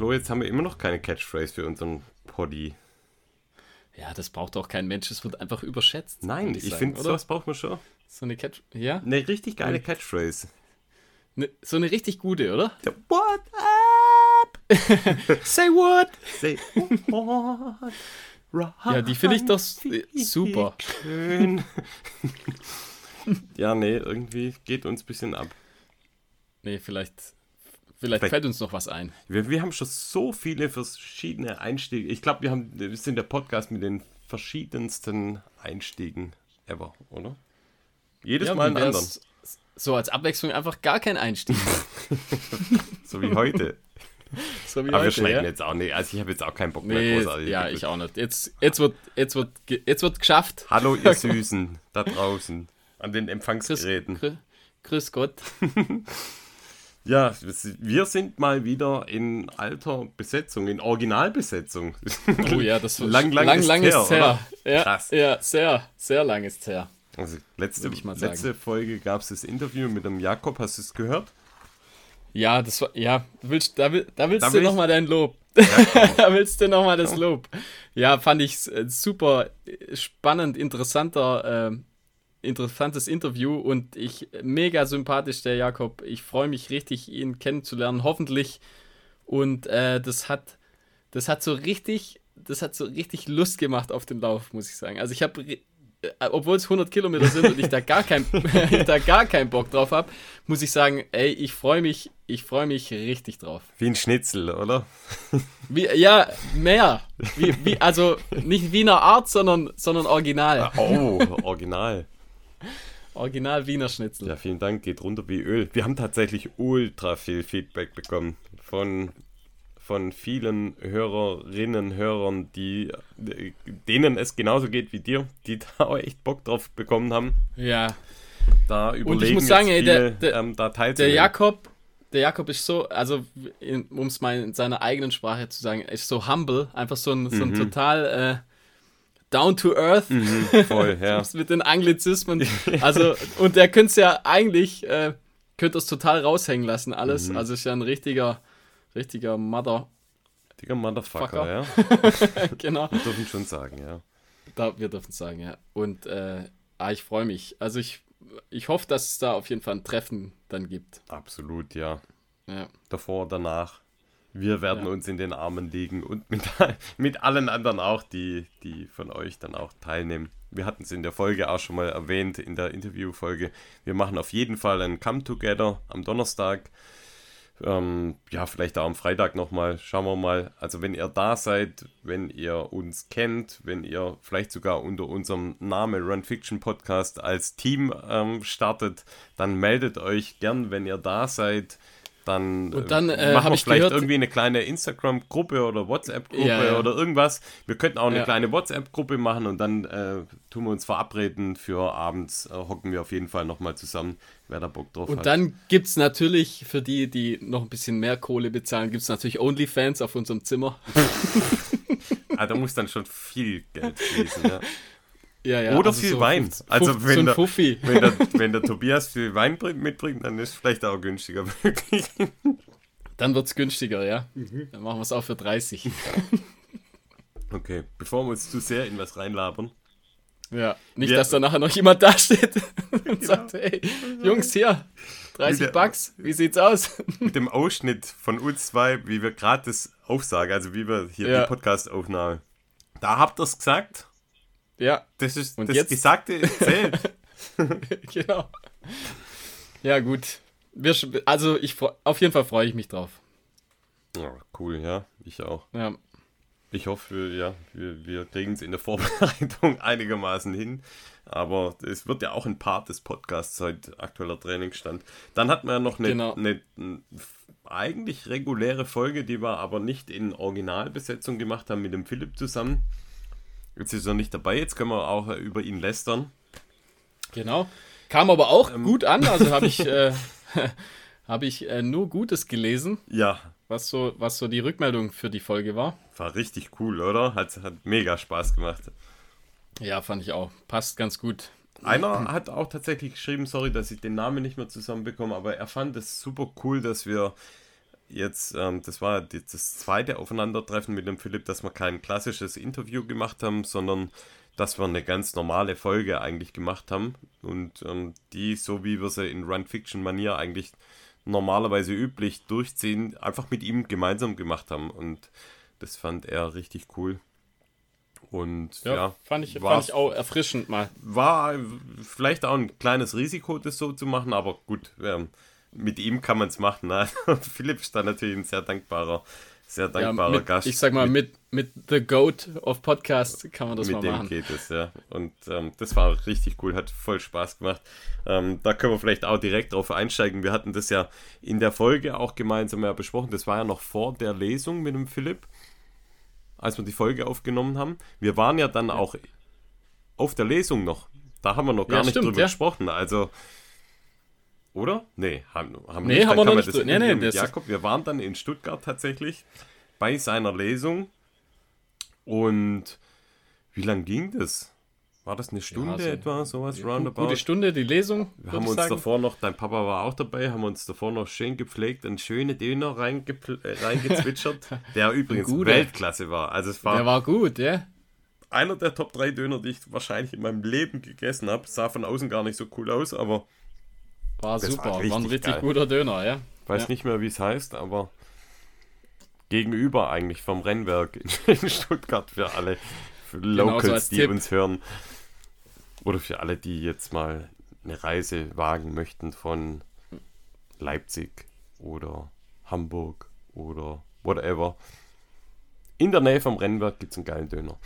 Flo, jetzt haben wir immer noch keine Catchphrase für unseren Poddy. Ja, das braucht auch kein Mensch, es wird einfach überschätzt. Nein, ich, ich finde, sowas braucht man schon. So eine Catch, ja? Eine richtig geile Catchphrase. Ne, so eine richtig gute, oder? What up? Say what? Say what? ja, die finde ich doch super. ja, nee, irgendwie geht uns ein bisschen ab. Nee, vielleicht, vielleicht, vielleicht fällt uns noch was ein. Wir, wir haben schon so viele verschiedene Einstiege. Ich glaube, wir, haben, wir sind der Podcast mit den verschiedensten Einstiegen ever, oder? Jedes ja, Mal einen anderen. So als Abwechslung einfach gar kein Einstieg. so wie heute. So wie Aber heute, wir schneiden ja? jetzt auch nicht. Also ich habe jetzt auch keinen Bock nee, mehr großartig. Ja, ich auch nicht. Jetzt, jetzt, wird, jetzt, wird, jetzt wird geschafft. Hallo ihr Süßen da draußen an den Empfangsgeräten. Grüß, grüß Gott. ja, wir sind mal wieder in alter Besetzung, in Originalbesetzung. Oh ja, das wird lang, lang, lang, ist lang her, ist her. Ja, Krass. Ja, sehr, sehr lang ist her. Also letzte, letzte. Folge gab es das Interview mit dem Jakob, hast du es gehört? Ja, das war, ja, willst, da, will, da willst Da du nochmal dein Lob. da willst du nochmal das Lob. Ja, fand ich äh, super äh, spannend, interessanter, äh, interessantes Interview und ich mega sympathisch, der Jakob. Ich freue mich richtig, ihn kennenzulernen, hoffentlich. Und äh, das hat, das hat so richtig, das hat so richtig Lust gemacht auf den Lauf, muss ich sagen. Also ich habe obwohl es 100 Kilometer sind und ich da gar ich da gar keinen Bock drauf habe, muss ich sagen, ey, ich freue mich, ich freue mich richtig drauf. Wie ein Schnitzel, oder? Wie, ja, mehr. Wie, wie, also nicht Wiener Art, sondern, sondern original. Oh, original. Original Wiener Schnitzel. Ja, vielen Dank, geht runter wie Öl. Wir haben tatsächlich ultra viel Feedback bekommen von, von vielen Hörerinnen, Hörern, die, denen es genauso geht wie dir, die da auch echt Bock drauf bekommen haben, Ja. da überlegen, muss sagen, ey, der- der- ähm, da Der. Jakob, der Jakob ist so, also um es mal in seiner eigenen Sprache zu sagen, ist so humble, einfach so ein, so ein total äh, down to earth. Mhm, voll, ja. mit den Anglizismen. Also, und der könnte es ja eigentlich, äh, könnte es total raushängen lassen, alles. Mhm. Also ist ja ein richtiger, richtiger Mother. Digga Motherfucker, Fucker. ja. genau. Wir dürfen schon sagen, ja. Da, wir dürfen sagen, ja. Und äh, ah, ich freue mich. Also ich, ich hoffe, dass es da auf jeden Fall ein Treffen dann gibt. Absolut, ja. Ja. davor, danach. Wir werden Ja. uns in den Armen liegen und mit, mit allen anderen auch, die, die von euch dann auch teilnehmen. Wir hatten es in der Folge auch schon mal erwähnt, in der Interviewfolge. Wir machen auf jeden Fall ein Come-Together am Donnerstag. Ähm, ja, vielleicht auch am Freitag nochmal. Schauen wir mal. Also, wenn ihr da seid, wenn ihr uns kennt, wenn ihr vielleicht sogar unter unserem Name Run Fiction Podcast als Team ähm, startet, dann meldet euch gern, wenn ihr da seid. Dann, Und dann, äh, äh, machen wir ich vielleicht gehört- irgendwie eine kleine Instagram-Gruppe oder WhatsApp-Gruppe Ja, ja. oder irgendwas. Wir könnten auch eine Ja. kleine WhatsApp-Gruppe machen und dann äh, tun wir uns verabreden für abends. Äh, hocken wir auf jeden Fall nochmal zusammen, wer da Bock drauf Und hat. dann gibt es natürlich, für die, die noch ein bisschen mehr Kohle bezahlen, gibt es natürlich OnlyFans auf unserem Zimmer. ah, da muss dann schon viel Geld fließen. Ja. Ja, ja. Oder also viel so Wein. 50 Also 50 wenn so der- Fuffi. Wenn der, wenn der Tobias viel Wein bringt, mitbringt, dann ist es vielleicht auch günstiger. Wirklich. Dann wird es günstiger, ja. Mhm. Dann machen wir es auch für 30. Okay, bevor wir uns zu sehr in was reinlabern. Ja. Nicht, Wir- dass da nachher noch jemand dasteht und sagt, hey, Jungs, hier, 30 Wieder- Bucks, wie sieht's aus? mit dem Ausschnitt von uns zwei, wie wir gerade das aufsagen, also wie wir hier Ja. die Podcast-Aufnahme. Da habt ihr es gesagt. Ja, Das ist Und das jetzt? Gesagte zählt. genau. Ja, gut. Wir, also, ich, auf jeden Fall freue ich mich drauf. Ja, cool, ja, ich auch. Ja. Ich hoffe, ja, wir, wir kriegen es in der Vorbereitung einigermaßen hin. Aber es wird ja auch ein Part des Podcasts seit aktueller Trainingsstand. Dann hatten wir ja noch eine, Genau. eine, eine eigentlich reguläre Folge, die wir aber nicht in Originalbesetzung gemacht haben mit dem Philipp zusammen. Jetzt ist er nicht dabei, jetzt können wir auch äh, über ihn lästern. Genau. Kam aber auch Ähm. gut an, also habe ich, äh, hab ich äh, nur Gutes gelesen, Ja, was so, was so die Rückmeldung für die Folge war. war richtig cool, oder? Hat, hat mega Spaß gemacht. Ja, fand ich auch. Passt ganz gut. Einer hat auch tatsächlich geschrieben, sorry, dass ich den Namen nicht mehr zusammenbekomme, aber er fand es super cool, dass wir jetzt, ähm, das war das zweite Aufeinandertreffen mit dem Philipp, dass wir kein klassisches Interview gemacht haben, sondern dass wir eine ganz normale Folge eigentlich gemacht haben und ähm, die, so wie wir sie in Run-Fiction-Manier eigentlich normalerweise üblich durchziehen, einfach mit ihm gemeinsam gemacht haben und das fand er richtig cool. Und ja, ja fand, ich, fand ich auch erfrischend mal. War vielleicht auch ein kleines Risiko, das so zu machen, aber gut, ähm, mit ihm kann man es machen. Ne? Philipp ist da natürlich ein sehr dankbarer sehr dankbarer ja, mit, Gast. Ich sag mal, mit, mit The Goat of Podcast kann man das mal machen. Mit dem geht es, ja. Und ähm, das war richtig cool, hat voll Spaß gemacht. Ähm, da können wir vielleicht auch direkt drauf einsteigen. Wir hatten das ja in der Folge auch gemeinsam ja besprochen. Das war ja noch vor der Lesung mit dem Philipp, als wir die Folge aufgenommen haben. Wir waren ja dann auch auf der Lesung noch. Da haben wir noch gar ja, nicht stimmt, drüber ja. gesprochen. Also oder? Nee, haben, haben nee, nicht. Haben wir noch nicht. Das nee, nee, das Jakob, wir waren dann in Stuttgart tatsächlich bei seiner Lesung. Und wie lang ging das? War das eine Stunde ja, also, etwa, sowas ja, roundabout? Gute Stunde, die Lesung. Wir haben uns sagen. davor noch, dein Papa war auch dabei, haben uns davor noch schön gepflegt einen schönen Döner äh, reingezwitschert, der übrigens Weltklasse war. Also es war. Der war gut, ja. Einer der Top 3 Döner, die ich wahrscheinlich in meinem Leben gegessen habe. Sah von außen gar nicht so cool aus, aber war das super, war, war, ein richtig geil. guter Döner, ja. Weiß ja. nicht mehr, wie es heißt, aber gegenüber eigentlich vom Rennwerk in Stuttgart für alle für Locals, genau, so die Tipp. uns hören. Oder für alle, die jetzt mal eine Reise wagen möchten von Leipzig oder Hamburg oder whatever. In der Nähe vom Rennwerk gibt es einen geilen Döner.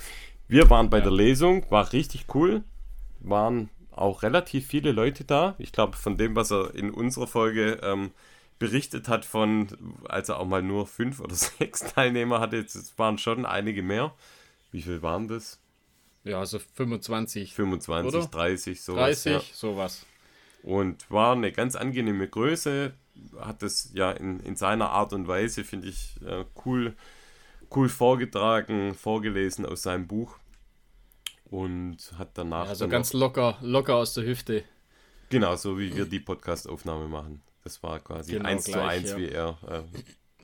Wir waren bei ja. der Lesung, war richtig cool. Waren auch relativ viele Leute da. Ich glaube, von dem, was er in unserer Folge ähm, berichtet hat, von, als er auch mal nur fünf oder sechs Teilnehmer hatte, es waren schon einige mehr. Wie viel waren das? Ja, also 25. 25, oder? 30, sowas. 30, ja. sowas. Und war eine ganz angenehme Größe. Hat es ja in, in seiner Art und Weise, finde ich, äh, cool, cool vorgetragen, vorgelesen aus seinem Buch und hat danach. Also ganz locker, locker aus der Hüfte. Genau, so wie wir die Podcast-Aufnahme machen. Das war quasi genau eins gleich, zu eins, ja. wie er äh,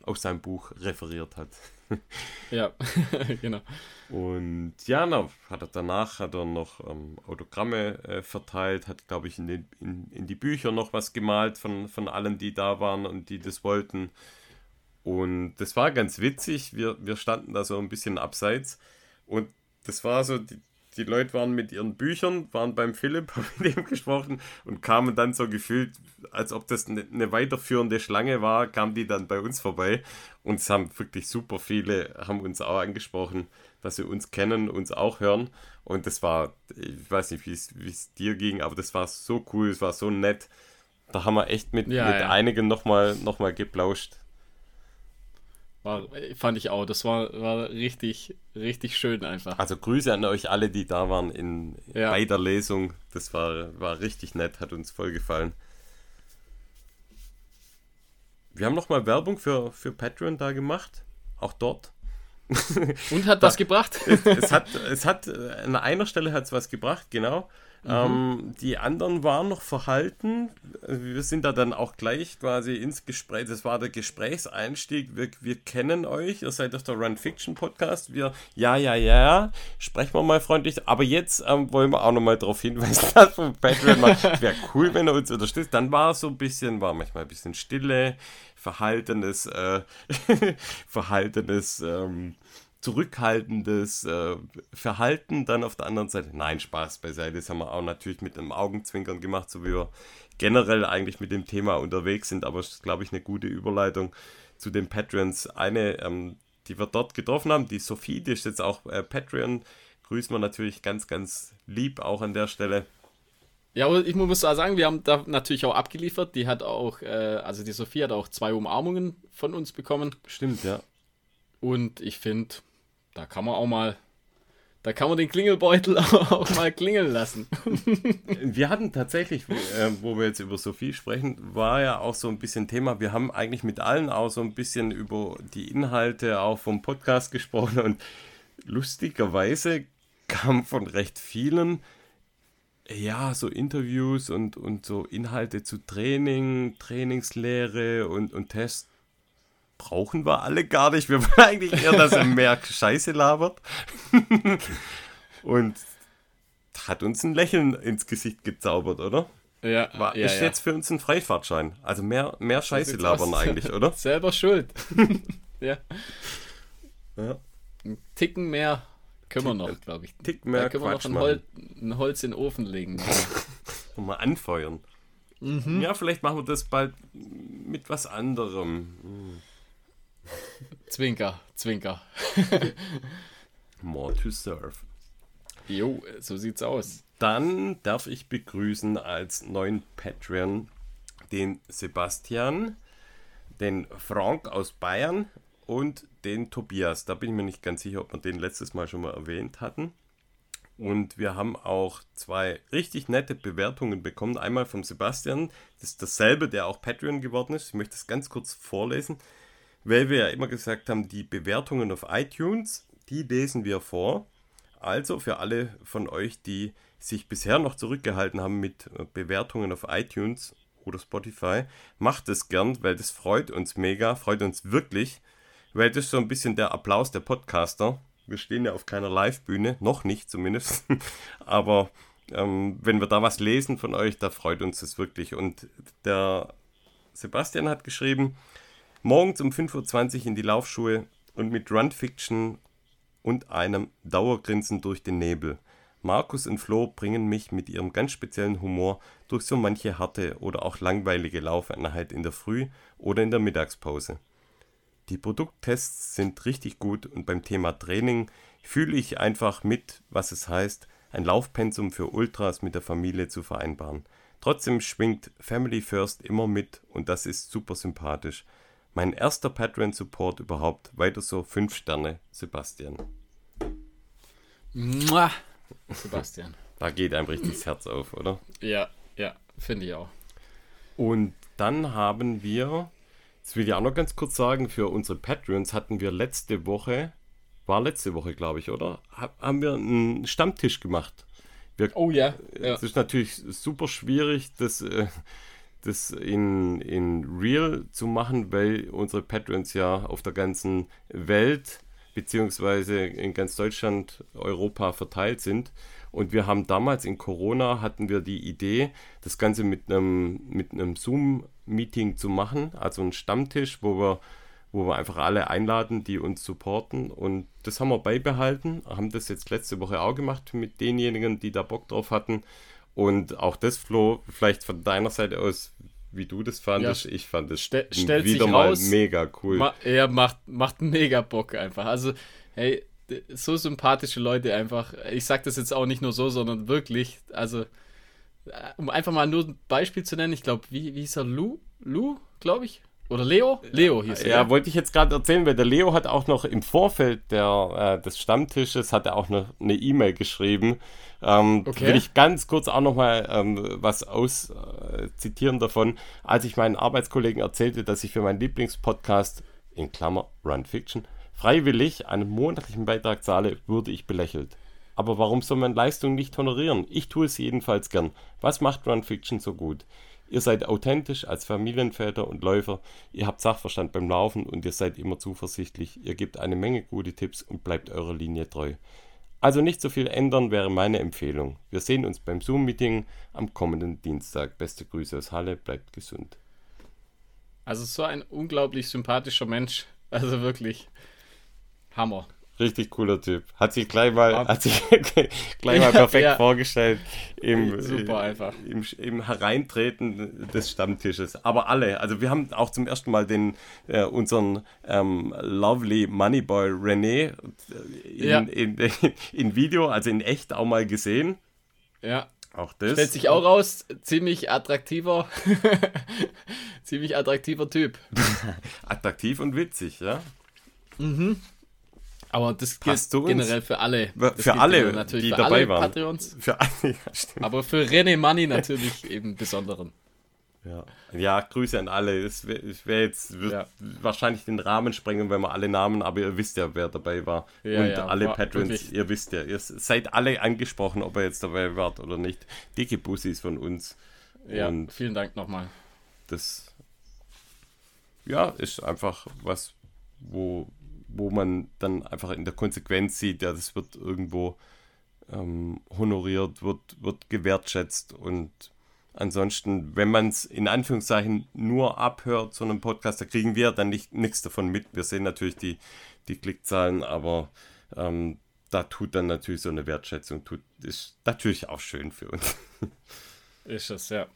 aus seinem Buch referiert hat. ja, genau. Und ja, na, hat er danach hat er noch ähm, Autogramme äh, verteilt, hat, glaube ich, in, den, in, in die Bücher noch was gemalt von, von allen, die da waren und die das wollten. Und das war ganz witzig. Wir, wir standen da so ein bisschen abseits. Und das war so die, die Leute waren mit ihren Büchern, waren beim Philipp, haben mit ihm gesprochen und kamen dann so gefühlt, als ob das eine, eine weiterführende Schlange war, kamen die dann bei uns vorbei und es haben wirklich super viele, haben uns auch angesprochen, dass sie uns kennen, uns auch hören und das war, ich weiß nicht, wie es dir ging, aber das war so cool, es war so nett. Da haben wir echt mit, ja, mit ja. einigen nochmal noch mal geplauscht. War, fand ich auch. Das war, war richtig, richtig schön einfach. Also Grüße an euch alle, die da waren in, ja. bei der Lesung. Das war, war richtig nett, hat uns voll gefallen. Wir haben nochmal Werbung für, für Patreon da gemacht. Auch dort. Und hat was gebracht? es, es, hat, es hat, an einer Stelle hat es was gebracht, genau. Mhm. Ähm, die anderen waren noch verhalten. Wir sind da dann auch gleich quasi ins Gespräch. Das war der Gesprächseinstieg. Wir, wir kennen euch. Ihr seid auf der Run Fiction Podcast. Wir, ja, ja, ja. Sprechen wir mal freundlich. Aber jetzt ähm, wollen wir auch nochmal darauf hinweisen, dass wir Patreon macht. Wäre cool, wenn er uns unterstützt. Dann war es so ein bisschen, war manchmal ein bisschen Stille, verhaltenes, äh, verhaltenes, ähm, zurückhaltendes äh, Verhalten dann auf der anderen Seite. Nein, Spaß beiseite. Das haben wir auch natürlich mit einem Augenzwinkern gemacht, so wie wir generell eigentlich mit dem Thema unterwegs sind. Aber es ist, glaube ich, eine gute Überleitung zu den Patreons. Eine, ähm, die wir dort getroffen haben, die Sophie, die ist jetzt auch äh, Patreon. Grüßen wir natürlich ganz, ganz lieb auch an der Stelle. Ja, aber ich muss auch sagen, wir haben da natürlich auch abgeliefert. Die hat auch, äh, also die Sophie hat auch zwei Umarmungen von uns bekommen. Stimmt, ja. Und ich finde, da kann man auch mal, da kann man den Klingelbeutel auch mal klingeln lassen. wir hatten tatsächlich, äh, wo wir jetzt über Sophie sprechen, war ja auch so ein bisschen Thema. Wir haben eigentlich mit allen auch so ein bisschen über die Inhalte auch vom Podcast gesprochen und lustigerweise kam von recht vielen ja, so Interviews und, und so Inhalte zu Training, Trainingslehre und, und Test, brauchen wir alle gar nicht. Wir wollen eigentlich eher, dass er mehr Scheiße labert. Und hat uns ein Lächeln ins Gesicht gezaubert, oder? Ja, War, ja, ist ja. jetzt für uns ein Freifahrtschein. Also mehr, mehr Scheiße labern aus. eigentlich, oder? Selber schuld. ja. Ja. Ein Ticken mehr können wir noch, glaube ich. Tick Da mehr können wir noch Quatsch ein. Hol ein Holz in den Ofen legen. Und mal anfeuern. Mhm. Ja, vielleicht machen wir das bald mit was anderem. Zwinker, Zwinker. More to serve. Jo, so sieht's aus. Dann darf ich begrüßen als neuen Patreon den Sebastian, den Frank aus Bayern und den Tobias. Da bin ich mir nicht ganz sicher, ob wir den letztes Mal schon mal erwähnt hatten. Und wir haben auch zwei richtig nette Bewertungen bekommen. Einmal vom Sebastian, das ist dasselbe, der auch Patreon geworden ist. Ich möchte das ganz kurz vorlesen, weil wir ja immer gesagt haben, die Bewertungen auf iTunes, die lesen wir vor. Also für alle von euch, die sich bisher noch zurückgehalten haben mit äh, Bewertungen auf iTunes oder Spotify, macht es gern, weil das freut uns mega, freut uns wirklich, weil das ist so ein bisschen der Applaus der Podcaster. Wir stehen ja auf keiner Live-Bühne, noch nicht zumindest, aber ähm, wenn wir da was lesen von euch, da freut uns das wirklich. Und der Sebastian hat geschrieben, morgens um 5.20 Uhr in die Laufschuhe und mit Run Fiction und einem Dauergrinsen durch den Nebel. Markus und Flo bringen mich mit ihrem ganz speziellen Humor durch so manche harte oder auch langweilige Laufeinheit in der Früh oder in der Mittagspause. Die Produkttests sind richtig gut und beim Thema Training fühle ich einfach mit, was es heißt, ein Laufpensum für Ultras mit der Familie zu vereinbaren. Trotzdem schwingt Family First immer mit und das ist super sympathisch. Mein erster Patreon-Support überhaupt. Weiter so 5 Sterne, Sebastian. Mua. Sebastian. Da geht einem richtig das Herz auf, oder? Ja, ja, finde ich auch. Und dann haben wir, das will ich auch noch ganz kurz sagen, für unsere Patreons hatten wir letzte Woche, war letzte Woche, glaube ich, oder? Ha- Haben wir einen Stammtisch gemacht. Wir, Oh ja. ja. Es ist natürlich super schwierig, das, äh, das in, in Real zu machen, weil unsere Patreons ja auf der ganzen Welt beziehungsweise in ganz Deutschland, Europa verteilt sind. Und wir haben damals in Corona hatten wir die Idee, das Ganze mit einem, mit einem Zoom-Meeting zu machen, also ein Stammtisch, wo wir, wo wir einfach alle einladen, die uns supporten. Und das haben wir beibehalten, haben das jetzt letzte Woche auch gemacht mit denjenigen, die da Bock drauf hatten. Und auch das, Flo, vielleicht von deiner Seite aus, wie du das fandest, ich fand es stellt wieder sich mal raus, mega cool. Ma er macht, macht mega Bock einfach. Also, hey, so sympathische Leute einfach. Ich sag das jetzt auch nicht nur so, sondern wirklich. Also, äh, um einfach mal nur ein Beispiel zu nennen, ich glaube, wie, wie hieß er? Lou? Lou, glaube ich? Oder Leo? Leo hieß er. Ja, wollte ich jetzt gerade erzählen, weil der Leo hat auch noch im Vorfeld der, äh, des Stammtisches hat er auch noch eine E-Mail geschrieben. Ähm, Okay. Will ich ganz kurz auch noch mal ähm, was aus äh, davon. Als ich meinen Arbeitskollegen erzählte, dass ich für meinen Lieblingspodcast in Klammer Run Fiction freiwillig einen monatlichen Beitrag zahle, wurde ich belächelt. Aber warum soll man Leistung nicht honorieren? Ich tue es jedenfalls gern. Was macht Run Fiction so gut? Ihr seid authentisch als Familienväter und Läufer, ihr habt Sachverstand beim Laufen und ihr seid immer zuversichtlich, ihr gebt eine Menge gute Tipps und bleibt eurer Linie treu. Also nicht so viel ändern wäre meine Empfehlung. Wir sehen uns beim Zoom-Meeting am kommenden Dienstag. Beste Grüße aus Halle, bleibt gesund. Also, so ein unglaublich sympathischer Mensch. Also wirklich. Hammer. Richtig cooler Typ. Hat sich gleich mal, Ab- hat sich gleich mal perfekt Ja. vorgestellt im, Super einfach. Im, im Hereintreten des Stammtisches. Aber alle. Also wir haben auch zum ersten Mal den äh, unseren ähm, lovely Moneyboy René äh, in, Ja. in, in, Video, also in echt auch mal gesehen. Ja. Auch das. Stellt sich auch raus, ziemlich attraktiver, ziemlich attraktiver Typ. attraktiv und witzig, ja. Aber das Passt gilt generell für alle. Für Das gilt alle, natürlich die für dabei alle waren. Patreons. Für alle, ja, stimmt. Aber für René Money natürlich eben besonderen. Ja. ja, Grüße an alle. Es wäre wär jetzt wird Ja. wahrscheinlich den Rahmen sprengen, wenn wir alle Namen, aber ihr wisst ja, wer dabei war. Ja, Und alle war Patrons, wirklich. ihr wisst ja, ihr seid alle angesprochen, ob ihr jetzt dabei wart oder nicht. Dicke Bussis von uns. Ja, Und vielen Dank nochmal. das ja, ist einfach was, wo, wo man dann einfach in der Konsequenz sieht, ja, das wird irgendwo ähm, honoriert, wird, wird gewertschätzt und ansonsten, wenn man es in Anführungszeichen nur abhört, so einem Podcast, da kriegen wir dann nicht nichts davon mit. Wir sehen natürlich die, die Klickzahlen, aber ähm, da tut dann natürlich so eine Wertschätzung, tut, ist natürlich auch schön für uns. Ist es, ja.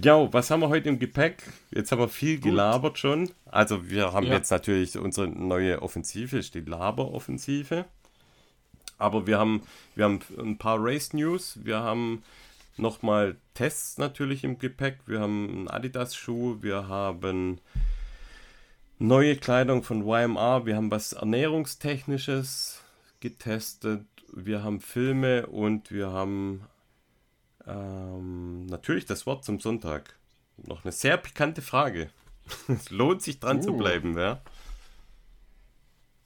Ja, was haben wir heute im Gepäck? Jetzt haben wir viel Gut. gelabert schon. Also wir haben ja. jetzt natürlich unsere neue Offensive, ist die Laber-Offensive. Aber wir haben, wir haben ein paar Race-News, wir haben nochmal Tests natürlich im Gepäck, wir haben einen Adidas-Schuh, wir haben neue Kleidung von YMR, wir haben was Ernährungstechnisches getestet, wir haben Filme und wir haben ähm, natürlich das Wort zum Sonntag. Noch eine sehr pikante Frage. es lohnt sich dran uh. zu bleiben, ja.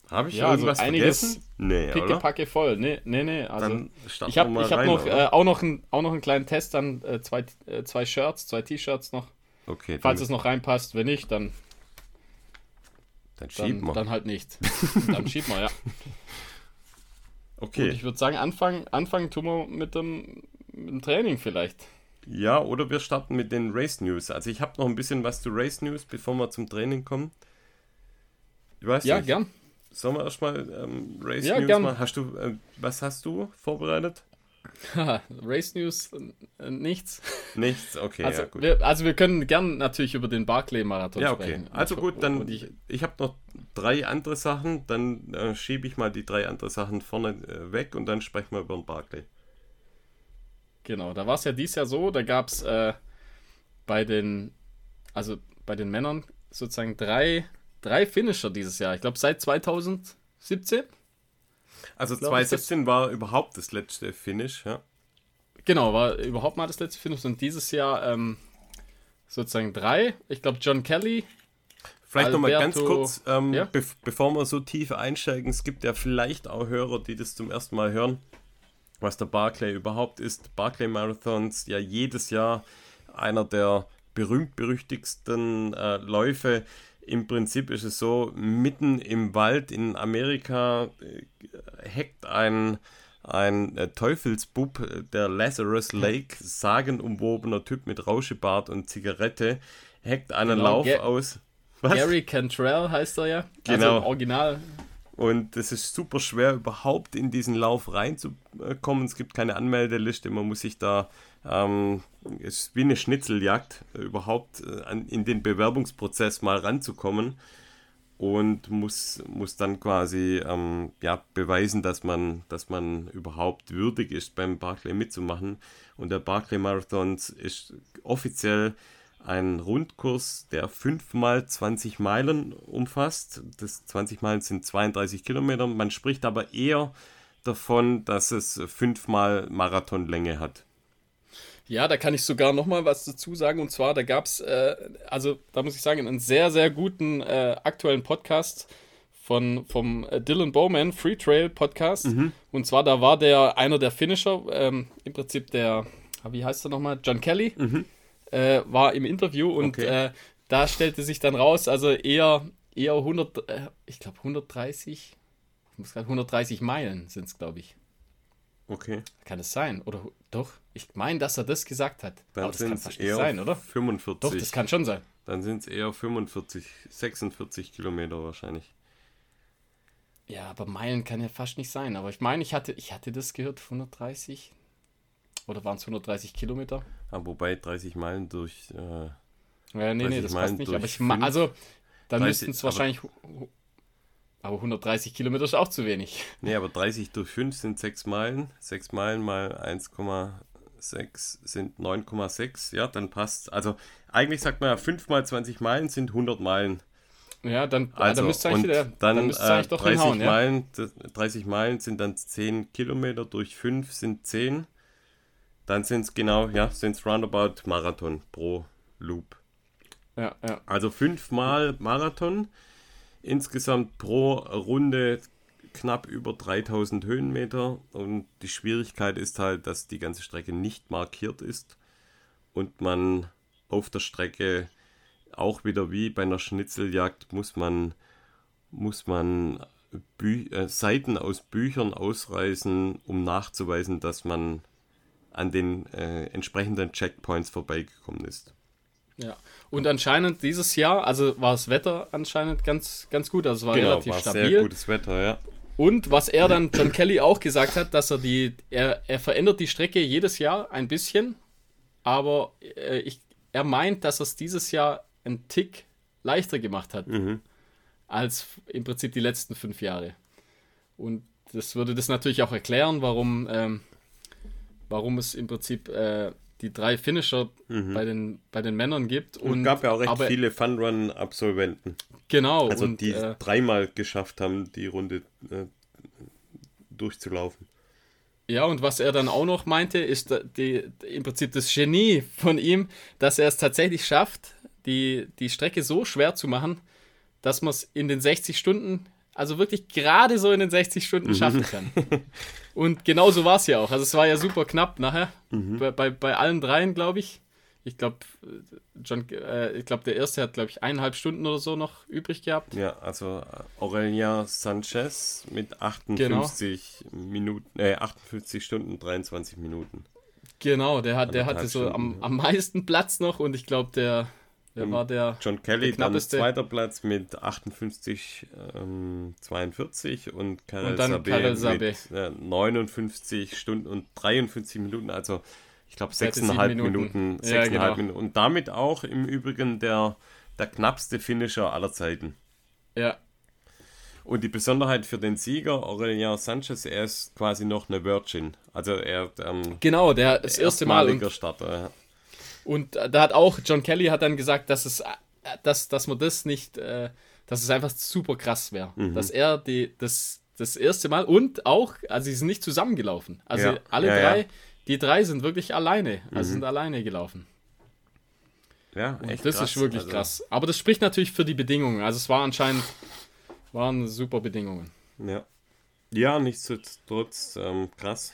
Habe ich ja, also irgendwas also einiges vergessen? Nee, Pickepacke oder? voll. Nee, nee, nee. Also ich habe hab noch, äh, auch, noch ein, auch noch einen kleinen Test an äh, zwei, äh, zwei Shirts, zwei T-Shirts noch. Okay. Falls es noch reinpasst, wenn nicht, dann. Dann schieben wir. Dann halt nicht. dann schieben wir, ja. Okay. Und ich würde sagen, anfangen, anfangen tun wir mit dem, mit dem Training vielleicht. Ja, oder wir starten mit den Race News. Also ich habe noch ein bisschen was zu Race News, bevor wir zum Training kommen. Ich weiß ja, nicht. gern. Sollen wir erstmal ähm, Race ja, News gern. machen? Hast du, äh, was hast du vorbereitet? Race News äh, nichts. Nichts, okay. Also, ja, wir, also wir können gern natürlich über den Barclay-Marathon ja, okay. sprechen. Also gut, dann ich, ich habe noch drei andere Sachen, dann äh, schiebe ich mal die drei andere Sachen vorne äh, weg und dann sprechen wir über den Barclay. Genau, da war es ja dies Jahr so, da gab es äh, bei den, also bei den Männern sozusagen drei, drei Finisher dieses Jahr. Ich glaube seit 2017. Also 2017 war überhaupt das letzte Finish, ja. Genau, war überhaupt mal das letzte Finish und dieses Jahr ähm, sozusagen drei. Ich glaube John Kelly. Vielleicht nochmal ganz kurz, ähm, ja? be bevor wir so tief einsteigen, es gibt ja vielleicht auch Hörer, die das zum ersten Mal hören was der Barclay überhaupt ist. Barclay Marathons ja jedes Jahr einer der berühmt-berüchtigsten äh, Läufe. Im Prinzip ist es so, mitten im Wald in Amerika äh, heckt ein, ein äh, Teufelsbub, der Lazarus Lake, sagenumwobener Typ mit Rauschebart und Zigarette, heckt einen genau, Lauf Ga aus. Was? Gary Cantrell heißt er ja. Also genau. Also Original und es ist super schwer, überhaupt in diesen Lauf reinzukommen. Es gibt keine Anmeldeliste, man muss sich da, ähm, es ist wie eine Schnitzeljagd, überhaupt äh, an, in den Bewerbungsprozess mal ranzukommen. Und muss, muss dann quasi ähm, ja, beweisen, dass man, dass man überhaupt würdig ist, beim Barclay mitzumachen. Und der Barclay Marathons ist offiziell ein Rundkurs, der 5 mal 20 Meilen umfasst. Das 20 Meilen sind 32 Kilometer. Man spricht aber eher davon, dass es 5 mal Marathonlänge hat. Ja, da kann ich sogar noch mal was dazu sagen. Und zwar, da gab es, äh, also da muss ich sagen, einen sehr, sehr guten äh, aktuellen Podcast von, vom äh, Dylan Bowman, Free Trail Podcast. Mhm. Und zwar, da war der einer der Finisher, ähm, im Prinzip der, wie heißt er nochmal, John Kelly. Mhm äh, war im Interview und okay. äh, da stellte sich dann raus, also eher, eher 100, äh, ich glaube 130, ich muss gerade 130 Meilen sind es, glaube ich. Okay. Kann es sein? Oder doch? Ich meine, dass er das gesagt hat. Dann sind es eher sein, oder? 45. Doch, das kann schon sein. Dann sind es eher 45, 46 Kilometer wahrscheinlich. Ja, aber Meilen kann ja fast nicht sein. Aber ich meine, ich hatte, ich hatte das gehört, 130. Oder waren es 130 Kilometer? Ah, wobei 30 Meilen durch. Äh, ja, nee, nee, das Meilen passt nicht. Aber ich ma also, dann müssten es wahrscheinlich. Aber 130 Kilometer ist auch zu wenig. Nee, aber 30 durch 5 sind 6 Meilen. 6 Meilen mal 1,6 sind 9,6. Ja, dann passt. Also, eigentlich sagt man ja, 5 mal 20 Meilen sind 100 Meilen. Ja, dann, also, dann müsste es eigentlich, wieder, dann, dann äh, eigentlich doch 30 hinhauen, Meilen, ja? 30 Meilen sind dann 10 Kilometer durch 5 sind 10. Dann sind es genau, ja, sind es roundabout Marathon pro Loop. Ja, ja. Also fünfmal Marathon. Insgesamt pro Runde knapp über 3000 Höhenmeter. Und die Schwierigkeit ist halt, dass die ganze Strecke nicht markiert ist und man auf der Strecke auch wieder wie bei einer Schnitzeljagd muss man, muss man Bü äh, Seiten aus Büchern ausreißen, um nachzuweisen, dass man an den äh, entsprechenden Checkpoints vorbeigekommen ist. Ja, und anscheinend dieses Jahr, also war das Wetter anscheinend ganz, ganz gut, also es war genau, relativ war stabil. Sehr gutes Wetter, ja. Und was er dann, John Kelly auch gesagt hat, dass er die, er, er verändert die Strecke jedes Jahr ein bisschen, aber äh, ich, er meint, dass er es dieses Jahr einen Tick leichter gemacht hat, mhm. als im Prinzip die letzten fünf Jahre. Und das würde das natürlich auch erklären, warum, ähm, warum es im Prinzip äh, die drei Finisher mhm. bei, den, bei den Männern gibt. Und es gab ja auch recht aber, viele Funrun-Absolventen. Genau. Also und, die äh, dreimal geschafft haben, die Runde äh, durchzulaufen. Ja, und was er dann auch noch meinte, ist die, im Prinzip das Genie von ihm, dass er es tatsächlich schafft, die, die Strecke so schwer zu machen, dass man es in den 60 Stunden, also wirklich gerade so in den 60 Stunden mhm. schaffen kann. Und genau so war es ja auch. Also es war ja super knapp nachher. Mhm. Bei, bei, bei allen dreien, glaube ich. Ich glaube, John, äh, ich glaube, der erste hat, glaube ich, eineinhalb Stunden oder so noch übrig gehabt. Ja, also äh, Aurelia Sanchez mit 58 genau. Minuten, äh, 58 Stunden, 23 Minuten. Genau, der hat, der hatte so am, am meisten Platz noch und ich glaube, der, der war der. John Kelly der dann zweiter Platz mit 58, ähm, 42 und Karel Sabé mit äh, 59 Stunden und 53 Minuten, also ich glaube 6,5 Minuten. Minuten, 6,5 ja, genau. Minuten. Und damit auch im Übrigen der, der knappste Finisher aller Zeiten. Ja. Und die Besonderheit für den Sieger, Aurelien Sanchez, er ist quasi noch eine Virgin. Also er ähm, Genau, der das erste Mal. Und, Starter. Und da hat auch John Kelly hat dann gesagt, dass es, dass, dass man das nicht, äh, dass es einfach super krass wäre. Mhm. Dass er die, das, das erste Mal und auch, also sie sind nicht zusammengelaufen. Also ja. alle ja, drei, ja. die drei sind wirklich alleine, also mhm. sind alleine gelaufen. Ja, echt das krass. ist wirklich also. krass. Aber das spricht natürlich für die Bedingungen. Also es war anscheinend, waren super Bedingungen. Ja. Ja, nichtsdestotrotz ähm, krass.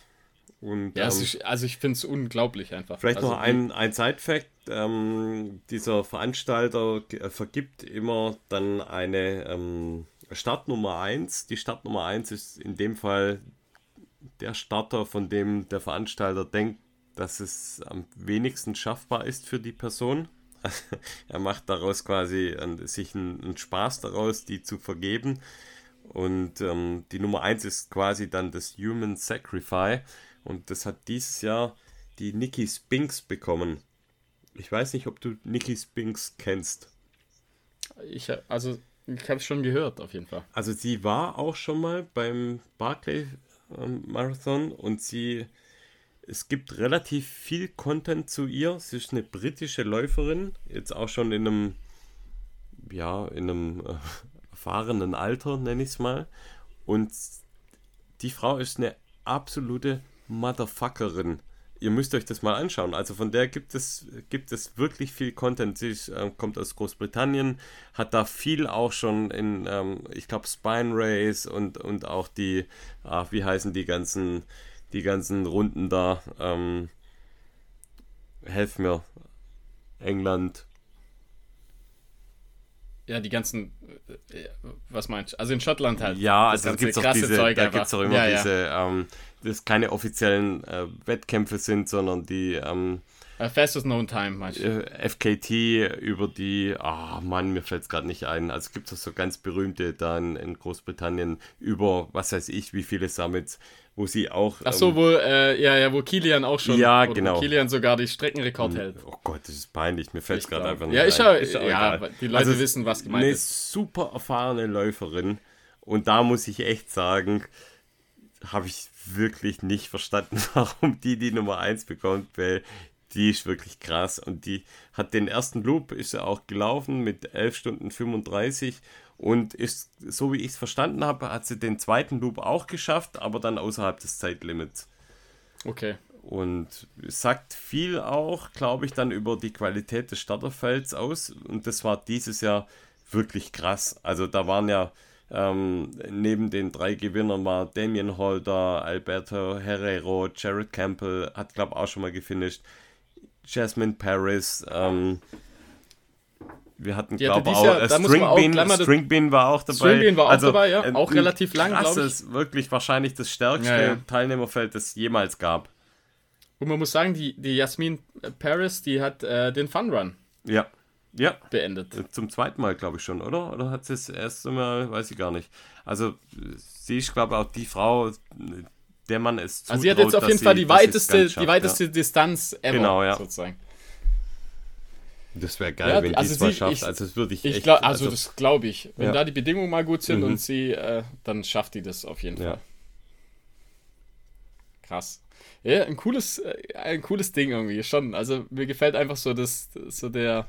Und, ja, ähm, ist, also ich finde es unglaublich einfach. Vielleicht also, noch ein, ein Side-Fact. Ähm, dieser Veranstalter äh, vergibt immer dann eine ähm, Startnummer 1. Die Startnummer 1 ist in dem Fall der Starter, von dem der Veranstalter denkt, dass es am wenigsten schaffbar ist für die Person. er macht daraus quasi sich einen, einen Spaß daraus, die zu vergeben. Und ähm, die Nummer 1 ist quasi dann das Human Sacrifice. Und das hat dieses Jahr die Nikki Spinks bekommen. Ich weiß nicht, ob du Nikki Spinks kennst. Ich, also, ich habe es schon gehört, auf jeden Fall. Also, sie war auch schon mal beim Barclay ähm, Marathon und sie. Es gibt relativ viel Content zu ihr. Sie ist eine britische Läuferin, jetzt auch schon in einem, ja, in einem äh, erfahrenen Alter, nenne ich es mal. Und die Frau ist eine absolute Motherfuckerin. Ihr müsst euch das mal anschauen. Also von der gibt es, gibt es wirklich viel Content. Sie äh, kommt aus Großbritannien, hat da viel auch schon in, ähm, ich glaube, Spine Race und, und auch die, ach, wie heißen die ganzen, die ganzen Runden da. Ähm, helf mir. England, ja, die ganzen, äh, was meinst du? Also in Schottland halt. Ja, also da gibt es auch diese, Zeug da gibt es auch immer ja, diese, ja. ähm, das keine offiziellen äh, Wettkämpfe sind, sondern die ähm, uh, Fastest Known Time, meinst du? Äh, FKT über die, ah oh Mann, mir fällt es gerade nicht ein. Also gibt es so ganz berühmte da in, Großbritannien über, was weiß ich, wie viele Summits wo sie auch. Ach so, ähm, wo, äh, ja, ja, wo Kilian auch schon. Ja, genau. Wo Kilian sogar die Streckenrekord hm. hält. Oh Gott, das ist peinlich. Mir fällt es gerade einfach nicht Ja, ist ja, ist ja, die Leute also, wissen, was gemeint eine ist. Eine super erfahrene Läuferin. Und da muss ich echt sagen, habe ich wirklich nicht verstanden, warum die die Nummer 1 bekommt, weil die ist wirklich krass. Und die hat den ersten Loop, ist ja auch gelaufen mit 11 Stunden 35 und ist, so wie ich es verstanden habe, hat sie den zweiten Loop auch geschafft, aber dann außerhalb des Zeitlimits. Okay. Und sagt viel auch, glaube ich, dann über die Qualität des Starterfelds aus. Und das war dieses Jahr wirklich krass. Also da waren ja ähm, neben den drei Gewinnern war Damien Holder, Alberto Herrero, Jared Campbell, hat glaube ich auch schon mal gefinisht, Jasmine Paris, ähm, wir hatten, glaube ich, auch, Jahr, äh, Stringbean, Stringbean war auch dabei. Stringbean war auch also, dabei, ja. Auch relativ lang, glaube ich. Das ist wirklich wahrscheinlich das stärkste ja, ja. Teilnehmerfeld, das es jemals gab. Und man muss sagen, die, die Jasmin Paris, die hat äh, den Fun Run. Ja. Ja. Beendet. Äh, zum zweiten Mal, glaube ich schon, oder? Oder hat sie es erst einmal, weiß ich gar nicht. Also, sie ist, glaube ich, auch die Frau, der man es zutraut, Also, sie hat jetzt auf jeden Fall die weiteste, schafft, die weiteste ja. Distanz ever, genau, ja. sozusagen. Das wäre geil, ja, wenn also die es schafft. Ich, also das würde ich, ich echt, glaub, also, also, das glaube ich. Wenn ja. da die Bedingungen mal gut sind mhm. und sie, äh, dann schafft die das auf jeden Fall. Krass. Ja, ein cooles, äh, ein cooles Ding irgendwie, schon. Also mir gefällt einfach so das, so der,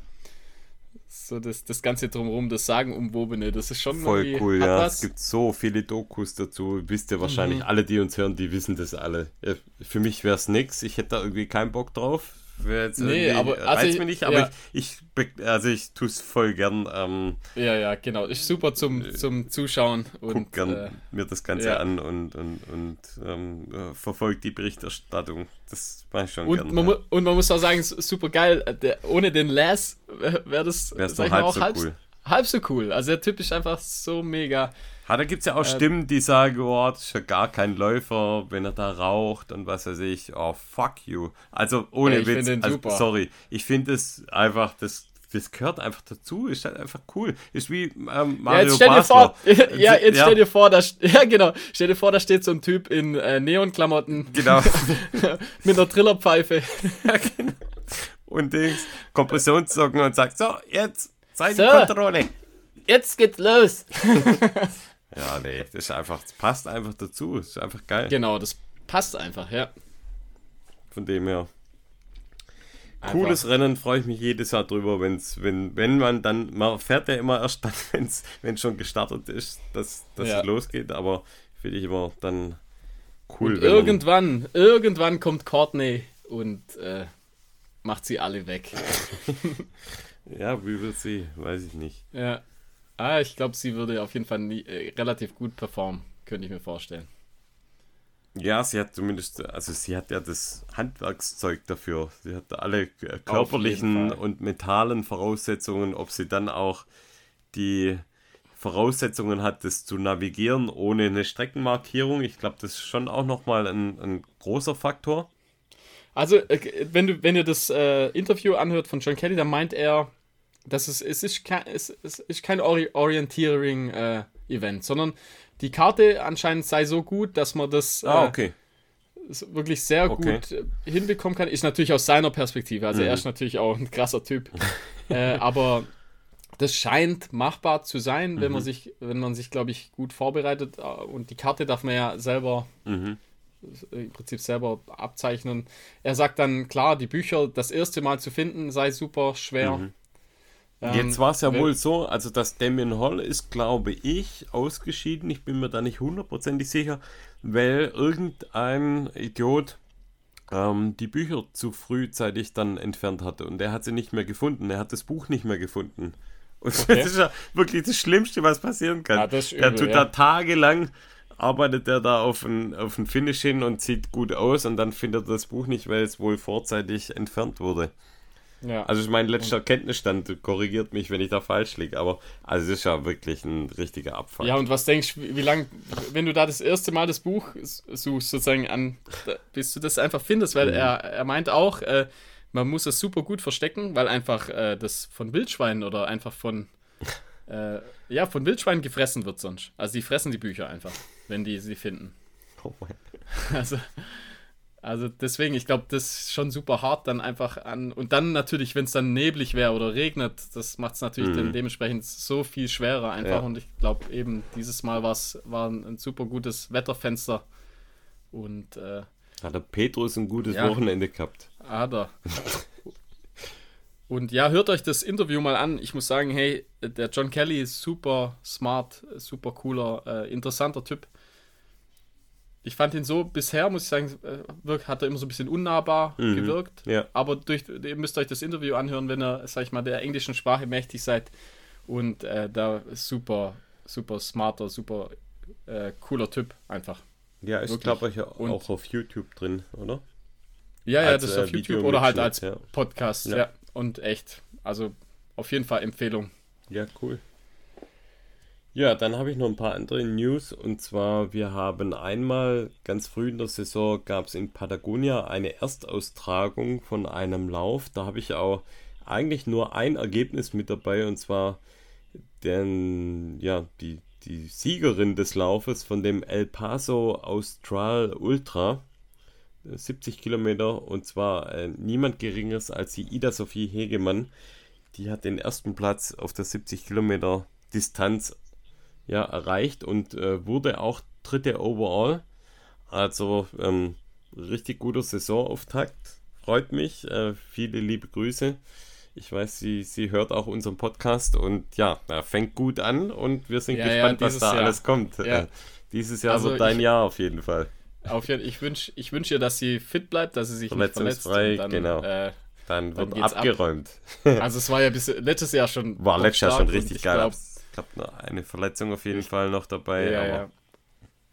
so das, das Ganze drumherum, das Sagenumwobene, das ist schon voll cool, ja. Was. Es gibt so viele Dokus dazu, wisst ihr wahrscheinlich, mhm. alle, die uns hören, die wissen das alle. Für mich wäre es nix, ich hätte da irgendwie keinen Bock drauf. Jetzt nee, aber also ich, mir nicht, aber ja. ich, ich, also ich tue es voll gern. Ähm, ja, ja, genau. Ist super zum, äh, zum Zuschauen. Und, guck gern äh, mir das Ganze ja. an und, und, und ähm, äh, verfolgt die Berichterstattung. Das mache ich schon und gern. Man ja. Und man muss auch sagen, super geil. Der, ohne den Les wäre das Wär's noch halb, so halb, cool. halb so cool. Also der Typ ist einfach so mega Ha, da gibt es ja auch äh, Stimmen, die sagen, oh, das ist ja gar kein Läufer, wenn er da raucht und was weiß ich. Oh, fuck you. Also ohne ich Witz. Also, sorry. Ich finde es einfach, das, das gehört einfach dazu. Ist halt einfach cool. Ist wie ähm, Mario ja, jetzt stell dir vor, ja, jetzt ja. stell dir vor, da, ja genau, stell dir vor, da steht so ein Typ in äh, Neonklamotten. Genau. mit einer Trillerpfeife. ja, genau. Und Dings, Kompressionssocken und sagt, so, jetzt, Seitenkontrolle. So, jetzt geht's los. Ja, nee, das ist einfach, das passt einfach dazu. Das ist einfach geil. Genau, das passt einfach, ja. Von dem her. Einfach. Cooles Rennen, freue ich mich jedes Jahr drüber, wenn's, wenn, wenn man dann, man fährt ja immer erst dann, wenn es schon gestartet ist, dass, dass ja. es losgeht, aber finde ich immer dann cool. irgendwann, irgendwann kommt Courtney und äh, macht sie alle weg. ja, wie will sie, weiß ich nicht. Ja. Ah, ich glaube, sie würde auf jeden Fall nie, äh, relativ gut performen, könnte ich mir vorstellen. Ja, sie hat zumindest, also sie hat ja das Handwerkszeug dafür. Sie hat alle äh, körperlichen und mentalen Voraussetzungen, ob sie dann auch die Voraussetzungen hat, das zu navigieren ohne eine Streckenmarkierung. Ich glaube, das ist schon auch nochmal ein, ein großer Faktor. Also, äh, wenn du, wenn ihr das äh, Interview anhört von John Kelly, dann meint er, das ist, es, ist kein, es, ist kein Orientierung-Event, äh, sondern die Karte anscheinend sei so gut, dass man das ah, okay. äh, wirklich sehr okay. gut äh, hinbekommen kann. Ist natürlich aus seiner Perspektive, also mhm. er ist natürlich auch ein krasser Typ. äh, aber das scheint machbar zu sein, wenn mhm. man sich, wenn man sich, glaube ich, gut vorbereitet. Äh, und die Karte darf man ja selber mhm. im Prinzip selber abzeichnen. Er sagt dann, klar, die Bücher das erste Mal zu finden sei super schwer. Mhm. Jetzt ähm, war es ja wohl so, also das Damien Hall ist, glaube ich, ausgeschieden. Ich bin mir da nicht hundertprozentig sicher, weil irgendein Idiot ähm, die Bücher zu frühzeitig dann entfernt hatte und er hat sie nicht mehr gefunden. Er hat das Buch nicht mehr gefunden. Und okay. das ist ja wirklich das Schlimmste, was passieren kann. Ja, das übel, er tut ja. da tagelang arbeitet er da auf ein, auf ein Finish hin und sieht gut aus und dann findet er das Buch nicht, weil es wohl vorzeitig entfernt wurde. Ja. Also mein letzter Kenntnisstand korrigiert mich, wenn ich da falsch liege, aber also es ist ja wirklich ein richtiger Abfall. Ja, und was denkst du, wie lange, wenn du da das erste Mal das Buch suchst, sozusagen an, bis du das einfach findest, weil mhm. er, er meint auch, äh, man muss es super gut verstecken, weil einfach äh, das von Wildschweinen oder einfach von äh, ja, von Wildschweinen gefressen wird sonst. Also die fressen die Bücher einfach, wenn die sie finden. Oh mein. Also also deswegen, ich glaube, das ist schon super hart dann einfach an. Und dann natürlich, wenn es dann neblig wäre oder regnet, das macht es natürlich mhm. dann dementsprechend so viel schwerer einfach. Ja. Und ich glaube eben, dieses Mal war's, war ein, ein super gutes Wetterfenster. Und äh, hat der Petrus ein gutes ja, Wochenende gehabt. Hat er. Und ja, hört euch das Interview mal an. Ich muss sagen, hey, der John Kelly ist super smart, super cooler, äh, interessanter Typ ich fand ihn so bisher, muss ich sagen, äh, hat er immer so ein bisschen unnahbar mhm. gewirkt. Ja. Aber durch, ihr müsst euch das Interview anhören, wenn ihr, sag ich mal, der englischen Sprache mächtig seid. Und äh, da super, super smarter, super äh, cooler Typ einfach. Ja, ist glaube ich auch, auch auf YouTube drin, oder? Ja, ja, als, das ist auf äh, YouTube oder halt als ja. Podcast. Ja. ja. Und echt, also auf jeden Fall Empfehlung. Ja, cool. Ja, dann habe ich noch ein paar andere News und zwar wir haben einmal ganz früh in der Saison gab es in Patagonia eine Erstaustragung von einem Lauf. Da habe ich auch eigentlich nur ein Ergebnis mit dabei und zwar denn ja die die Siegerin des Laufes von dem El Paso Austral Ultra 70 Kilometer und zwar äh, niemand geringeres als die Ida Sophie Hegemann. Die hat den ersten Platz auf der 70 Kilometer Distanz ja, erreicht und äh, wurde auch dritte overall. Also ähm, richtig guter Saisonauftakt. Freut mich. Äh, viele liebe Grüße. Ich weiß, sie, sie hört auch unseren Podcast und ja, fängt gut an und wir sind ja, gespannt, ja, was da Jahr. alles kommt. Ja. Äh, dieses Jahr also wird dein ich, Jahr auf jeden Fall. Auf jeden, ich wünsche ich wünsch ihr, dass sie fit bleibt, dass sie sich nicht verletzt. Dann, genau. Äh, dann wird dann abgeräumt. Ab. Also es war ja bis letztes Jahr schon. War letztes Jahr schon richtig geil. Glaub, glaube, eine Verletzung auf jeden Fall noch dabei. Ja, ja.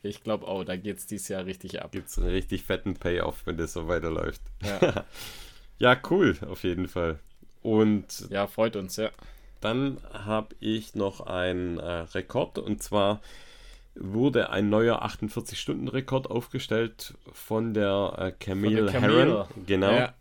Ich glaube auch, da geht es dieses Jahr richtig ab. Gibt es einen richtig fetten Payoff, wenn das so weiterläuft. Ja. ja, cool, auf jeden Fall. Und. Ja, freut uns, ja. Dann habe ich noch einen äh, Rekord und zwar wurde ein neuer 48-Stunden-Rekord aufgestellt von der äh, Camille, von der Camille. Herron. Genau. Ja.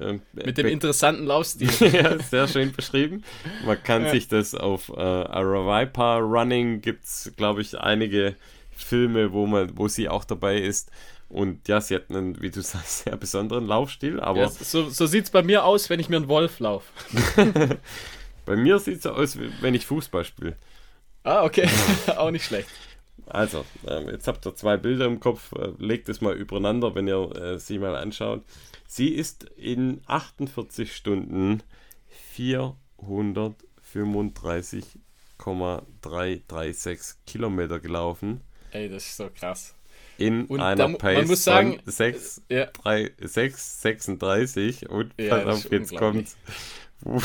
Ähm, Mit dem interessanten Laufstil. ja, sehr schön beschrieben. Man kann ja. sich das auf äh, Aravaipa Running gibt es, glaube ich, einige Filme, wo man, wo sie auch dabei ist. Und ja, sie hat einen, wie du sagst, sehr besonderen Laufstil. Aber ja, so so sieht es bei mir aus, wenn ich mir einen Wolf laufe. bei mir sieht es so aus, wenn ich Fußball spiele. Ah, okay. auch nicht schlecht. Also, äh, jetzt habt ihr zwei Bilder im Kopf. Äh, legt es mal übereinander, wenn ihr äh, sie mal anschaut. Sie ist in 48 Stunden 435,336 Kilometer gelaufen. Ey, das ist so krass. In und einer da, Pace man muss sagen, von 6, ja. 3, 6, 36 und ja, pass auf, jetzt kommt,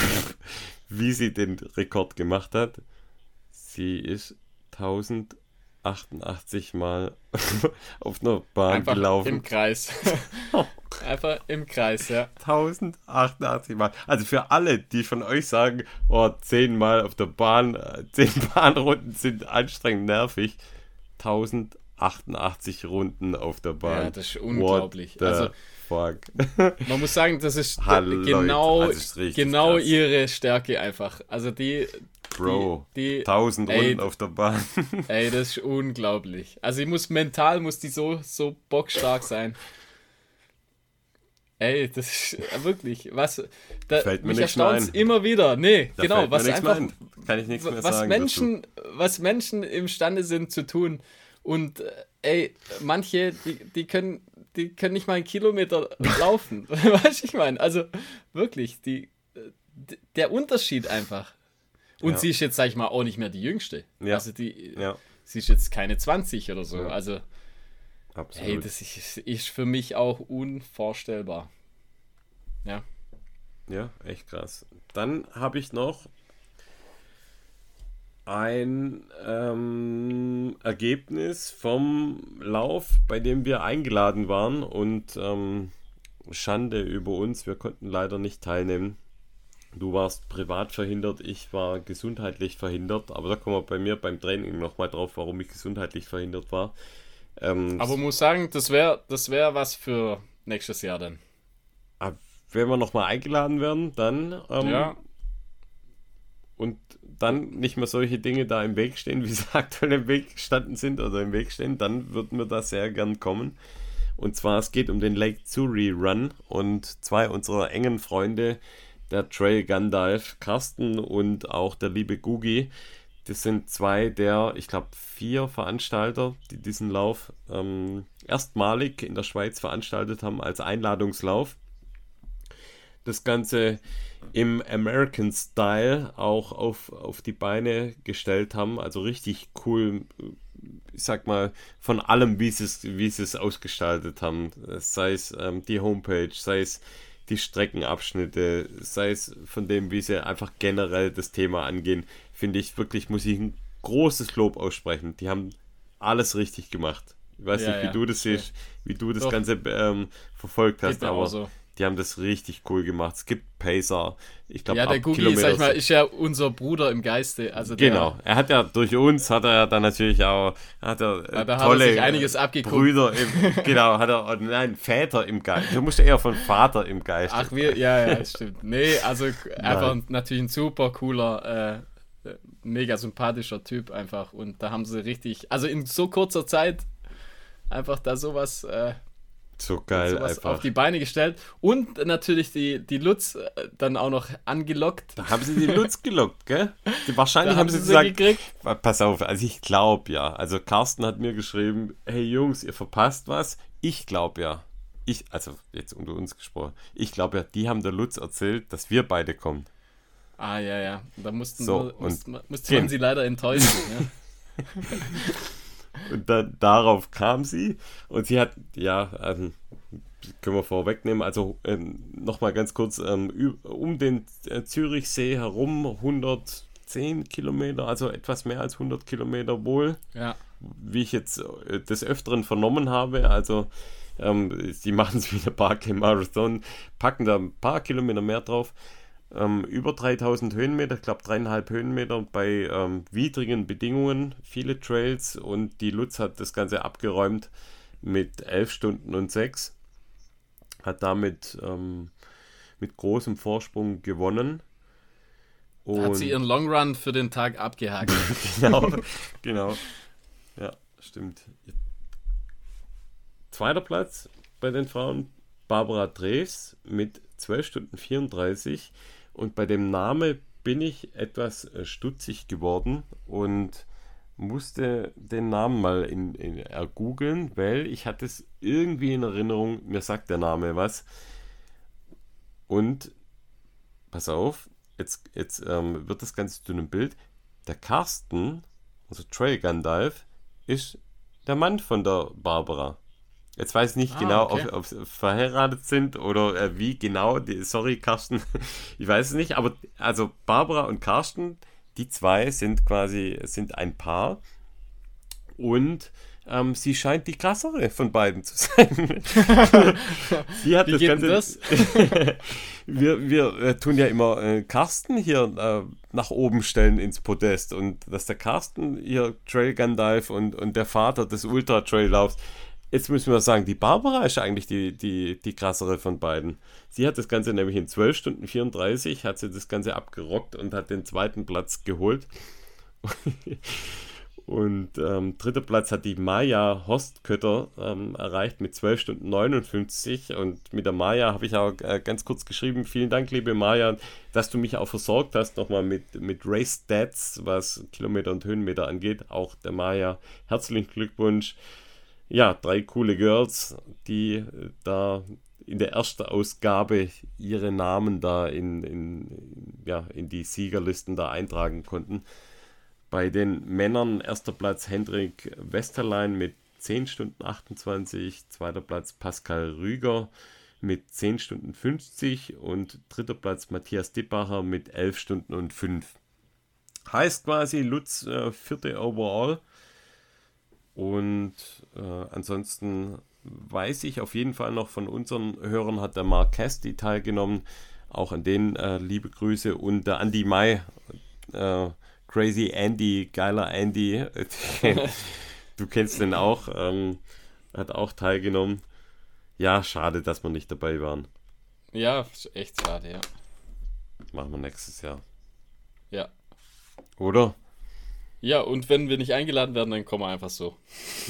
wie sie den Rekord gemacht hat. Sie ist 1000 88 Mal auf einer Bahn Einfach gelaufen. Im Kreis. Einfach im Kreis, ja. 1088 Mal. Also für alle, die von euch sagen, oh, 10 Mal auf der Bahn, 10 Bahnrunden sind anstrengend nervig. 1088 Runden auf der Bahn. Ja, das ist unglaublich. also, fuck. Man muss sagen, das ist Hallo, genau, also ist genau krass. ihre Stärke einfach. Also die, Bro, die, die, 1000 ey, Runden auf der Bahn. Ey, das ist unglaublich. Also ich muss mental muss die so so bockstark sein. Ey, das ist wirklich was. Da, fällt mir mich erstaunt immer wieder. Nee, da genau, was einfach kann ich nichts mehr was sagen. Menschen, dazu. was Menschen imstande sind zu tun und äh, ey, manche die, die können die können nicht mal einen Kilometer laufen. weißt du, ich meine, also wirklich die der Unterschied einfach. Und ja. sie ist jetzt, sag ich mal, auch nicht mehr die Jüngste. Ja. Also die, ja. sie ist jetzt keine 20 oder so. Also, Absolut. hey, das ist, ist für mich auch unvorstellbar. Ja. Ja, echt krass. Dann habe ich noch ein ähm, Ergebnis vom Lauf, bei dem wir eingeladen waren und ähm, Schande über uns, wir konnten leider nicht teilnehmen. Du warst privat verhindert, ich war gesundheitlich verhindert, aber da kommen wir bei mir beim Training nochmal drauf, warum ich gesundheitlich verhindert war. Ähm, aber muss sagen, das wäre das wär was für nächstes Jahr dann. Ah, wenn wir nochmal eingeladen werden, dann. Ähm, ja. Und dann nicht mehr solche Dinge da im Weg stehen, wie sie aktuell im Weg gestanden sind oder im Weg stehen, dann würden wir da sehr gern kommen. Und zwar, es geht um den Lake Zuri Run und zwei unserer engen Freunde, der Trail Gandalf, Carsten und auch der liebe Gugi. Das sind zwei der, ich glaube, vier Veranstalter, die diesen Lauf ähm, erstmalig in der Schweiz veranstaltet haben als Einladungslauf. Das Ganze im American Style auch auf, auf die Beine gestellt haben. Also richtig cool, ich sag mal, von allem, wie sie es, wie sie es ausgestaltet haben. Sei es ähm, die Homepage, sei es die Streckenabschnitte, sei es von dem, wie sie einfach generell das Thema angehen, finde ich wirklich, muss ich ein großes Lob aussprechen. Die haben alles richtig gemacht. Ich weiß ja, nicht, wie ja. du das siehst, wie du das Doch. Ganze ähm, verfolgt hast, aber so. Die haben das richtig cool gemacht. Es gibt Pacer. Ich glaube, ja, der Gugi, sag ich mal, ist ja unser Bruder im Geiste. Also genau, er hat ja durch uns hat er dann natürlich auch hat er, ja, da tolle hat er sich einiges abgeguckt. Brüder, im, genau, hat er nein Väter im Geist. Du musst eher von Vater im Geist. Ach wir, ja, ja, stimmt. Nee, also einfach nein. natürlich ein super cooler. Äh, mega sympathischer Typ einfach und da haben sie richtig, also in so kurzer Zeit einfach da sowas äh, so geil einfach. auf die Beine gestellt und natürlich die, die Lutz äh, dann auch noch angelockt. Da haben sie die Lutz gelockt, gell? Die, wahrscheinlich haben, haben sie gesagt, gekriegt. pass auf, also ich glaube ja. Also Carsten hat mir geschrieben, hey Jungs, ihr verpasst was. Ich glaube ja. Ich, also jetzt unter uns gesprochen, ich glaube ja, die haben der Lutz erzählt, dass wir beide kommen. Ah, ja, ja. Da mussten so, wir, musste, musste man sie leider enttäuschen. ja. Und dann darauf kam sie und sie hat, ja, ähm, können wir vorwegnehmen, also ähm, nochmal ganz kurz, ähm, um den äh, Zürichsee herum 110 Kilometer, also etwas mehr als 100 Kilometer wohl. Ja. Wie ich jetzt äh, des Öfteren vernommen habe, also ähm, sie machen es wie eine Park Marathon, packen da ein paar Kilometer mehr drauf ähm, über 3000 Höhenmeter, ich glaube dreieinhalb Höhenmeter bei ähm, widrigen Bedingungen, viele Trails und die Lutz hat das Ganze abgeräumt mit 11 Stunden und 6. Hat damit ähm, mit großem Vorsprung gewonnen. Und hat sie ihren Long Run für den Tag abgehakt. genau, genau. Ja, stimmt. Zweiter Platz bei den Frauen Barbara Dreves mit 12 Stunden 34. Und bei dem Namen bin ich etwas äh, stutzig geworden und musste den Namen mal in, in ergoogeln, weil ich hatte es irgendwie in Erinnerung, mir sagt der Name was. Und pass auf, jetzt, jetzt ähm, wird das Ganze zu einem Bild. Der Carsten, also Trail Gandalf, ist der Mann von der Barbara. Jetzt weiß ich nicht ah, genau, okay. ob, sie verheiratet sind oder äh, wie genau. Die, sorry, Carsten, ich weiß es nicht. Aber also Barbara und Carsten, die zwei sind quasi sind ein Paar und ähm, sie scheint die krassere von beiden zu sein. sie hat wie das Ganze. Das? wir, wir äh, tun ja immer äh, Carsten hier äh, nach oben stellen ins Podest und dass der Carsten hier Trail Gandalf und, und der Vater des Ultra Trail Laufs Jetzt müssen wir sagen, die Barbara ist eigentlich die, die, die krassere von beiden. Sie hat das Ganze nämlich in 12 Stunden 34, hat sie das Ganze abgerockt und hat den zweiten Platz geholt. und ähm, dritter Platz hat die Maya Horstkötter ähm, erreicht mit 12 Stunden 59. Und mit der Maya habe ich auch äh, ganz kurz geschrieben, vielen Dank, liebe Maya, dass du mich auch versorgt hast, nochmal mit, mit Race Stats, was Kilometer und Höhenmeter angeht. Auch der Maya, herzlichen Glückwunsch ja, drei coole Girls, die äh, da in der ersten Ausgabe ihre Namen da in, in, ja, in die Siegerlisten da eintragen konnten. Bei den Männern erster Platz Hendrik Westerlein mit 10 Stunden 28, zweiter Platz Pascal Rüger mit 10 Stunden 50 und dritter Platz Matthias Dippacher mit 11 Stunden und 5. Heißt quasi Lutz äh, vierte Overall und äh, ansonsten weiß ich auf jeden Fall noch von unseren Hörern hat der Mark Casti teilgenommen. Auch an den äh, liebe Grüße und der Andy Mai, äh, Crazy Andy, geiler Andy, du kennst den auch, ähm, hat auch teilgenommen. Ja, schade, dass wir nicht dabei waren. Ja, echt schade, ja. Machen wir nächstes Jahr. Ja. Oder? Ja, und wenn wir nicht eingeladen werden, dann kommen wir einfach so.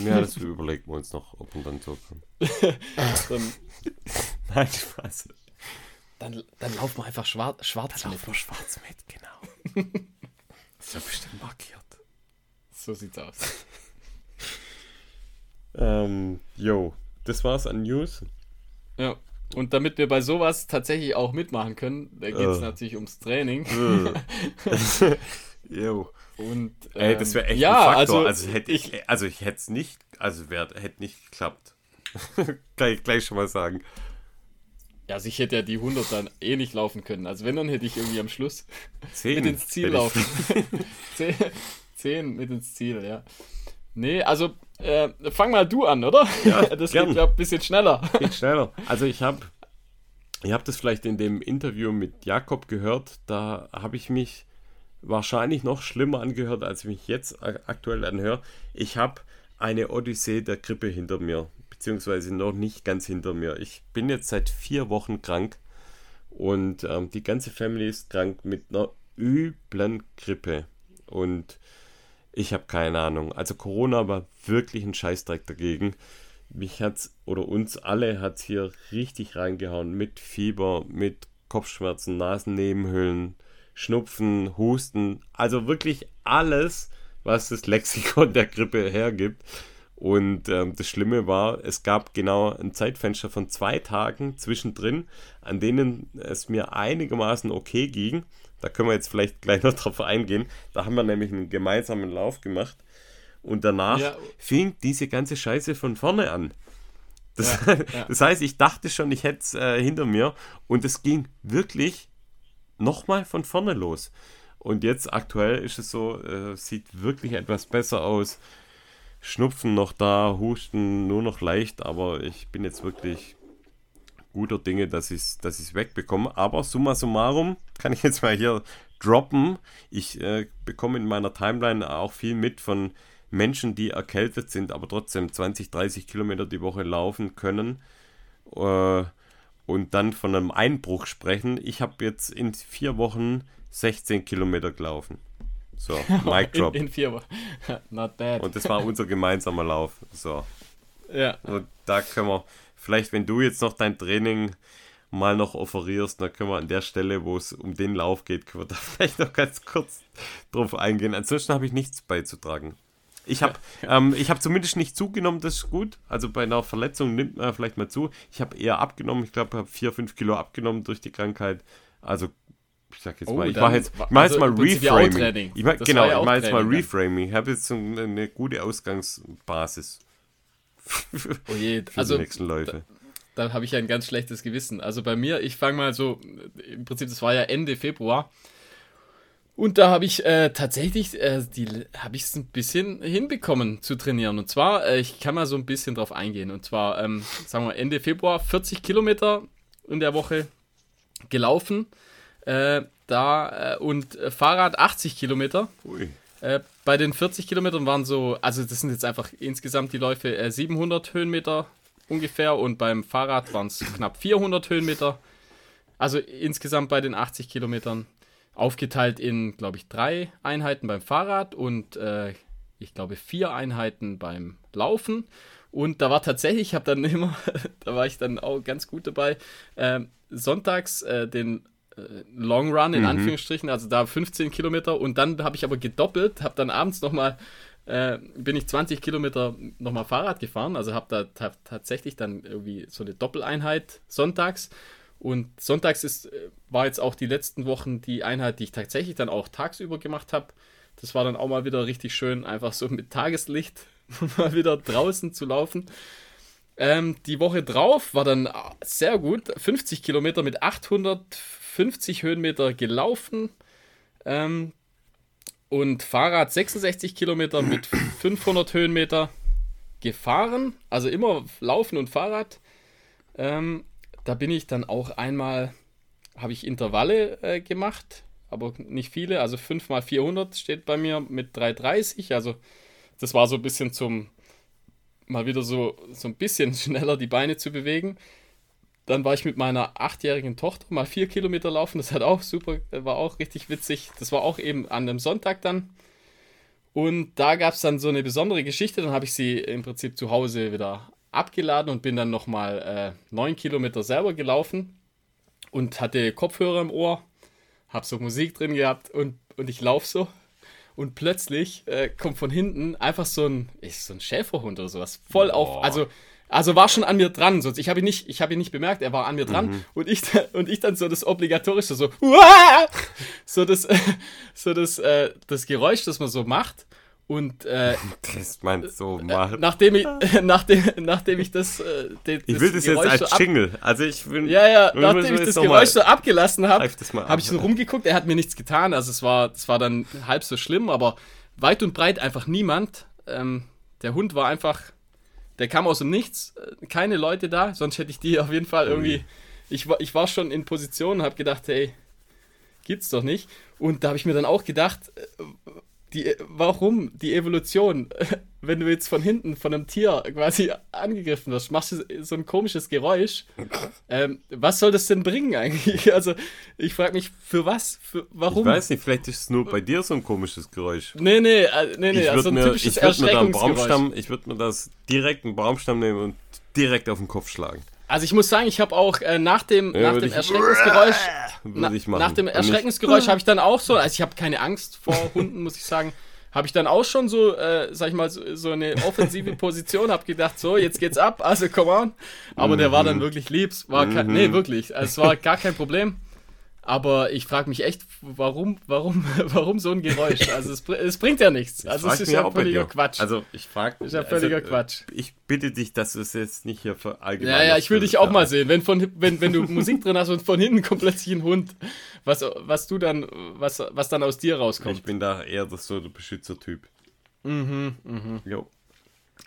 Ja, das überlegen wir uns noch, ob wir dann so kommen. dann, Nein, Spaß. Dann, dann laufen wir einfach schwarz, schwarz dann mit. schwarz mit, genau. das ist ja bestimmt markiert. So sieht's aus. ähm, jo, das war's an News. Ja. Und damit wir bei sowas tatsächlich auch mitmachen können, da geht es uh. natürlich ums Training. jo. Und, ähm, Ey, das wäre echt ja, ein Faktor. Also, also hätte ich, also ich hätte es nicht, also wär, hätte nicht geklappt. Kann ich gleich schon mal sagen. Ja, also ich hätte ja die 100 dann eh nicht laufen können. Also wenn, dann hätte ich irgendwie am Schluss 10 mit ins Ziel laufen. 10, 10 mit ins Ziel, ja. Nee, also äh, fang mal du an, oder? Ja, das gern. geht ja ein bisschen schneller. Geht schneller. Also ich habe ihr habt es vielleicht in dem Interview mit Jakob gehört, da habe ich mich wahrscheinlich noch schlimmer angehört, als ich mich jetzt aktuell anhöre. Ich habe eine Odyssee der Grippe hinter mir, beziehungsweise noch nicht ganz hinter mir. Ich bin jetzt seit vier Wochen krank und ähm, die ganze Family ist krank mit einer üblen Grippe. Und ich habe keine Ahnung. Also Corona war wirklich ein Scheißdreck dagegen. Mich hat's oder uns alle hat's hier richtig reingehauen mit Fieber, mit Kopfschmerzen, Nasennebenhöhlen, Schnupfen, Husten, also wirklich alles, was das Lexikon der Grippe hergibt. Und ähm, das Schlimme war, es gab genau ein Zeitfenster von zwei Tagen zwischendrin, an denen es mir einigermaßen okay ging. Da können wir jetzt vielleicht gleich noch drauf eingehen. Da haben wir nämlich einen gemeinsamen Lauf gemacht. Und danach ja. fing diese ganze Scheiße von vorne an. Das, ja, ja. das heißt, ich dachte schon, ich hätte es äh, hinter mir. Und es ging wirklich nochmal von vorne los. Und jetzt aktuell ist es so, äh, sieht wirklich etwas besser aus. Schnupfen noch da, Husten nur noch leicht, aber ich bin jetzt wirklich guter Dinge, dass ich es dass wegbekomme. Aber summa summarum kann ich jetzt mal hier droppen. Ich äh, bekomme in meiner Timeline auch viel mit von Menschen, die erkältet sind, aber trotzdem 20, 30 Kilometer die Woche laufen können. Äh, und dann von einem Einbruch sprechen. Ich habe jetzt in vier Wochen 16 Kilometer gelaufen. So, Mic Drop. In, in vier Wochen. Not bad. Und das war unser gemeinsamer Lauf. So. Ja. Und da können wir, vielleicht, wenn du jetzt noch dein Training mal noch offerierst, dann können wir an der Stelle, wo es um den Lauf geht, können wir da vielleicht noch ganz kurz drauf eingehen. Ansonsten habe ich nichts beizutragen. Ich habe ähm, hab zumindest nicht zugenommen, das ist gut. Also bei einer Verletzung nimmt man vielleicht mal zu. Ich habe eher abgenommen. Ich glaube, ich habe 4, 5 Kilo abgenommen durch die Krankheit. Also ich sag jetzt oh, mal, ich mache jetzt, ich mach also jetzt mal Reframing. Ich mach, genau, ja ich mache jetzt mal Reframing. Ich habe jetzt so eine, gute Ausgangsbasis oh je, für also, die nächsten Läufe. Da, da habe ich ja ein ganz schlechtes Gewissen. Also bei mir, ich fange mal so, im Prinzip, das war ja Ende Februar. Und da habe ich äh, tatsächlich, äh, die habe ich es ein bisschen hinbekommen zu trainieren. Und zwar, äh, ich kann mal so ein bisschen drauf eingehen. Und zwar, ähm, sagen wir Ende Februar 40 Kilometer in der Woche gelaufen äh, da äh, und Fahrrad 80 Kilometer. Äh, bei den 40 Kilometern waren so, also das sind jetzt einfach insgesamt die Läufe 700 äh, Höhenmeter ungefähr und beim Fahrrad waren es knapp 400 Höhenmeter. Also insgesamt bei den 80 Kilometern aufgeteilt in, glaube ich, drei Einheiten beim Fahrrad und äh, ich glaube vier Einheiten beim Laufen. Und da war tatsächlich, ich habe dann immer, da war ich dann auch ganz gut dabei, äh, sonntags äh, den äh, Long Run in mhm. Anführungsstrichen, also da 15 Kilometer und dann habe ich aber gedoppelt, habe dann abends nochmal, äh, bin ich 20 Kilometer nochmal Fahrrad gefahren, also habe da tatsächlich dann irgendwie so eine Doppeleinheit sonntags und sonntags ist, äh, war jetzt auch die letzten Wochen die Einheit, die ich tatsächlich dann auch tagsüber gemacht habe. Das war dann auch mal wieder richtig schön, einfach so mit Tageslicht mal wieder draußen zu laufen. Ähm, die Woche drauf war dann sehr gut, 50 Kilometer mit 800 50 Höhenmeter gelaufen ähm, und Fahrrad 66 Kilometer mit 500 Höhenmeter gefahren. Also immer Laufen und Fahrrad. Ähm, da bin ich dann auch einmal, habe ich Intervalle äh, gemacht, aber nicht viele. Also 5 mal 400 steht bei mir mit 330. Also das war so ein bisschen zum, mal wieder so, so ein bisschen schneller die Beine zu bewegen. Dann war ich mit meiner achtjährigen Tochter mal vier Kilometer laufen. Das hat auch super, war auch richtig witzig. Das war auch eben an einem Sonntag dann. Und da gab es dann so eine besondere Geschichte. Dann habe ich sie im Prinzip zu Hause wieder abgeladen und bin dann nochmal äh, neun Kilometer selber gelaufen und hatte Kopfhörer im Ohr, habe so Musik drin gehabt und, und ich laufe so. Und plötzlich äh, kommt von hinten einfach so ein, ist so ein Schäferhund oder sowas. Voll Boah. auf, also also war schon an mir dran, sonst ich habe ihn nicht, ich habe ihn nicht bemerkt, er war an mir dran mhm. und ich und ich dann so das obligatorische so so das so das äh, das Geräusch, das man so macht und äh, das man so macht. Nachdem ich nachdem nachdem ich das, äh, das Ich will das, das jetzt als Jingle. Also ich will Ja, ja, nachdem ich das Geräusch so abgelassen habe, habe ich so rumgeguckt, er hat mir nichts getan, also es war es war dann halb so schlimm, aber weit und breit einfach niemand. Ähm, der Hund war einfach der kam aus dem Nichts, äh, keine Leute da, sonst hätte ich die auf jeden Fall irgendwie ich, war, ich war schon in Position und habe gedacht, hey, gibt's doch nicht. Und da habe ich mir dann auch gedacht, äh, die, warum die Evolution, wenn du jetzt von hinten von einem Tier quasi angegriffen wirst, machst du so ein komisches Geräusch. Ähm, was soll das denn bringen eigentlich? Also ich frage mich, für was? Für, warum? Ich weiß nicht, vielleicht ist es nur bei dir so ein komisches Geräusch. Nee, nee, äh, nee, nee, ich also ein mir, typisches ich würd mir da einen Baumstamm, Ich würde mir das direkt einen Baumstamm nehmen und direkt auf den Kopf schlagen. Also ich muss sagen, ich habe auch äh, nach dem, ja, nach dem Erschreckensgeräusch, na, nach dem Erschreckensgeräusch habe ich dann auch so, also ich habe keine Angst vor Hunden, muss ich sagen, habe ich dann auch schon so, äh, sag ich mal, so, so eine offensive Position, habe gedacht, so, jetzt geht's ab, also come on. Aber mhm. der war dann mhm. wirklich lieb, war mhm. kein, nee, wirklich, also es war gar kein Problem. Aber ich frage mich echt, warum, warum, warum so ein Geräusch? Also es, es bringt ja nichts. Also es ist ja völliger Quatsch. Also ich frage, ist ja völliger also, Quatsch. Ich bitte dich, dass du es jetzt nicht hier für allgemein. Ja, ja, ich will dich auch mal sehen. Wenn von, wenn, wenn du Musik drin hast und von hinten kommt plötzlich ein Hund, was, was du dann, was, was dann aus dir rauskommt. Ich bin da eher das so der Beschützertyp. Mhm, mhm. Jo.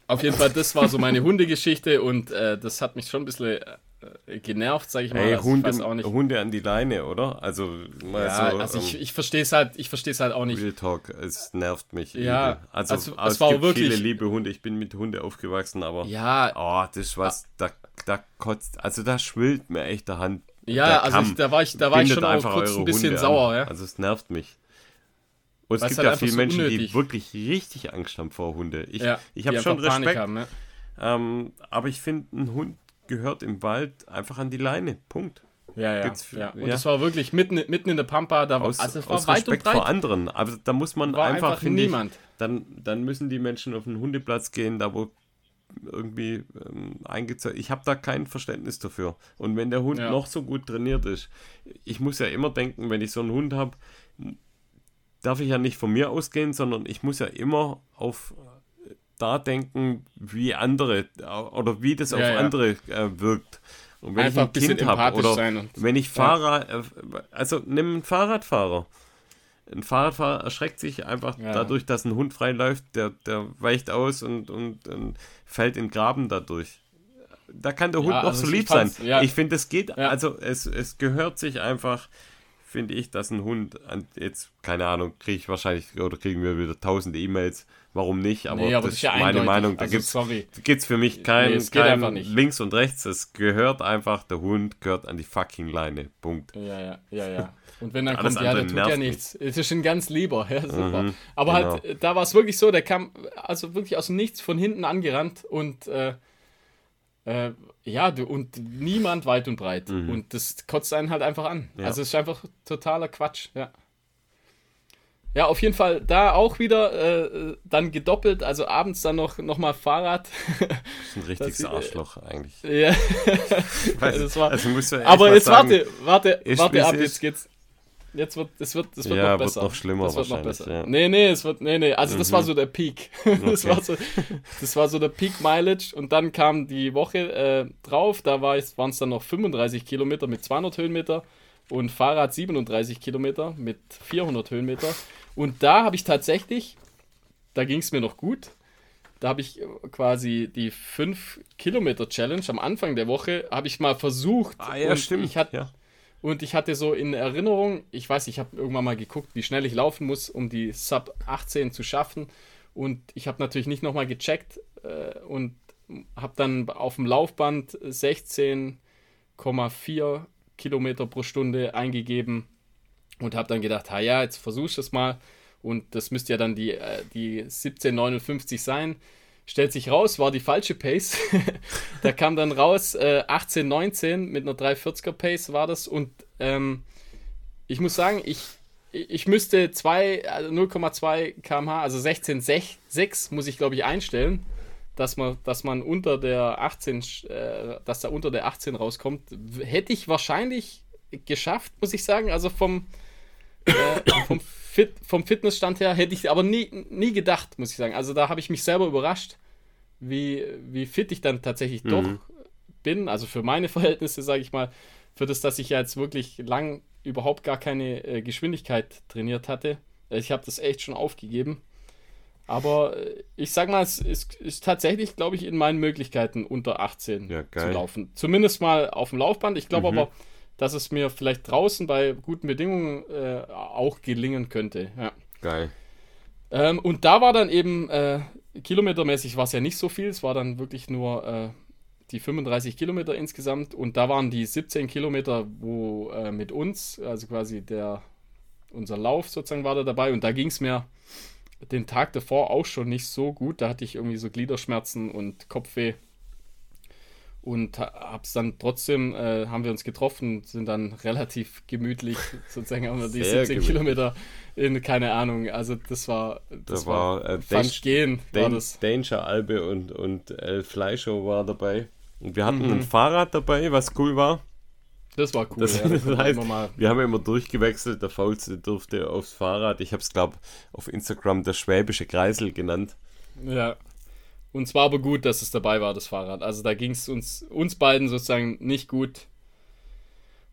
Auf jeden Fall, das war so meine Hundegeschichte und äh, das hat mich schon ein bisschen äh, genervt, sag ich mal. Hey, also Hunde, Hunde an die Leine, oder? Also, ja, so, also ich, ähm, ich verstehe es halt, ich verstehe halt auch nicht. Real Talk, es nervt mich. Ja, also, also, also es war gibt wirklich viele liebe Hunde. Ich bin mit Hunde aufgewachsen, aber ja, oh, das ist was, da, da kotzt, also da schwillt mir echt der Hand. Ja, der also ich, da war ich, da war ich schon auch kurz ein bisschen Hunde sauer, ja. Also es nervt mich. Und es Weil's gibt halt ja viele so Menschen, unnötig. die wirklich richtig Angst haben vor Hunde. Ich, ja, ich habe schon Respekt. Haben, ne? ähm, aber ich finde, ein Hund gehört im Wald einfach an die Leine. Punkt. Ja, ja. ja. Und ja. das war wirklich mitten, mitten in der Pampa. Da aus, also es war aus weit Respekt vor anderen. Aber da muss man war einfach, einfach niemand. Ich, dann, dann müssen die Menschen auf den Hundeplatz gehen, da wo irgendwie ähm, eingezogen. Ich habe da kein Verständnis dafür. Und wenn der Hund ja. noch so gut trainiert ist, ich muss ja immer denken, wenn ich so einen Hund habe, darf ich ja nicht von mir ausgehen, sondern ich muss ja immer auf da denken, wie andere oder wie das ja, auf ja. andere äh, wirkt. Und wenn Einfach ich ein, ein Kind habe oder wenn ich Fahrrad, ja. Äh, also nimm einen Fahrradfahrer. Ein Fahrradfahrer erschreckt sich einfach dadurch, dass ein Hund frei läuft, der, der weicht aus und, und, und fällt in Graben dadurch. Da kann der Hund noch also so lieb sein. Ich finde, es geht, also es, es gehört sich einfach finde ich, dass ein Hund, jetzt, keine Ahnung, kriege ich wahrscheinlich, oder kriegen wir wieder tausende E-Mails, warum nicht, aber, nee, aber das, ist ja meine Meinung, da also, gibt es für mich kein, nee, kein links und rechts, es gehört einfach, der Hund gehört an die fucking Leine, Punkt. Ja, ja, ja, ja. Und wenn dann kommt, ja, der tut ja nichts. Es ist ein ganz lieber. Ja, super. Mhm, aber halt, genau. halt, da war es wirklich so, der kam also wirklich aus dem Nichts von hinten angerannt und äh, äh, ja, du, und niemand weit und breit. Mhm. Und das kotzt einen halt einfach an. Ja. Also es ist einfach totaler Quatsch, ja. Ja, auf jeden Fall da auch wieder äh, dann gedoppelt, also abends dann noch, noch mal Fahrrad. Das ist ein richtiges das, Arschloch eigentlich. Ja. das war, also aber jetzt sagen, warte, warte, warte ab, jetzt geht's. Jetzt wird es wird, das wird ja, noch besser. Wird noch schlimmer das wird noch besser. Ja. Nee, nee, es wird nee, nee, also mhm. das war mhm. so der Peak. das okay. war so das war so der Peak Mileage und dann kam die Woche äh, drauf, da war es waren es dann noch 35 Kilometer mit 200 Höhenmeter und Fahrrad 37 Kilometer mit 400 Höhenmeter und da habe ich tatsächlich da ging es mir noch gut. Da habe ich quasi die 5 Kilometer Challenge am Anfang der Woche habe ich mal versucht. Ah ja, stimmt. Ich hatte ja und ich hatte so in Erinnerung, ich weiß, ich habe irgendwann mal geguckt, wie schnell ich laufen muss, um die Sub 18 zu schaffen. Und ich habe natürlich nicht nochmal gecheckt äh, und habe dann auf dem Laufband 16,4 Kilometer pro Stunde eingegeben und habe dann gedacht, ha ja, jetzt versuchst du es mal. Und das müsste ja dann die, äh, die 1759 sein. Stellt sich raus, war die falsche Pace. da kam dann raus äh, 18, 19 mit einer 340er Pace war das. Und ähm, ich muss sagen, ich, ich müsste 2, also 0,2 km/h, also 16,6 muss ich glaube ich einstellen, dass man, dass man unter der 18, äh, dass da unter der 18 rauskommt. Hätte ich wahrscheinlich geschafft, muss ich sagen. Also vom, äh, vom Fit, vom Fitnessstand her hätte ich aber nie, nie gedacht, muss ich sagen. Also da habe ich mich selber überrascht, wie, wie fit ich dann tatsächlich mhm. doch bin. Also für meine Verhältnisse, sage ich mal, für das, dass ich ja jetzt wirklich lang überhaupt gar keine äh, Geschwindigkeit trainiert hatte. Ich habe das echt schon aufgegeben. Aber äh, ich sag mal, es ist, ist tatsächlich, glaube ich, in meinen Möglichkeiten unter 18 Ja, zu laufen. Zumindest mal auf dem Laufband. Ich glaube Mhm. aber, dass es mir vielleicht draußen bei guten Bedingungen äh, auch gelingen könnte. Ja. Geil. Ähm, und da war dann eben, äh, kilometermäßig war es ja nicht so viel, es war dann wirklich nur äh, die 35 Kilometer insgesamt und da waren die 17 Kilometer, wo äh, mit uns, also quasi der, unser Lauf sozusagen war da dabei und da ging es mir den Tag davor auch schon nicht so gut, da hatte ich irgendwie so Gliederschmerzen und Kopfweh und ha- hab's dann trotzdem, äh, haben wir uns getroffen, sind dann relativ gemütlich, sozusagen haben wir die Sehr 17 gemütlich. Kilometer in, keine Ahnung, also das war, das Da war, äh, fand Dash- gehen, war Dan das. Danger Albe und, und El Fleischer war dabei. Und wir hatten Mhm. ein Fahrrad dabei, was cool war. Das war cool. Das, ja, das heißt, wir haben immer durchgewechselt. Der Faulste durfte aufs Fahrrad. Ich habe es, glaube auf Instagram der Schwäbische Kreisel genannt. ja. Und zwar aber gut, dass es dabei war, das Fahrrad. Also da ging es uns, uns beiden sozusagen nicht gut.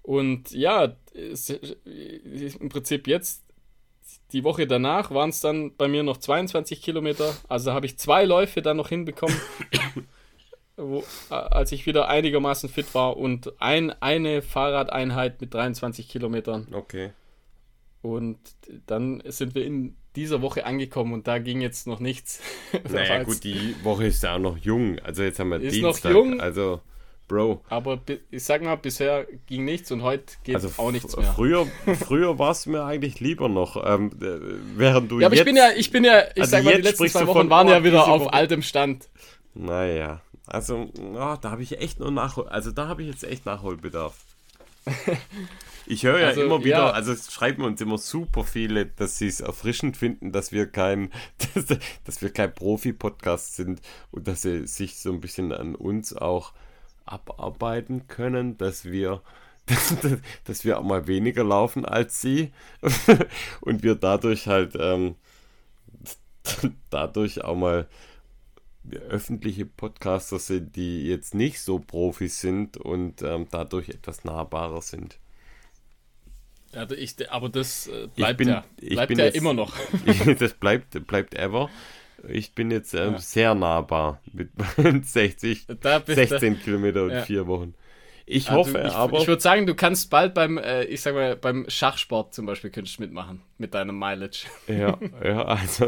Und ja, es, im Prinzip jetzt, die Woche danach waren es dann bei mir noch 22 Kilometer. Also habe ich zwei Läufe dann noch hinbekommen, wo, als ich wieder einigermaßen fit war. Und ein, eine Fahrradeinheit mit 23 Kilometern. Okay. Und dann sind wir in dieser Woche angekommen und da ging jetzt noch nichts. Naja, gut, die Woche ist ja auch noch jung. Also jetzt haben wir Ist noch Dienstag. jung. Also, Bro. Aber ich sag mal, bisher ging nichts und heute geht Also auch nichts mehr. Früher, früher war es mir eigentlich lieber noch. Ähm, äh, während du Ja, aber jetzt, ich bin ja, ich bin ja, ich Also sag mal, die jetzt letzten zwei Wochen waren oh, ja wieder auf Woche- altem Stand. Naja, also ah, da habe ich echt nur Nachhol... Also da habe ich jetzt echt Nachholbedarf. Ich höre ja Also, immer wieder, ja. also schreiben uns immer super viele, dass sie es erfrischend finden, dass wir kein, dass, dass wir kein Profi-Podcast sind und dass sie sich so ein bisschen an uns auch abarbeiten können, dass wir, dass, dass wir auch mal weniger laufen als sie und wir dadurch halt ähm, dadurch auch mal öffentliche Podcaster sind, die jetzt nicht so Profis sind und ähm, dadurch etwas nahbarer sind. Also ich, aber das äh, bleibt bin- ja, bleibt bin ja jetzt- immer noch. das bleibt, bleibt ever. Ich bin jetzt ähm, Ja. sehr nahbar mit meinen 60, Da bist 16 Kilometer und Ja. vier Wochen. Ich Also hoffe ich, aber, Ich würde sagen, du kannst bald beim, äh, ich sag mal, beim Schachsport zum Beispiel könntest du mitmachen mit deinem Mileage. ja, ja, also,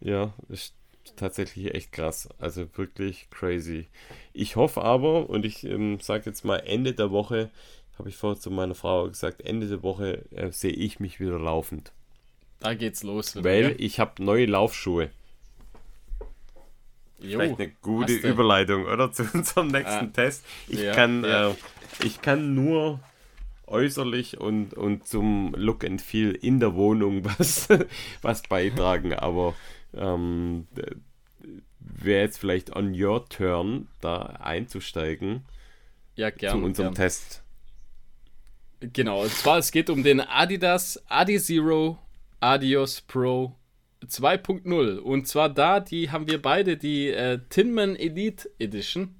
ja, ist tatsächlich echt krass. Also wirklich crazy. Ich hoffe aber, und ich ähm, sage jetzt mal Ende der Woche, habe ich vorher zu meiner Frau gesagt, Ende der Woche äh, sehe ich mich wieder laufend. Da geht's los. wieder, Weil gell? ich habe neue Laufschuhe. Jo, Vielleicht eine gute. Überleitung, oder? Zu unserem nächsten Ah. Test. Ich, Ja, kann, ja. Äh, ich kann nur äußerlich und, und zum Look and Feel in der Wohnung was, was beitragen, aber ähm, wäre jetzt on on your turn, da einzusteigen Ja, zu gern. unserem gern. Test. Genau, und zwar es geht um den Adidas Adizero Adios Pro 2.0 und zwar da, die haben wir beide die äh, Tinman Elite Edition,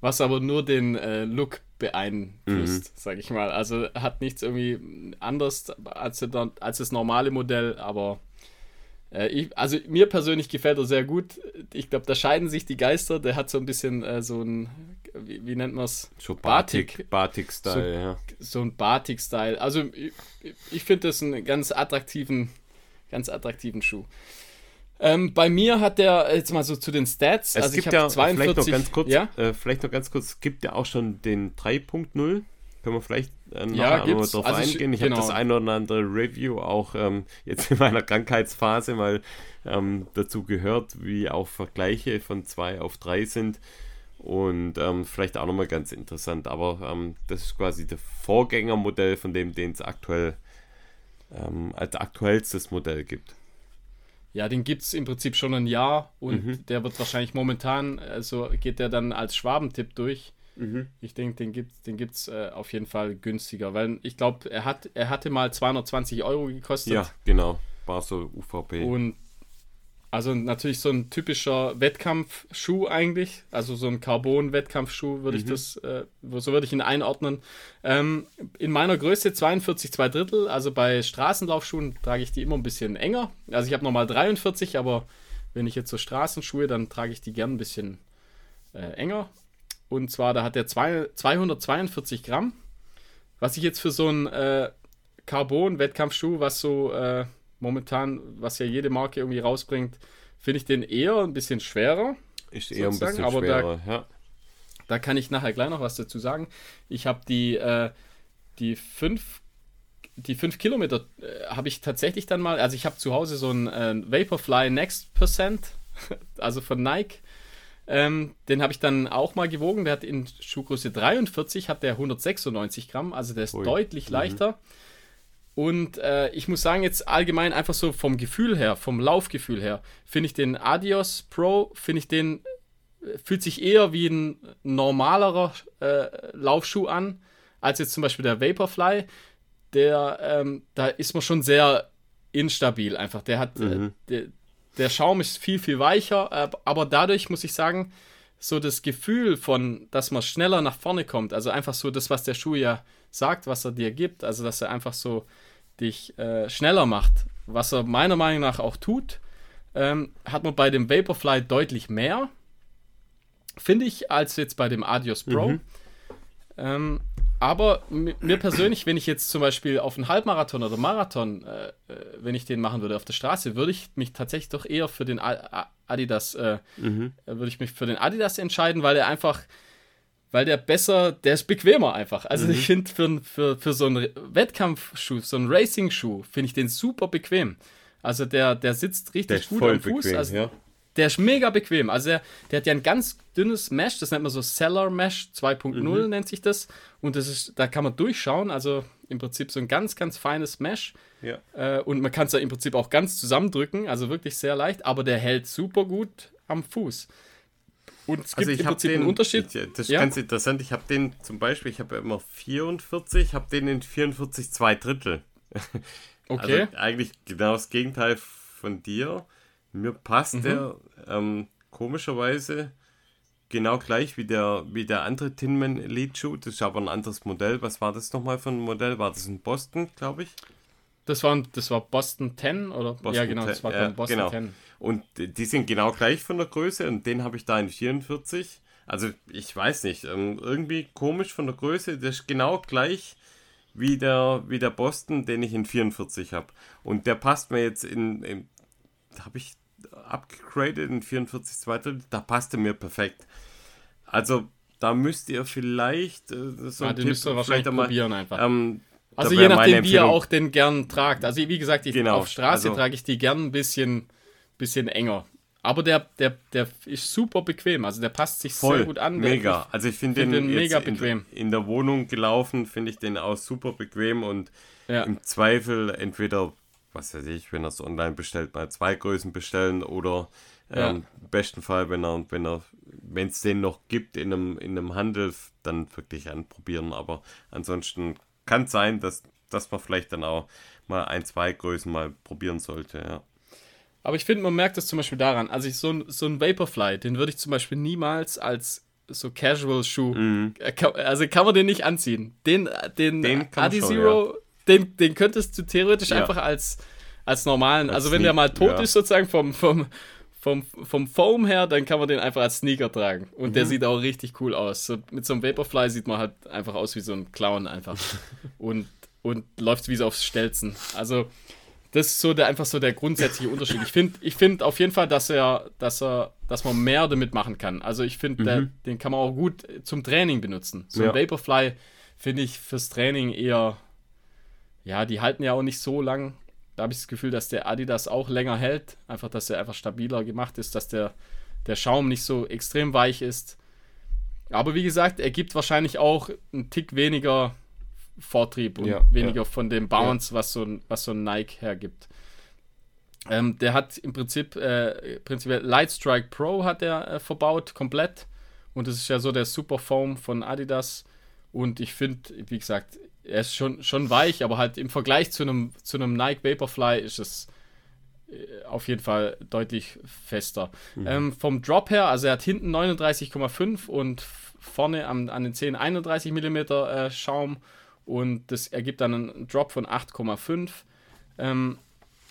was aber nur den äh, Look beeinflusst, Mhm. sag ich mal. Also hat nichts irgendwie anders als, als das normale Modell, aber äh, ich, also mir persönlich gefällt er sehr gut. Ich glaube, da scheiden sich die Geister. Der hat so ein bisschen äh, so ein, wie, wie nennt man es? So Batik. Batik, Batik-Style, ja. so ein Batik-Style. Also ich, ich finde das einen ganz attraktiven, ganz attraktiven Schuh. Ähm, bei mir hat der, jetzt mal so zu den Stats, Es also ich gibt habe ja 42, vielleicht noch ganz kurz, ja, äh, vielleicht noch ganz kurz, es gibt ja auch schon den 3.0. Können wir vielleicht äh, Ja, noch mal gibt's. drauf Also eingehen. Ich genau. habe das ein oder andere Review auch ähm, jetzt in meiner Krankheitsphase mal ähm, dazu gehört, wie auch Vergleiche von 2 auf 3 sind. Und ähm, vielleicht auch nochmal ganz interessant, aber ähm, das ist quasi das Vorgängermodell von dem, den es aktuell ähm, als aktuellstes Modell gibt. ja, den gibt es im Prinzip schon ein Jahr und Mhm. der wird wahrscheinlich momentan, also geht der dann als Schwabentipp durch. Ich denke, den gibt es den gibt's, äh, auf jeden Fall günstiger, weil ich glaube, er, hat, er hatte mal 220 Euro gekostet. Ja, genau. War so UVP. Und also natürlich so ein typischer Wettkampfschuh eigentlich, also so ein Carbon-Wettkampfschuh würde ich Mhm. das, äh, so würde ich ihn einordnen. Ähm, in meiner Größe 42 2 Drittel, also bei Straßenlaufschuhen trage ich die immer ein bisschen enger. Also ich habe nochmal 43, aber wenn ich jetzt so Straßenschuhe, dann trage ich die gern ein bisschen äh, enger. Und zwar, da hat der zwei, 242 Gramm. Was ich jetzt für so einen äh, Carbon-Wettkampfschuh, was so äh, momentan, was ja jede Marke irgendwie rausbringt, finde ich den eher ein bisschen schwerer. Ist eher ein bisschen aber schwerer, da, ja. Da kann ich nachher gleich noch was dazu sagen. Ich habe die, äh, die 5 die 5 Kilometer äh, habe ich tatsächlich dann mal, also ich habe zu Hause so einen äh, Vaporfly Next Percent, also von Nike. Ähm, den habe ich dann auch mal gewogen. Der hat in Schuhgröße 43 hat der 196 Gramm, also der ist Ui. deutlich mhm. leichter. Mhm. Und äh, ich muss sagen, jetzt allgemein einfach so vom Gefühl her, vom Laufgefühl her, finde ich den Adios Pro, finde ich den, äh, fühlt sich eher wie ein normalerer äh, Laufschuh an, als jetzt zum Beispiel der Vaporfly der, ähm, da ist man schon sehr instabil einfach. Der hat, äh, mhm. äh, der, der Schaum ist viel, viel weicher, äh, aber dadurch muss ich sagen, so das Gefühl von, dass man schneller nach vorne kommt, also einfach so das, was der Schuh ja sagt, was er dir gibt, also dass er einfach so dich äh, schneller macht, was er meiner Meinung nach auch tut, ähm, hat man bei dem Vaporfly deutlich mehr, finde ich, als jetzt bei dem Adios Pro. Mhm. Ähm, aber mir persönlich, wenn ich jetzt zum Beispiel auf einen Halbmarathon oder Marathon, äh, äh, wenn ich den machen würde auf der Straße, würde ich mich tatsächlich doch eher für den Adidas, äh, mhm. Würde ich mich für den Adidas entscheiden, weil der einfach, weil der besser, der ist bequemer einfach. Also mhm. ich finde für, für, für so einen Wettkampfschuh, so einen Racing-Schuh, finde ich den super bequem. Also der, der sitzt richtig gut am Fuß. Bequem, also, ja. Der ist mega bequem. Also der, der hat ja ein ganz dünnes Mesh, das nennt man so Cellar Mesh 2.0 mhm. nennt sich das. Und das ist, da kann man durchschauen, also im Prinzip so ein ganz, ganz feines Mesh. Ja. Äh, und man kann es ja im Prinzip auch ganz zusammendrücken, also wirklich sehr leicht, aber der hält super gut am Fuß. Und es also gibt im Prinzip den, einen Unterschied. Ich, das ist ja. ganz interessant. Ich habe den zum Beispiel, ich habe ja immer 44, habe den in 44 zwei Drittel. Okay. Also eigentlich genau das Gegenteil von dir. Mir passt mhm. der ähm, komischerweise genau gleich wie der, wie der andere Tinman Elite Shoe. Das ist aber ein anderes Modell. Was war das nochmal für ein Modell? War das in Boston, glaube ich? Das war, das war Boston 10 oder? Boston ja, genau, das war ja, Boston genau. 10. Und die sind genau gleich von der Größe und den habe ich da in 44. Also ich weiß nicht, ähm, irgendwie komisch von der Größe. Das ist genau gleich wie der, wie der Boston, den ich in 44 habe. Und der passt mir jetzt in, in habe ich abgegradet in 44 Zweite, da passte mir perfekt. Also da müsst ihr vielleicht äh, so ja, den müsst ihr wahrscheinlich mal, probieren einfach. Ähm, also je nachdem, wie ihr auch den gern tragt. Also wie gesagt, ich, genau, auf Straße also, trage ich die gern ein bisschen, bisschen enger. Aber der, der, der ist super bequem. Also der passt sich voll, sehr gut an. Mega. Also ich finde find den, den mega bequem. In, in, der Wohnung gelaufen, finde ich den auch super bequem und ja. im Zweifel entweder was weiß ich, wenn er es online bestellt, mal zwei Größen bestellen oder ja. ähm, im besten Fall, wenn er, wenn er, wenn es den noch gibt in einem, in einem Handel, dann wirklich anprobieren. Aber ansonsten kann es sein, dass, dass man vielleicht dann auch mal ein, zwei Größen mal probieren sollte, ja. Aber ich finde, man merkt das zum Beispiel daran. Also ich so ein, so ein Vaporfly, den würde ich zum Beispiel niemals als so Casual-Schuh, mhm. Äh, also kann man den nicht anziehen. Den, den, den Adi Zero, den, den könntest du theoretisch ja. einfach als, als normalen, als also wenn Sneak, der mal tot ja. ist sozusagen vom, vom, vom, vom Foam her, dann kann man den einfach als Sneaker tragen. Und mhm. der sieht auch richtig cool aus. So, mit so einem Vaporfly sieht man halt einfach aus wie so ein Clown einfach. und, und läuft wie so aufs Stelzen. Also, das ist so der, einfach so der grundsätzliche Unterschied. Ich finde ich find auf jeden Fall, dass er, dass er, dass man mehr damit machen kann. Also ich finde, mhm. den kann man auch gut zum Training benutzen. So ja. ein Vaporfly finde ich fürs Training eher ja, die halten ja auch nicht so lang. Da habe ich das Gefühl, dass der Adidas auch länger hält. Einfach, dass er einfach stabiler gemacht ist, dass der, der Schaum nicht so extrem weich ist. Aber wie gesagt, er gibt wahrscheinlich auch einen Tick weniger Vortrieb und ja, weniger ja. von dem Bounce, ja. was, so ein, was so ein Nike hergibt. Ähm, der hat im Prinzip, äh, prinzipiell Lightstrike Pro hat er äh, verbaut, komplett. Und das ist ja so der Super Foam von Adidas. Und ich finde, wie gesagt, er ist schon, schon weich, aber halt im Vergleich zu einem, zu einem Nike Vaporfly ist es äh, auf jeden Fall deutlich fester. Mhm. Ähm, vom Drop her, also er hat hinten 39,5 und vorne an, an den Zähnen 31 mm äh, Schaum und das ergibt dann einen Drop von 8,5. Ähm,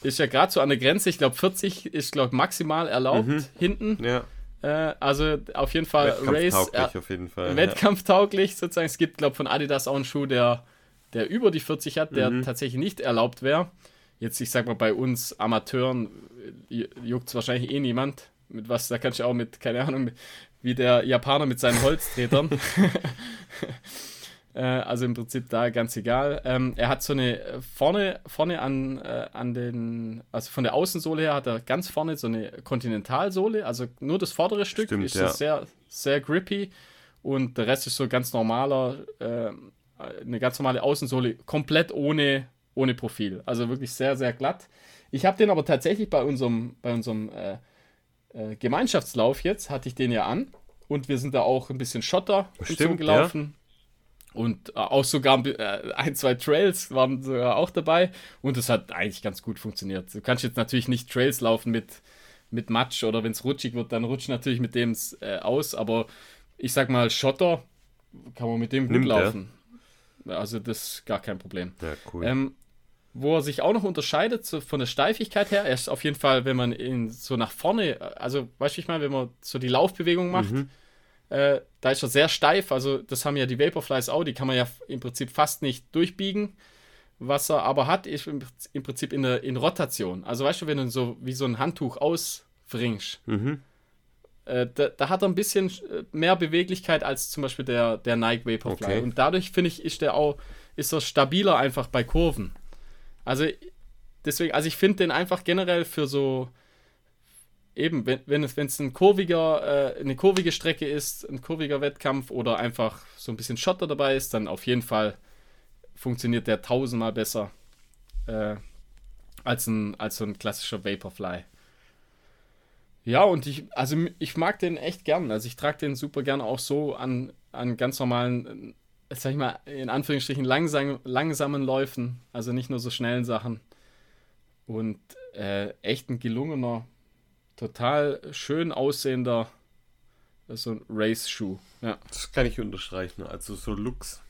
ist ja gerade so an der Grenze. Ich glaube, 40 ist, glaube maximal erlaubt mhm. hinten. Ja. Äh, also auf jeden Fall Race. Äh, auf jeden Fall. Wettkampftauglich ja. sozusagen. Es gibt, glaube ich, von Adidas auch einen Schuh, der, der über die 40 hat, der mhm. tatsächlich nicht erlaubt wäre. Jetzt, ich sag mal, bei uns Amateuren äh, juckt es wahrscheinlich eh niemand. Mit was, da kannst du auch mit, keine Ahnung, wie der Japaner mit seinen Holztretern. Äh, also im Prinzip da ganz egal. Ähm, er hat so eine vorne, vorne an, äh, an den, also von der Außensohle her hat er ganz vorne so eine Kontinentalsohle, also nur das vordere Stück Stimmt, ist ja. sehr, sehr grippy und der Rest ist so ganz normaler, äh, eine ganz normale Außensohle, komplett ohne, ohne Profil. Also wirklich sehr, sehr glatt. Ich habe den aber tatsächlich bei unserem, bei unserem äh, äh, Gemeinschaftslauf jetzt, hatte ich den ja an. Und wir sind da auch ein bisschen Schotter Stimmt, gelaufen. Ja. Und äh, auch sogar äh, ein, zwei Trails waren sogar auch dabei. Und es hat eigentlich ganz gut funktioniert. Du kannst jetzt natürlich nicht Trails laufen mit, mit Matsch oder wenn es rutschig wird, dann rutscht natürlich mit dem äh, aus. Aber ich sag mal, Schotter kann man mit dem gut Nimmt laufen. Der? Also das ist gar kein Problem. Ja, cool. Ähm, wo er sich auch noch unterscheidet so von der Steifigkeit her, er ist auf jeden Fall, wenn man ihn so nach vorne, also weißt du, ich meine, wenn man so die Laufbewegung macht, mhm. äh, da ist er sehr steif. Also, das haben ja die Vaporflies auch, die kann man ja im Prinzip fast nicht durchbiegen. Was er aber hat, ist im Prinzip in, der, in Rotation. Also, weißt du, wenn du so wie so ein Handtuch auswringst, mhm. Äh, da, da, hat er ein bisschen äh, mehr Beweglichkeit als zum Beispiel der, der Nike Vaporfly. Okay. Und dadurch, finde ich, ist der auch, ist er stabiler einfach bei Kurven. Also deswegen, also ich finde den einfach generell für so eben, wenn, wenn es, wenn es ein kurviger, äh, eine kurvige Strecke ist, ein kurviger Wettkampf oder einfach so ein bisschen Schotter dabei ist, dann auf jeden Fall funktioniert der tausendmal besser äh, als, ein, als so ein klassischer Vaporfly. Ja, und ich, also ich mag den echt gern. Also ich trage den super gern auch so an, an ganz normalen sag ich mal, in Anführungsstrichen langsam, langsamen Läufen, also nicht nur so schnellen Sachen. Und äh, echt ein gelungener, total schön aussehender so ein Race-Schuh. Ja. Das kann ich unterstreichen. Also so Looks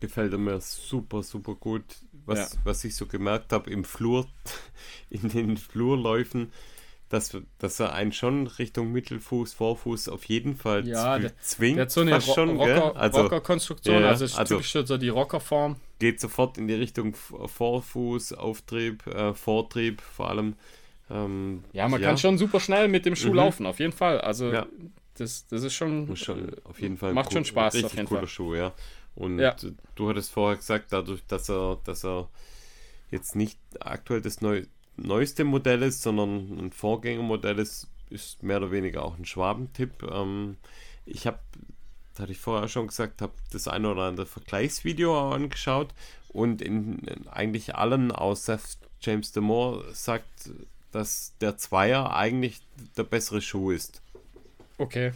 gefällt mir super, super gut. Was, ja. was ich so gemerkt habe im Flur, in den Flurläufen, dass, dass er einen schon Richtung Mittelfuß, Vorfuß auf jeden Fall ja, der, zwingt. Der hat so eine Ro schon, Rocker, also, Rocker-Konstruktion, ja, also ist also typisch so die Rockerform. Geht sofort in die Richtung Vorfuß, Auftrieb, äh, Vortrieb vor allem. Ähm, ja, man ja. kann schon super schnell mit dem Schuh mhm. laufen, auf jeden Fall. Also ja. das, das ist schon, schon auf jeden Fall macht cool, schon Spaß. Richtig auf jeden cooler Fall. Schuh, ja. Und du hattest vorher gesagt, dadurch, dass er, dass er jetzt nicht aktuell das neue neueste Modell ist, sondern ein Vorgängermodell ist, ist mehr oder weniger auch ein Schwabentipp. Ähm, ich habe, das hatte ich vorher schon gesagt, habe das eine oder andere Vergleichsvideo angeschaut und in, in eigentlich allen außer James Demore sagt, dass der Zweier eigentlich der bessere Schuh ist. Okay.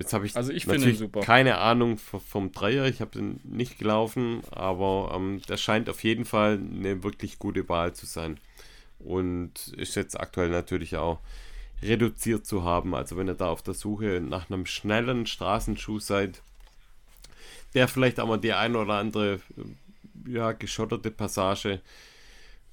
Jetzt habe ich, also ich natürlich keine Ahnung vom Dreier, ich habe den nicht gelaufen, aber ähm, das scheint auf jeden Fall eine wirklich gute Wahl zu sein. Und ist jetzt aktuell natürlich auch reduziert zu haben. Also wenn ihr da auf der Suche nach einem schnellen Straßenschuh seid, der vielleicht auch mal die ein oder andere ja, geschotterte Passage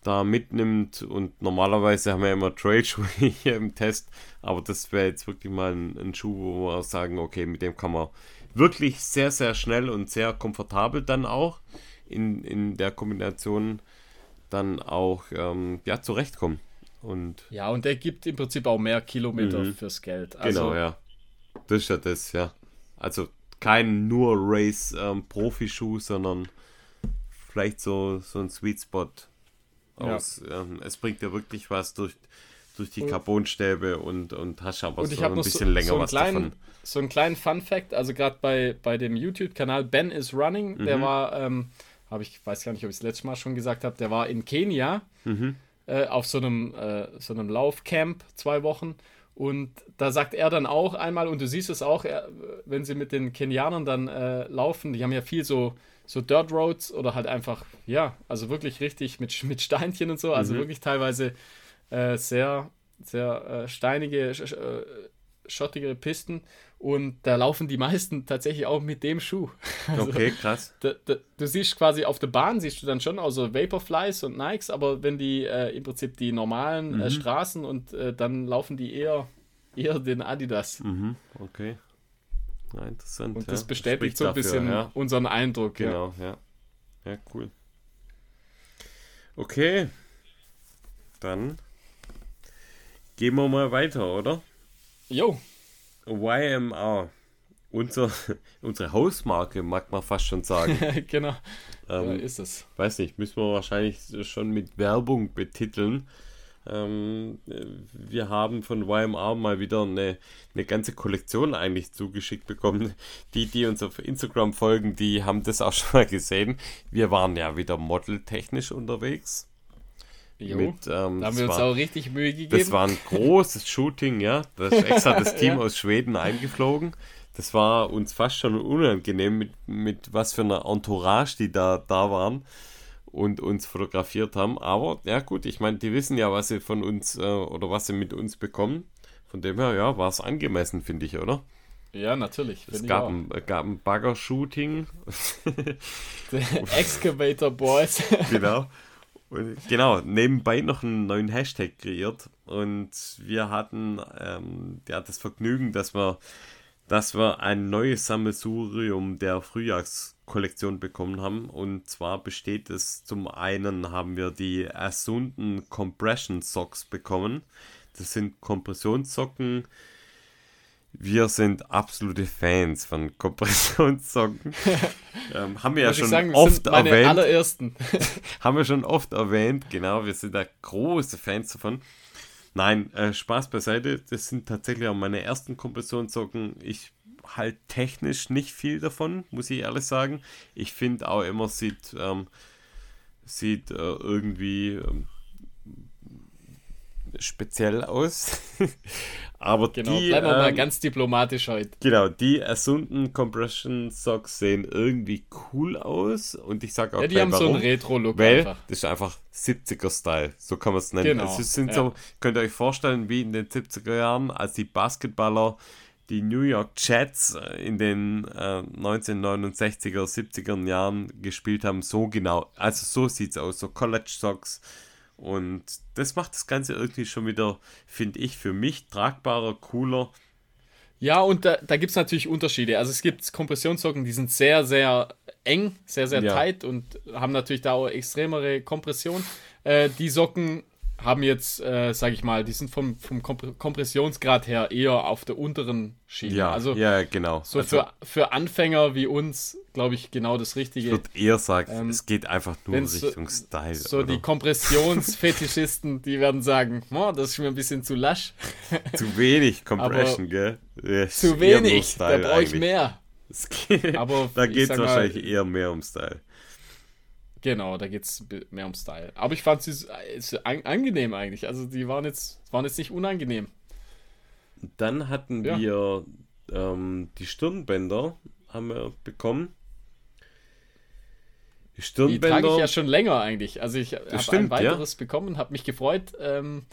da mitnimmt. Und normalerweise haben wir immer Trailschuhe hier im Test, aber das wäre jetzt wirklich mal ein, ein, Schuh, wo wir sagen, okay, mit dem kann man wirklich sehr, sehr schnell und sehr komfortabel dann auch in, in der Kombination dann auch ähm, ja, zurechtkommen. Und ja, und der gibt im Prinzip auch mehr Kilometer mhm. fürs Geld. Also, genau, ja. Das ist ja das, ja. Also kein nur Race-Profi-Schuh, ähm, sondern vielleicht so, so ein Sweet Spot aus. Ja. Ähm, es bringt ja wirklich was durch, durch die Carbonstäbe und, und hast aber und so ein bisschen so, länger so was kleinen, davon. So einen kleinen Fun-Fact, also gerade bei, bei dem YouTube-Kanal Ben is Running, mhm. der war, ähm, habe ich weiß gar nicht, ob ich es letztes Mal schon gesagt habe, der war in Kenia mhm. äh, auf so einem, äh, so einem Laufcamp zwei Wochen. Und da sagt er dann auch einmal, und du siehst es auch, er, wenn sie mit den Kenianern dann äh, laufen, die haben ja viel so so Dirt Roads oder halt einfach, ja, also wirklich richtig mit, mit Steinchen und so, also mhm. wirklich teilweise äh, sehr, sehr äh, steinige äh, schottigere Pisten und da laufen die meisten tatsächlich auch mit dem Schuh. Also, okay, krass. Da, da, du siehst quasi auf der Bahn, siehst du dann schon also Vaporflies und Nikes, aber wenn die äh, im Prinzip die normalen äh, mhm. Straßen und äh, dann laufen die eher, eher den Adidas. Mhm, okay. Ja, interessant. Und das ja. bestätigt so ein bisschen ja. unseren Eindruck. Genau, ja. Ja, cool. Okay. Dann gehen wir mal weiter, oder? Jo. YMR. Unser, unsere Hausmarke, mag man fast schon sagen. genau. Ähm, ist es. Weiß nicht, müssen wir wahrscheinlich schon mit Werbung betiteln. Ähm, wir haben von YMR mal wieder eine, eine ganze Kollektion eigentlich zugeschickt bekommen. Die, die uns auf Instagram folgen, die haben das auch schon mal gesehen. Wir waren ja wieder modeltechnisch unterwegs. Jo, mit, ähm, da haben wir uns war, auch richtig Mühe gegeben. Das war ein großes Shooting, ja. Da ist extra das Team ja. aus Schweden eingeflogen. Das war uns fast schon unangenehm, mit, mit was für einer Entourage die da, da waren und uns fotografiert haben. Aber ja gut, ich meine, die wissen ja, was sie von uns äh, oder was sie mit uns bekommen. Von dem her, ja, war es angemessen, finde ich, oder? Ja, natürlich. Es gab ein, gab ein Bagger-Shooting. Excavator Boys. genau. Und genau, nebenbei noch einen neuen Hashtag kreiert. Und wir hatten ähm, ja, das Vergnügen, dass wir, dass wir ein neues Sammelsurium der Frühjahrskollektion bekommen haben. Und zwar besteht es zum einen, haben wir die Asunden Compression Socks bekommen. Das sind Kompressionssocken, wir sind absolute Fans von Kompressionssocken. ähm, haben wir ja schon sagen, oft erwähnt. Allerersten. haben wir schon oft erwähnt, genau. Wir sind da große Fans davon. Nein, äh, Spaß beiseite. Das sind tatsächlich auch meine ersten Kompressionssocken. Ich halt technisch nicht viel davon, muss ich ehrlich sagen. Ich finde auch immer, sieht, ähm, sieht äh, irgendwie ähm, speziell aus. Aber genau, die. Bleiben wir ähm, mal ganz diplomatisch heute. Genau, die Asunden Compression Socks sehen irgendwie cool aus. Und ich sage auch ja, die haben warum, so einen Retro-Look weil einfach. Das ist einfach 70er-Style. So kann man es nennen. Genau, also sind ja. so, könnt ihr euch vorstellen, wie in den 70er Jahren, als die Basketballer die New York Jets äh, in den äh, 1969er, 70er Jahren gespielt haben. So genau. Also so sieht es aus. So College Socks und das macht das Ganze irgendwie schon wieder, finde ich, für mich tragbarer, cooler. Ja, und da, da gibt es natürlich Unterschiede. Also es gibt Kompressionssocken, die sind sehr, sehr eng, sehr, sehr ja. tight und haben natürlich da auch extremere Kompression. Äh, die Socken haben jetzt, äh, sage ich mal, die sind vom, vom Kompressionsgrad her eher auf der unteren Schiene. Ja, also ja, genau. So also, für, für Anfänger wie uns, glaube ich, genau das Richtige. Ich würde eher sagen, ähm, es geht einfach nur in Richtung so, Style. So oder? die Kompressionsfetischisten, die werden sagen, oh, das ist mir ein bisschen zu lasch. zu wenig Compression, gell? Ja, zu wenig, da brauche ich mehr. Aber da geht es wahrscheinlich eher mehr um Style. Genau, da geht es mehr um Style. Aber ich fand sie an, angenehm eigentlich. Also die waren jetzt, waren jetzt nicht unangenehm. Dann hatten ja. wir ähm, die Stirnbänder haben wir bekommen. Die Stirnbänder. Die trage ich ja schon länger eigentlich. Also ich habe ein weiteres ja? bekommen habe mich gefreut. Ähm,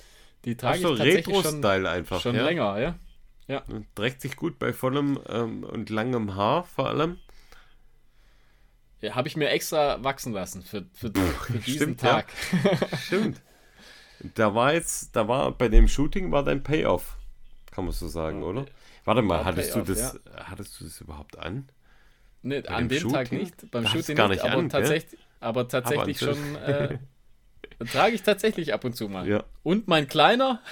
die trage so, ich tatsächlich schon, einfach, schon ja? länger, ja. ja. Trägt sich gut bei vollem ähm, und langem Haar vor allem. Ja, habe ich mir extra wachsen lassen für, für, für diesen Stimmt, Tag. Ja. Stimmt. Da war jetzt, da war bei dem Shooting war dein Payoff, kann man so sagen, okay. oder? Warte mal, hattest Payoff, du das, ja. hattest du das überhaupt an? Nee, bei an dem Shooting? Tag nicht, beim Shooting gar nicht, nicht aber, an, tatsächlich, aber tatsächlich aber schon äh, trage ich tatsächlich ab und zu mal. Ja. Und mein kleiner,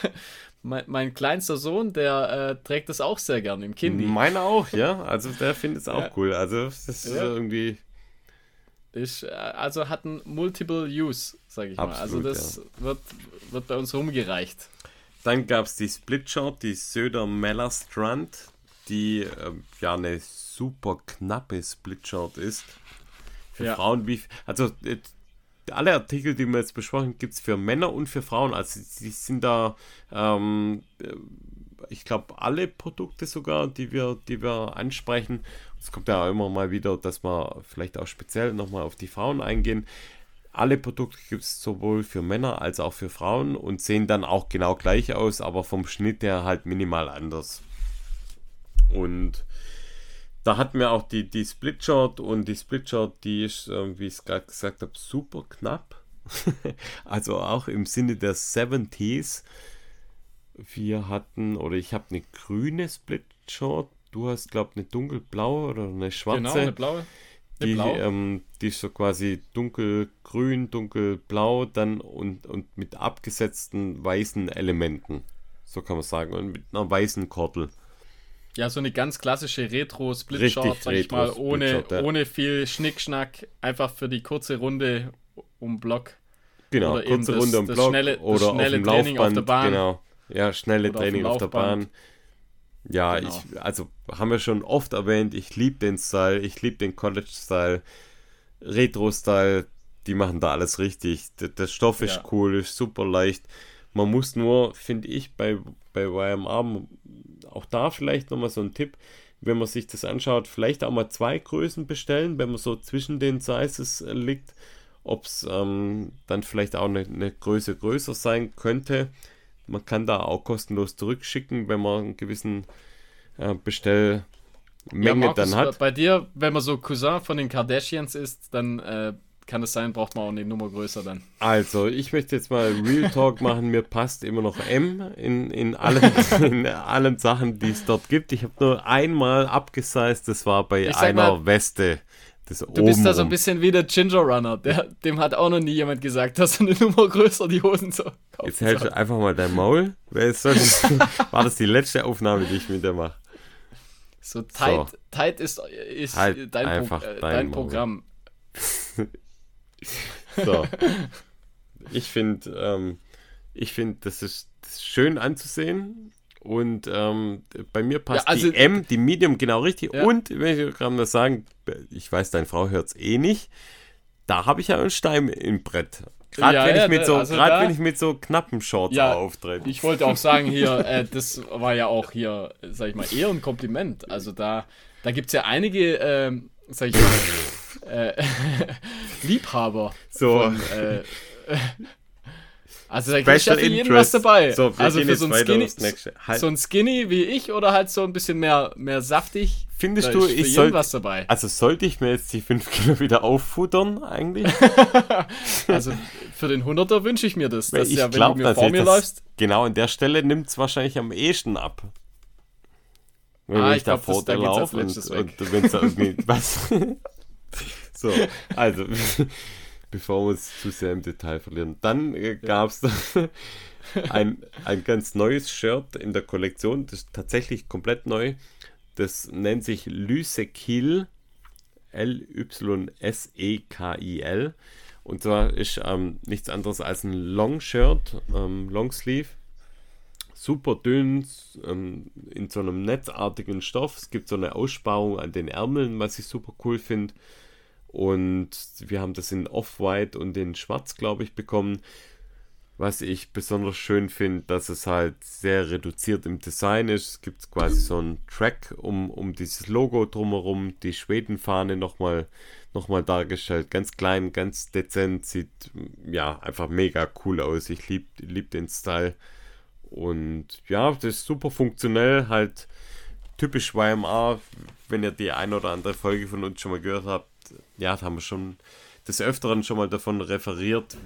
mein, mein kleinster Sohn, der äh, trägt das auch sehr gern im Kindi. Meiner auch, ja. Also der findet es auch ja. cool. Also das ist ja. irgendwie ist, äh, also hat ein Multiple Use, sage ich Absolut, mal. Also das ja. wird, wird bei uns rumgereicht. Dann gab es die Split Shot, die Söder Meller Strand, die äh, ja eine super knappe Split Shot ist. Für ja. Frauen wie. Also äh, alle Artikel, die wir jetzt besprochen, haben, gibt es für Männer und für Frauen. Also sie sind da, ähm, äh, ich glaube, alle Produkte sogar, die wir, die wir ansprechen, es kommt ja auch immer mal wieder, dass wir vielleicht auch speziell nochmal auf die Frauen eingehen. Alle Produkte gibt es sowohl für Männer als auch für Frauen und sehen dann auch genau gleich aus, aber vom Schnitt her halt minimal anders. Und da hatten wir auch die, die Splitshot und die Splitshot, die ist, wie ich es gerade gesagt habe, super knapp. also auch im Sinne der 70s. Wir hatten, oder ich habe eine grüne Splitshot, du hast, glaube ich, eine dunkelblaue oder eine schwarze. Genau, eine blaue. Eine die, ähm, die ist so quasi dunkelgrün, dunkelblau dann und, und mit abgesetzten weißen Elementen. So kann man sagen. Und mit einer weißen Kordel. Ja, so eine ganz klassische Retro-Split-Shot, sag ich mal, ohne, ja. ohne viel Schnickschnack, einfach für die kurze Runde um Block. Genau, oder kurze Runde um Block schnelle, oder schnelle auf dem Training Laufband, auf der Bahn. Genau, ja, schnelle oder Training auf, auf, der Bahn. Ja, genau. ich, also haben wir schon oft erwähnt, ich liebe den Style, ich liebe den College-Style, Retro-Style, die machen da alles richtig. Der, der Stoff ist ja. cool, ist super leicht. Man muss nur, finde ich, bei, bei YMR auch da vielleicht nochmal so ein Tipp, wenn man sich das anschaut, vielleicht auch mal zwei Größen bestellen, wenn man so zwischen den Sizes äh, liegt, ob es ähm, dann vielleicht auch eine, eine, Größe größer sein könnte. Man kann da auch kostenlos zurückschicken, wenn man einen gewissen äh, Bestellmenge ja, Markus, dann hat. Bei dir, wenn man so Cousin von den Kardashians ist, dann äh, kann es sein, braucht man auch eine Nummer größer dann. Also, ich möchte jetzt mal Real Talk machen. Mir passt immer noch M in, in, allen, in allen Sachen, die es dort gibt. Ich habe nur einmal abgesized, das war bei einer mal, Weste. Du bist da so ein bisschen wie der Ginger Runner. Der, dem hat auch noch nie jemand gesagt, dass er eine Nummer größer die Hosen so kaufen Jetzt hältst du einfach mal dein Maul. war das die letzte Aufnahme, die ich mit dir mache? So tight, so. tight ist, ist halt dein, Pro, äh, dein, dein Programm. So. ich finde, ähm, ich finde, das ist, das ist schön anzusehen. Und ähm, bei mir passt ja, also, die M, die Medium genau richtig. Ja. Und wenn ich gerade mal sagen, ich weiß, deine Frau hört es eh nicht. Da habe ich ja einen Stein im Brett. Gerade ja, wenn, ich mit so, also wenn ich mit so knappen Shorts auftrete. Ich wollte auch sagen, hier, äh, das war ja auch hier, sag ich mal, eher ein Kompliment. Also da, da gibt es ja einige, äh, sag ich mal, äh, Liebhaber. So. Von, äh, also da ist ja für jeden was dabei. So, also für so ein, Skinny, halt. so ein Skinny wie ich oder halt so ein bisschen mehr, mehr saftig. Findest du, ich soll was dabei. Also sollte ich mir jetzt die 5 Kilo wieder auffuttern eigentlich? also für den 100er wünsche ich mir das. Dass ich ja, wenn glaub, du mir vor mir läufst. Genau an der Stelle nimmt es wahrscheinlich am ehesten ab. Wenn ah, ich, ich da vor dir laufe und, und wenn es da irgendwie was so, also, bevor wir uns zu sehr im Detail verlieren. Dann äh, gab es ein, ein ganz neues Shirt in der Kollektion, das ist tatsächlich komplett neu. Das nennt sich Lysekil, L-Y-S-E-K-I-L. Und zwar ist ähm, nichts anderes als ein Long-Shirt, ähm, Longsleeve. Super dünn, ähm, in so einem netzartigen Stoff. Es gibt so eine Aussparung an den Ärmeln, was ich super cool finde. Und wir haben das in Off-White und in Schwarz, glaube ich, bekommen. Was ich besonders schön finde, dass es halt sehr reduziert im Design ist. Es gibt quasi so einen Track um, um dieses Logo drumherum, die Schwedenfahne nochmal noch mal dargestellt. Ganz klein, ganz dezent, sieht ja einfach mega cool aus. Ich liebe lieb den Style. Und ja, das ist super funktionell, halt typisch YMR, wenn ihr die ein oder andere Folge von uns schon mal gehört habt, ja, da haben wir schon des Öfteren schon mal davon referiert,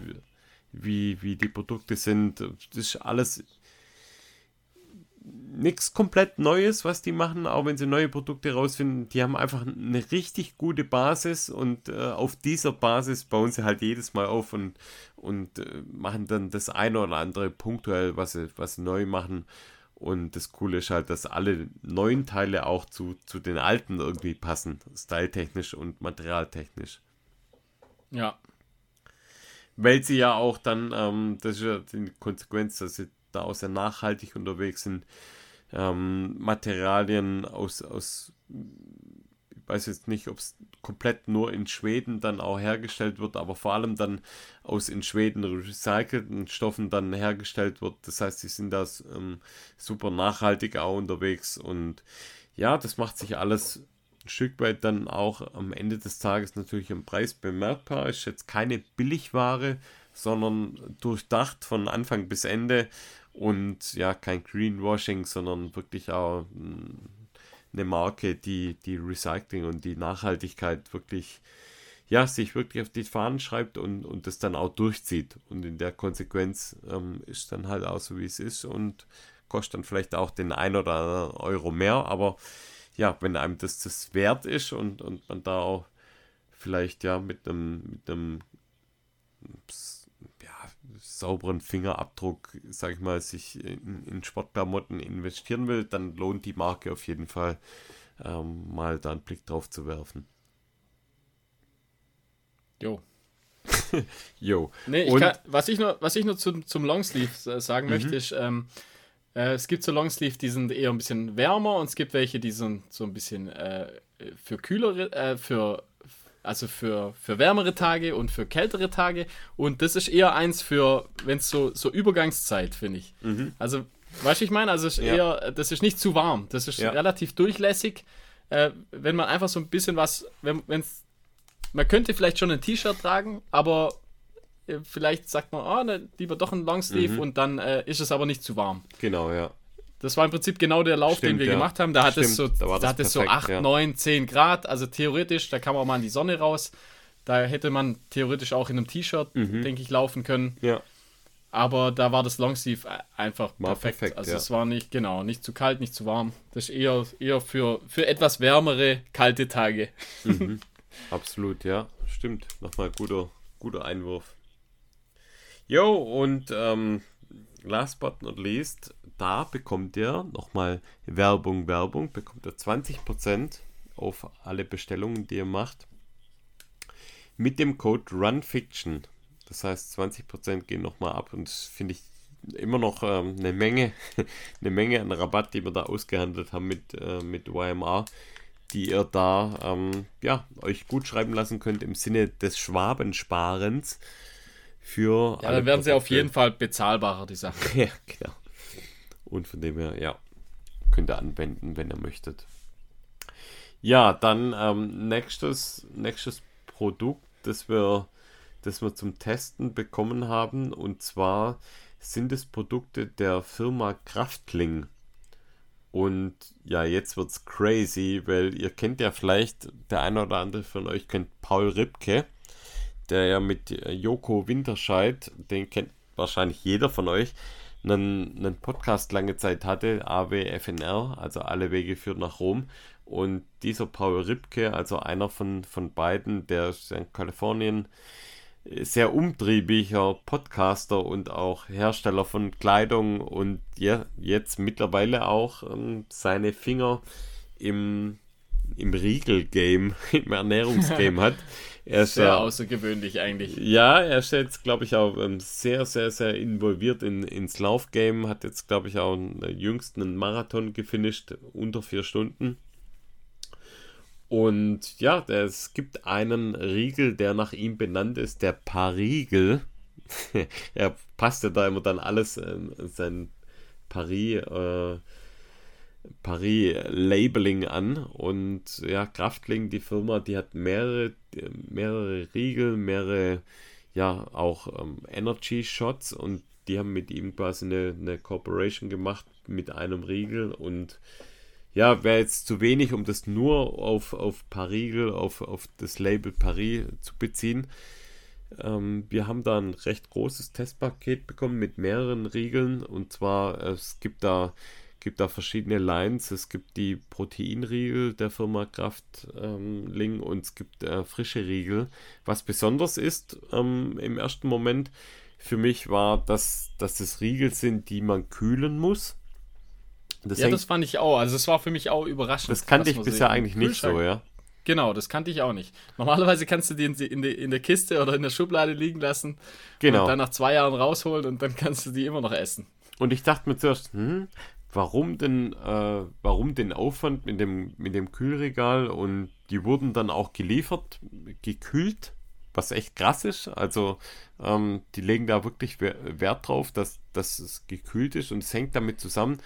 wie, wie die Produkte sind. Das ist alles nichts komplett Neues, was die machen, auch wenn sie neue Produkte rausfinden. Die haben einfach eine richtig gute Basis und äh, auf dieser Basis bauen sie halt jedes Mal auf und, und äh, machen dann das eine oder andere punktuell, was sie, was sie neu machen. Und das Coole ist halt, dass alle neuen Teile auch zu, zu den alten irgendwie passen, styletechnisch und materialtechnisch. Ja. Weil sie ja auch dann, ähm, das ist ja die Konsequenz, dass sie da auch sehr nachhaltig unterwegs sind, ähm, Materialien aus, aus weiß jetzt nicht, ob es komplett nur in Schweden dann auch hergestellt wird, aber vor allem dann aus in Schweden recycelten Stoffen dann hergestellt wird. Das heißt, sie sind da ähm, super nachhaltig auch unterwegs und ja, das macht sich alles ein Stück weit dann auch am Ende des Tages natürlich im Preis bemerkbar. Ist jetzt keine Billigware, sondern durchdacht von Anfang bis Ende und ja, kein Greenwashing, sondern wirklich auch eine Marke, die die Recycling und die Nachhaltigkeit wirklich, ja, sich wirklich auf die Fahnen schreibt und, und das dann auch durchzieht. Und in der Konsequenz ähm, ist dann halt auch so, wie es ist und kostet dann vielleicht auch den ein oder anderen Euro mehr, aber ja, wenn einem das das wert ist und, und man da auch vielleicht ja mit einem, mit einem sauberen Fingerabdruck, sag ich mal, sich in, in Sportklamotten investieren will, dann lohnt die Marke auf jeden Fall ähm, mal da einen Blick drauf zu werfen. Jo. jo. Nee, kann, was ich nur, was ich nur zum, zum Longsleeve sagen mhm. möchte, ist, ähm, äh, es gibt so Longsleeve, die sind eher ein bisschen wärmer und es gibt welche, die sind so ein bisschen äh, für kühlere, äh, für also für, für wärmere Tage und für kältere Tage. Und das ist eher eins für, wenn es so, so Übergangszeit, finde ich. Mhm. Also, weißt du, ich meine, also ist ja. eher, das ist nicht zu warm. Das ist ja. relativ durchlässig. Äh, wenn man einfach so ein bisschen was, wenn es, man könnte vielleicht schon ein T-Shirt tragen, aber äh, vielleicht sagt man, oh, ne, lieber doch ein Longsleeve mhm. und dann äh, ist es aber nicht zu warm. Genau, ja. Das war im Prinzip genau der Lauf, Stimmt, den wir ja. gemacht haben. Da hat Stimmt, es so, da, da hat es so 8, ja. 9, 10 Grad. Also theoretisch, da man auch mal in die Sonne raus. Da hätte man theoretisch auch in einem T-Shirt, mhm. denke ich, laufen können. Ja. Aber da war das Longsleeve einfach perfekt. perfekt. Also ja. es war nicht, genau, nicht zu kalt, nicht zu warm. Das ist eher, eher für, für etwas wärmere, kalte Tage. Mhm. Absolut, ja. Stimmt. Nochmal guter, guter Einwurf. Jo, und ähm, last but not least, da bekommt ihr nochmal Werbung, Werbung, bekommt ihr 20% auf alle Bestellungen, die ihr macht. Mit dem Code RUNFICTION. Das heißt, 20% gehen nochmal ab und das finde ich immer noch ähm, eine Menge, eine Menge an Rabatt, die wir da ausgehandelt haben mit, äh, mit YMR, die ihr da ähm, ja, euch gut schreiben lassen könnt im Sinne des Schwabensparens für. Ja, dann werden sie auf jeden Fall bezahlbarer, die Sachen. ja, genau. Und von dem her, ja, könnt ihr anwenden, wenn ihr möchtet. Ja, dann ähm, nächstes, nächstes Produkt, das wir, das wir zum Testen bekommen haben. Und zwar sind es Produkte der Firma Kraftling. Und ja, jetzt wird's crazy, weil ihr kennt ja vielleicht, der eine oder andere von euch kennt Paul Ripke, der ja mit Joko Winterscheid, den kennt wahrscheinlich jeder von euch, einen, einen Podcast lange Zeit hatte, AWFNR, also alle Wege führen nach Rom. Und dieser Paul Ripke, also einer von, von beiden, der ist in Kalifornien sehr umtriebiger Podcaster und auch Hersteller von Kleidung und ja, jetzt mittlerweile auch ähm, seine Finger im, im Riegel-Game, im Ernährungsgame hat. Er ist sehr ja, außergewöhnlich eigentlich. Ja, er ist jetzt, glaube ich, auch ähm, sehr, sehr, sehr involviert in, ins Laufgame. Hat jetzt, glaube ich, auch einen, äh, jüngsten einen Marathon gefinisht, unter vier Stunden. Und ja, es gibt einen Riegel, der nach ihm benannt ist, der Pariegel. er passt ja da immer dann alles, äh, sein Paris. Äh, Paris-Labeling an. Und ja, Kraftling, die Firma, die hat mehrere, mehrere Riegel, mehrere, ja, auch ähm, Energy-Shots und die haben mit ihm quasi eine, eine Corporation gemacht mit einem Riegel und ja, wäre jetzt zu wenig, um das nur auf, auf Pariegel, auf, auf das Label Paris zu beziehen. Ähm, wir haben da ein recht großes Testpaket bekommen mit mehreren Riegeln und zwar es gibt da gibt da verschiedene Lines. Es gibt die Proteinriegel der Firma Kraftling ähm, und es gibt äh, frische Riegel. Was besonders ist ähm, im ersten Moment für mich war, dass, dass das Riegel sind, die man kühlen muss. Das ja, das fand ich auch. Also es war für mich auch überraschend. Das kannte ich bisher eigentlich nicht so, ja. Genau, das kannte ich auch nicht. Normalerweise kannst du die in, in, die in, der Kiste oder in der Schublade liegen lassen genau. und dann nach zwei Jahren rausholen und dann kannst du die immer noch essen. Und ich dachte mir zuerst, hm, warum denn, äh, warum den Aufwand mit dem, mit dem Kühlregal und die wurden dann auch geliefert, gekühlt, was echt krass ist. Also ähm, die legen da wirklich Wert drauf, dass, dass es gekühlt ist und es hängt damit zusammen,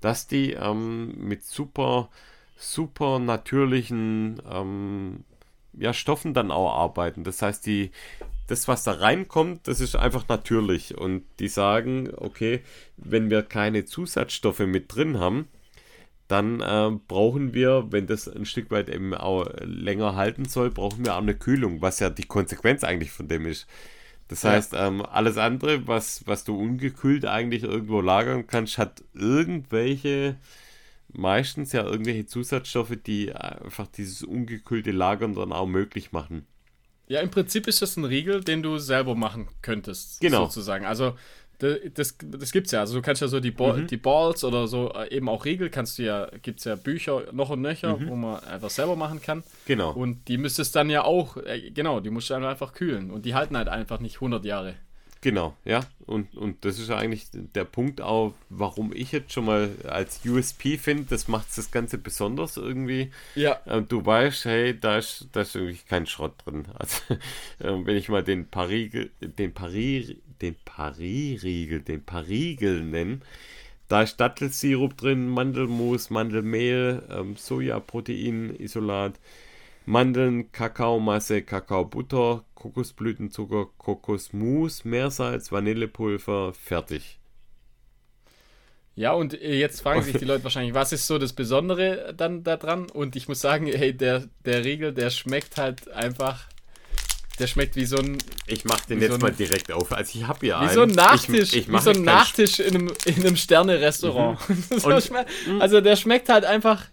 dass die ähm, mit super, super natürlichen ähm, ja, Stoffen dann auch arbeiten. Das heißt, die, das, was da reinkommt, das ist einfach natürlich. Und die sagen, okay, wenn wir keine Zusatzstoffe mit drin haben, dann äh, brauchen wir, wenn das ein Stück weit eben auch länger halten soll, brauchen wir auch eine Kühlung, was ja die Konsequenz eigentlich von dem ist. Das ja. heißt, ähm, alles andere, was, was du ungekühlt eigentlich irgendwo lagern kannst, hat irgendwelche, meistens ja irgendwelche Zusatzstoffe, die einfach dieses ungekühlte Lagern dann auch möglich machen. Ja, im Prinzip ist das ein Riegel, den du selber machen könntest. Genau. Sozusagen. Also das, das gibt's ja. Also du kannst ja so die, Ball, mhm. die Balls oder so äh, eben auch Riegel kannst du ja, gibt es ja Bücher noch und nöcher, mhm. wo man einfach selber machen kann. Genau. Und die müsstest dann ja auch, äh, genau, die musst du dann einfach kühlen. Und die halten halt einfach nicht 100 Jahre. Genau, ja. Und, und das ist ja eigentlich der Punkt auch, warum ich jetzt schon mal als USP finde, das macht das Ganze besonders irgendwie. Ja. Ähm, du weißt, hey, da ist, da ist irgendwie kein Schrott drin. Also, äh, wenn ich mal den Paris, den Paris, den Paris-Riegel, den Paris-Riegel nenne, da ist Dattelsirup drin, Mandelmus, Mandelmehl, ähm, Sojaprotein-Isolat, Mandeln, Kakaomasse, Kakaobutter, Kokosblütenzucker, Kokosmus, Meersalz, Vanillepulver, fertig. Ja, und äh, jetzt fragen sich die Leute wahrscheinlich, was ist so das Besondere dann daran? Und ich muss sagen, hey, der, der Riegel, der schmeckt halt einfach der schmeckt wie so ein. Ich mach den jetzt so ein, mal direkt auf. Also ich habe hier wie einen. So ein Nachtisch, ich, ich wie so ein Nachtisch in einem, in einem Sterne-Restaurant. Mhm. so mhm. also der schmeckt halt einfach.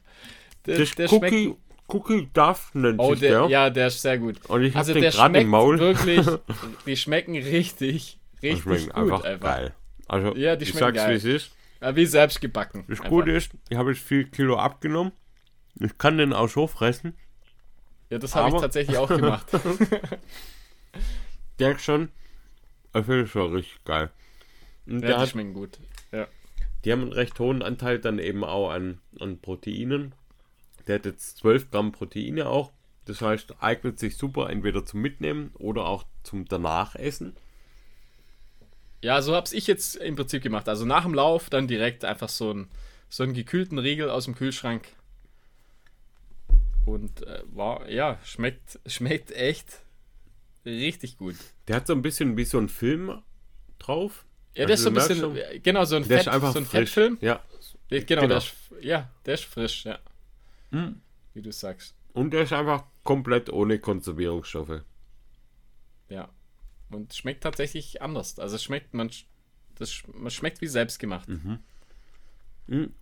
Der, der, schmeckt. Cookie Duff nennt oh, sich der, der. Ja, der ist sehr gut. Und ich also den gerade im Maul. Wirklich, die schmecken richtig, richtig die schmecken gut einfach, einfach. geil. Also ja, die ich sag's, geil. wie es ist. Ja, wie selbst gebacken. Das Gute ist, ich habe jetzt 4 Kilo abgenommen. Ich kann den auch so fressen. Ja, das habe ich tatsächlich auch gemacht. der ist schon, ich finde schon richtig geil. Und ja, die hat, schmecken gut. Ja. Die haben einen recht hohen Anteil dann eben auch an, an Proteinen. Der hat jetzt 12 Gramm Proteine auch. Das heißt, eignet sich super entweder zum Mitnehmen oder auch zum danach essen. Ja, so habe ich jetzt im Prinzip gemacht. Also nach dem Lauf dann direkt einfach so, ein, so einen gekühlten Riegel aus dem Kühlschrank. Und äh, war, ja, schmeckt, schmeckt echt richtig gut. Der hat so ein bisschen wie so ein Film drauf. Ja, der also ist so ein bisschen, schon, genau, so ein, Fett, so ein Fettfilm. Ja. Genau, genau. Der ist, ja, der ist frisch, ja. Mhm. Wie du sagst. Und der ist einfach komplett ohne Konservierungsstoffe. Ja. Und schmeckt tatsächlich anders. Also es schmeckt, man, das, man schmeckt wie selbstgemacht. Mhm. Mhm.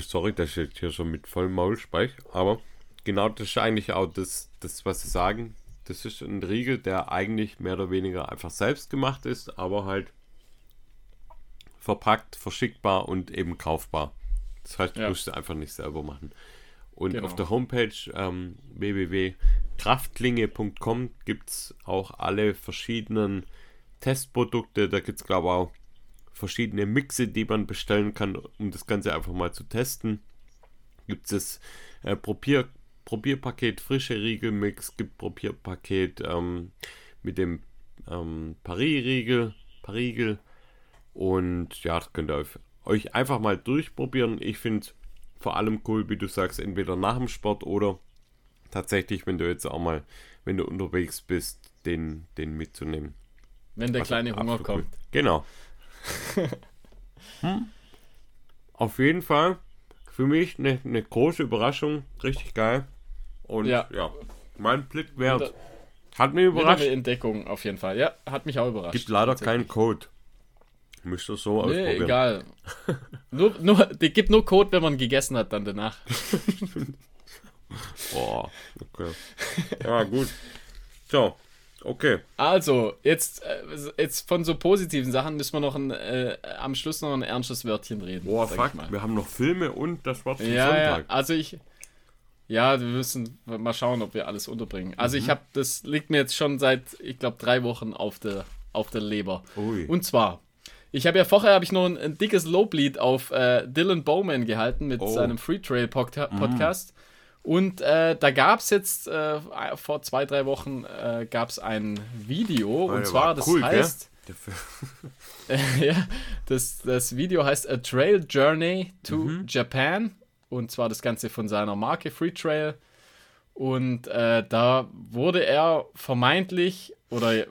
Sorry, das steht hier schon mit vollem Maulspeich, aber genau das ist eigentlich auch das, das, was sie sagen. Das ist ein Riegel, der eigentlich mehr oder weniger einfach selbst gemacht ist, aber halt verpackt, verschickbar und eben kaufbar. Das heißt, du ja. musst es einfach nicht selber machen. Und genau. auf der Homepage ähm, www.kraftklinge.com gibt es auch alle verschiedenen Testprodukte. Da gibt es, glaube ich, auch verschiedene Mixe, die man bestellen kann, um das Ganze einfach mal zu testen. Gibt es äh, Probier Probierpaket frische Riegelmix, gibt Probierpaket ähm, mit dem ähm, Paris-Riegel, Parigel und ja, das könnt ihr euch einfach mal durchprobieren. Ich finde vor allem cool, wie du sagst, entweder nach dem Sport oder tatsächlich, wenn du jetzt auch mal, wenn du unterwegs bist, den, den mitzunehmen. Wenn der also, kleine Hunger kommt. Cool. Genau. hm? Auf jeden Fall für mich eine, eine große Überraschung, richtig geil. Und ja, ja mein Blick wert. Hat mich überrascht. Eine Entdeckung auf jeden Fall. Ja, hat mich auch überrascht. Gibt leider keinen Code. Müsst ihr so nee, ausprobieren. egal. nur, nur, die gibt nur Code, wenn man gegessen hat, dann danach. Boah, okay. Ja, gut. So, okay. Also, jetzt, äh, jetzt von so positiven Sachen müssen wir noch ein, äh, am Schluss noch ein ernstes Wörtchen reden. Boah, fuck, wir haben noch Filme und das zum ja, Sonntag. Ja, also ich, ja, wir müssen mal schauen, ob wir alles unterbringen. Also mhm. ich habe, das liegt mir jetzt schon seit, ich glaube, drei Wochen auf der, auf der Leber. Ui. Und zwar, ich habe ja vorher habe ich noch ein, ein, dickes Loblied auf äh, Dylan Bowman gehalten mit oh. seinem Free Trail Podca mhm. Podcast. Mhm. Und äh, da gab es jetzt äh, vor zwei, drei Wochen äh, gab es ein Video. Oh, und zwar, das cool, heißt. ja, das, das Video heißt A Trail Journey to mhm. Japan und zwar das Ganze von seiner Marke Free Trail. Und äh, da wurde er vermeintlich oder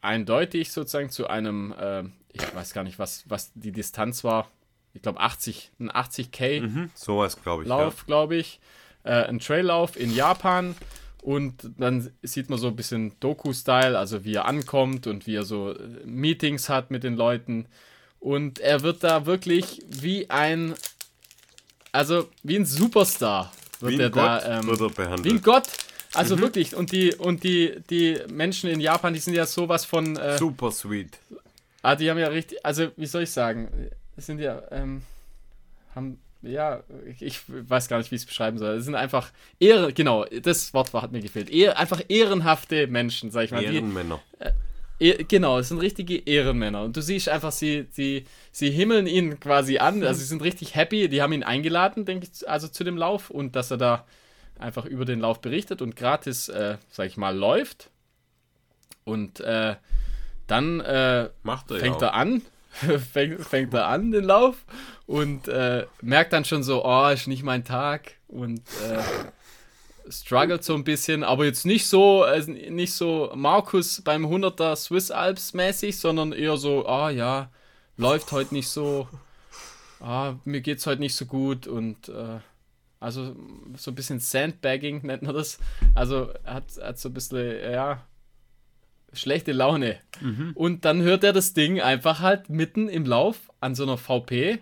eindeutig sozusagen zu einem, äh, ich weiß gar nicht, was, was die Distanz war. ich glaube 80, ein 80k Mhm, sowas, glaube ich. Lauf, ja. glaube ich. Äh, ein Traillauf in Japan. Und dann sieht man so ein bisschen Doku-Style, also wie er ankommt und wie er so äh, Meetings hat mit den Leuten. Und er wird da wirklich wie ein, also wie ein Superstar wird Wie er ein da, Gott ähm, wird er behandelt. wie ein Gott. Also wirklich, und die, und die, die Menschen in Japan, die sind ja sowas von, äh, Super sweet. Ah, die haben ja richtig, also wie soll ich sagen, sind ja, ähm, haben, ja, ich, ich weiß gar nicht, wie ich es beschreiben soll. Es sind einfach Ehre, genau, das Wort hat mir gefehlt. Ehr, einfach ehrenhafte Menschen, sag ich mal. Die, Ehrenmänner. Eh- Genau, es sind richtige Ehrenmänner. Und du siehst einfach, sie, sie, sie himmeln ihn quasi an. Also sie sind richtig happy. Die haben ihn eingeladen, denke ich, also zu dem Lauf und dass er da einfach über den Lauf berichtet und gratis, äh, sag ich mal, läuft. Und äh, dann äh, fängt ja er an, fängt, fängt er an den Lauf und äh, merkt dann schon so, oh, ist nicht mein Tag und äh, struggelt so ein bisschen, aber jetzt nicht so, äh, nicht so Markus beim 100er Swiss Alps mäßig, sondern eher so, ah ja, läuft heute nicht so, ah, mir geht's heute nicht so gut und äh, also so ein bisschen Sandbagging nennt man das. Also hat, hat so ein bisschen, ja, schlechte Laune. Mhm. Und dann hört er das Ding einfach halt mitten im Lauf an so einer VP,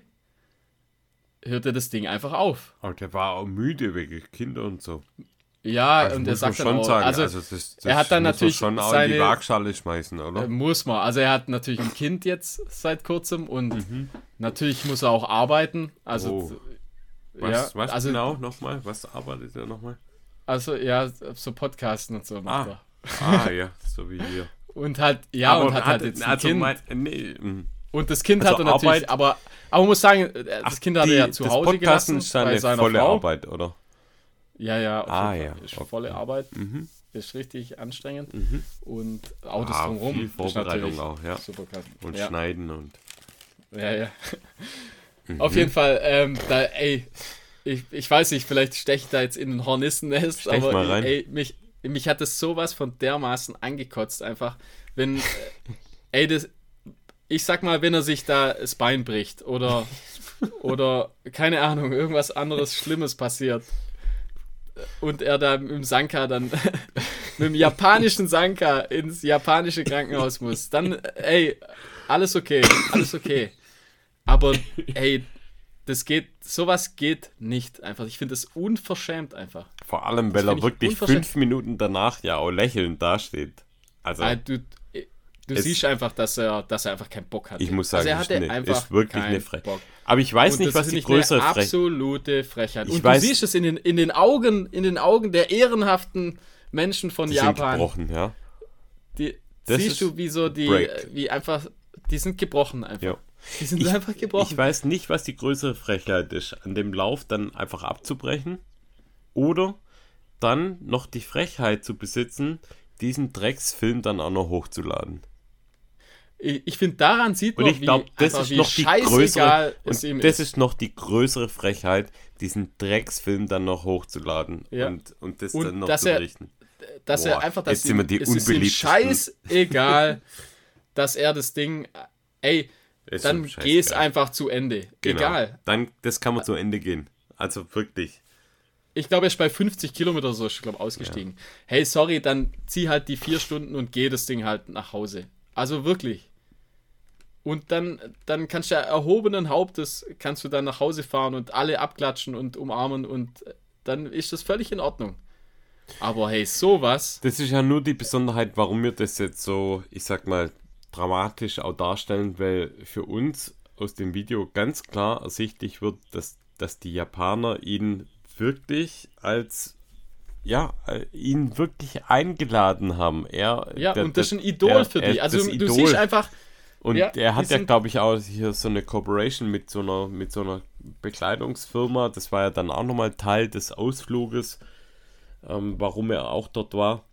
hört er das Ding einfach auf. Aber der war auch müde wegen Kinder und so. Ja, Also und er sagt dann auch, sagen, also, also das, das er hat dann natürlich schon auch in seine- die Waagschale schmeißen, oder? äh, muss man. Also er hat natürlich ein Kind jetzt seit kurzem und Mhm. natürlich muss er auch arbeiten. Also, Oh. was ja, was also, genau nochmal? Was arbeitet er nochmal? also ja, so Podcasten und so macht Ah. er. Ah ja, so wie hier. Und halt, ja, und hat halt jetzt also Kind. mein, nee, mm. Und das Kind Also hat er natürlich, Arbeit- aber, aber man muss sagen, äh, das Ach, Kind hat die- er ja zu das Hause Podcasten gelassen ist seine bei seiner volle Frau. Arbeit, oder? Ja, ja, auf Ah, ja. Ist okay. volle Arbeit, Mhm. ist richtig anstrengend. Und Autos Ah, drumherum. viel ist Vorbereitung auch, ja. Super krass. Und ja. schneiden und. Ja, ja. Mhm. Auf jeden Fall, ähm, da, ey, ich, ich weiß nicht, vielleicht steche ich da jetzt in ein Hornissennest, Stech aber mal rein. ey, mich, mich hat das sowas von dermaßen angekotzt, einfach, wenn, äh, ey, das, ich sag mal, wenn er sich da das Bein bricht oder, oder, keine Ahnung, irgendwas anderes Schlimmes passiert und er da im Sanka dann mit dem japanischen Sanka ins japanische Krankenhaus muss, dann, ey, alles okay, alles okay. Aber, ey, das geht, sowas geht nicht einfach. Ich finde das unverschämt einfach. Vor allem, weil er ich wirklich fünf Minuten danach ja auch lächelnd dasteht. Also, Ah, du du Es- siehst einfach, dass er, dass er einfach keinen Bock hat. ich muss sagen, also er ist, hatte ist wirklich eine Frechheit. Bock. Aber ich weiß Und nicht, was ist die größere Frechheit absolute Frechheit. Ich Und weiß- du siehst es in den, in den Augen, in den Augen der ehrenhaften Menschen von Die sind Japan. gebrochen, ja. Die, Das siehst ist du, wie so die, break. äh, wie einfach, die sind gebrochen einfach. ja. Die sind Ich, einfach gebrochen. ich weiß nicht, was die größere Frechheit ist, an dem Lauf dann einfach abzubrechen oder dann noch die Frechheit zu besitzen, diesen Drecksfilm dann auch noch hochzuladen. Ich, ich finde, daran sieht Und man, ich glaube, wie, das ist noch die scheißegal größere und das ist. ist noch die größere Frechheit, diesen Drecksfilm dann noch hochzuladen Ja. und, und das Und dann noch zu er- berichten. dass Boah, er einfach, dass jetzt sind wir die es ist ihm scheißegal, dass er das Ding, ey, Ist dann geh es einfach zu Ende. Genau. Egal. Dann, das kann man zu Ende gehen. Also wirklich. Ich glaube, er ist bei 50 Kilometer so, ich glaube, ausgestiegen. Hey, sorry, dann zieh halt die vier Stunden und geh das Ding halt nach Hause. Also wirklich. Und dann, dann kannst du ja erhobenen Hauptes, kannst du dann nach Hause fahren und alle abklatschen und umarmen und dann ist das völlig in Ordnung. Aber hey, sowas, Das ist ja nur die Besonderheit, warum wir das jetzt so, ich sag mal, dramatisch auch darstellen, weil für uns aus dem Video ganz klar ersichtlich wird, dass, dass die Japaner ihn wirklich als ja, ihn wirklich eingeladen haben. Er, ja, der- und das ist der- ein Idol er- für die. Also du Idol. siehst einfach, Und Ja, er hat ja, glaube ich, auch hier so eine Cooperation mit so einer, mit so einer Bekleidungsfirma. Das war ja dann auch nochmal Teil des Ausfluges, ähm, warum er auch dort war.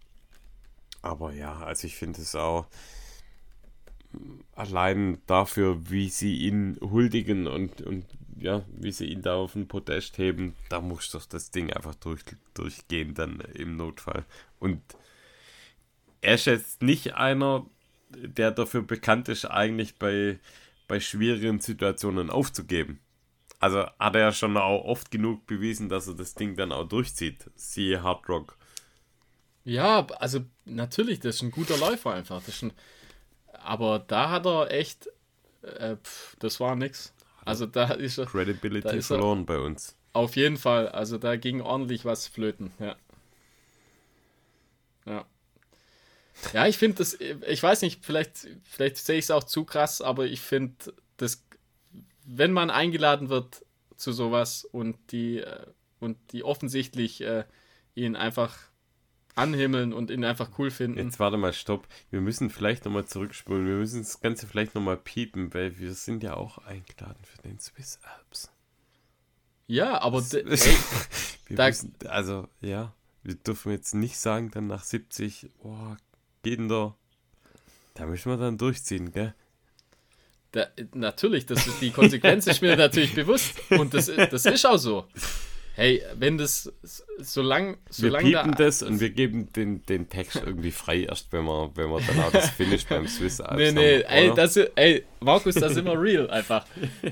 Aber ja, also ich finde es auch allein dafür, wie sie ihn huldigen und, und ja, wie sie ihn da auf den Podest heben, da muss doch das Ding einfach durch, durchgehen dann im Notfall. Und er ist jetzt nicht einer, der dafür bekannt ist, eigentlich bei, bei schwierigen Situationen aufzugeben. Also hat er ja schon auch oft genug bewiesen, dass er das Ding dann auch durchzieht. Siehe Hard Rock. Ja, also natürlich, das ist ein guter Läufer einfach. Das ist ein, aber da hat er echt, äh, pff, das war nix. Also da ist er. Credibility da ist verloren er, bei uns. Auf jeden Fall. Also da ging ordentlich was flöten. Ja. Ja. Ja, ich finde das, ich weiß nicht, vielleicht, vielleicht sehe ich es auch zu krass, aber ich finde, das, wenn man eingeladen wird zu sowas und die, äh, und die offensichtlich äh, ihn einfach anhimmeln und ihn einfach cool finden. Jetzt warte mal, stopp. Wir müssen vielleicht nochmal zurückspulen. Wir müssen das Ganze vielleicht nochmal piepen, weil wir sind ja auch eingeladen für den Swiss Alps. Ja, aber ey, müssen, also ja, wir dürfen jetzt nicht sagen, dann nach 70, oh, geht denn da? Da müssen wir dann durchziehen, gell? Da, natürlich, das ist, die Konsequenz ist mir natürlich bewusst. Und das, das ist auch so. Hey, wenn das so lang, so wir piepen da, das und wir geben den, den Text irgendwie frei, erst wenn wir, wenn wir dann auch das Finish beim Swiss Alps Nee, nee, haben, ey, das, ey, Markus, das ist immer real einfach.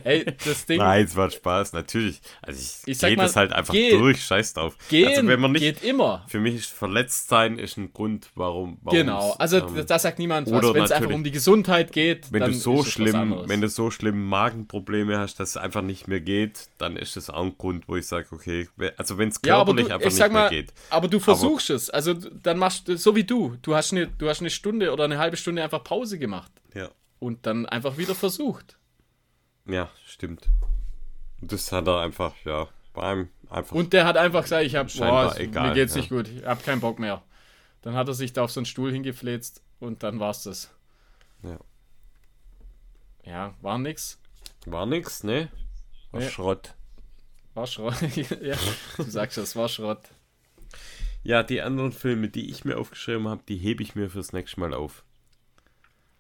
Ey, das Ding. Nein, es war Spaß, natürlich. Also ich, ich gehe das halt einfach geht, durch, scheiß drauf. Gehen also wenn man nicht, geht immer. Für mich ist verletzt sein ist ein Grund, warum. Genau, also ähm, da sagt niemand was. Wenn es einfach um die Gesundheit geht, wenn du so schlimm, wenn du so schlimm Magenprobleme hast, dass es einfach nicht mehr geht, dann ist das auch ein Grund, wo ich sage, okay, also wenn es körperlich ja, du, einfach nicht mal, mehr geht. Aber du versuchst aber, es, also dann machst du so wie du, du hast eine, du hast eine Stunde oder eine halbe Stunde einfach Pause gemacht. Ja und dann einfach wieder versucht. Ja, stimmt. Das hat er einfach, ja, beim einfach. Und der hat einfach gesagt, ich hab, boah, egal, mir geht's ja. nicht gut, ich hab keinen Bock mehr. Dann hat er sich da auf so einen Stuhl hingefläzt und dann war's das. Ja. Ja, war nix. War nix, ne? War nee. Schrott. War Schrott, ja, du sagst es, war Schrott. Ja, die anderen Filme, die ich mir aufgeschrieben habe, die hebe ich mir fürs nächste Mal auf.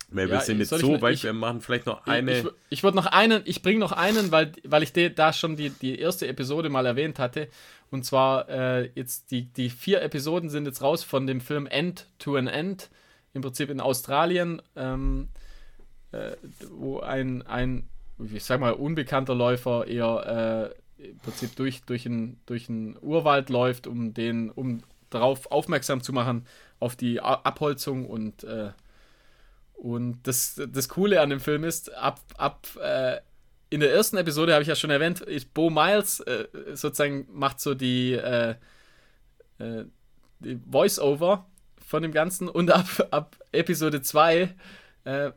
Wir sind jetzt so weit, ich, wir machen vielleicht noch eine. Ich, ich würde noch einen, ich bringe noch einen, weil, weil ich da schon die, die erste Episode mal erwähnt hatte. Und zwar äh, jetzt die, die vier Episoden sind jetzt raus von dem Film End to an End, im Prinzip in Australien, ähm, äh, wo ein, ein, ich sag mal, unbekannter Läufer eher äh, im Prinzip durch, durch, einen, durch einen Urwald läuft, um den, um darauf aufmerksam zu machen, auf die Abholzung und äh, und das, das Coole an dem Film ist, ab, ab äh, in der ersten Episode habe ich ja schon erwähnt, ist Bo Miles äh, sozusagen macht so die, äh, äh die Voice-Over von dem Ganzen und ab, ab Episode 2, äh,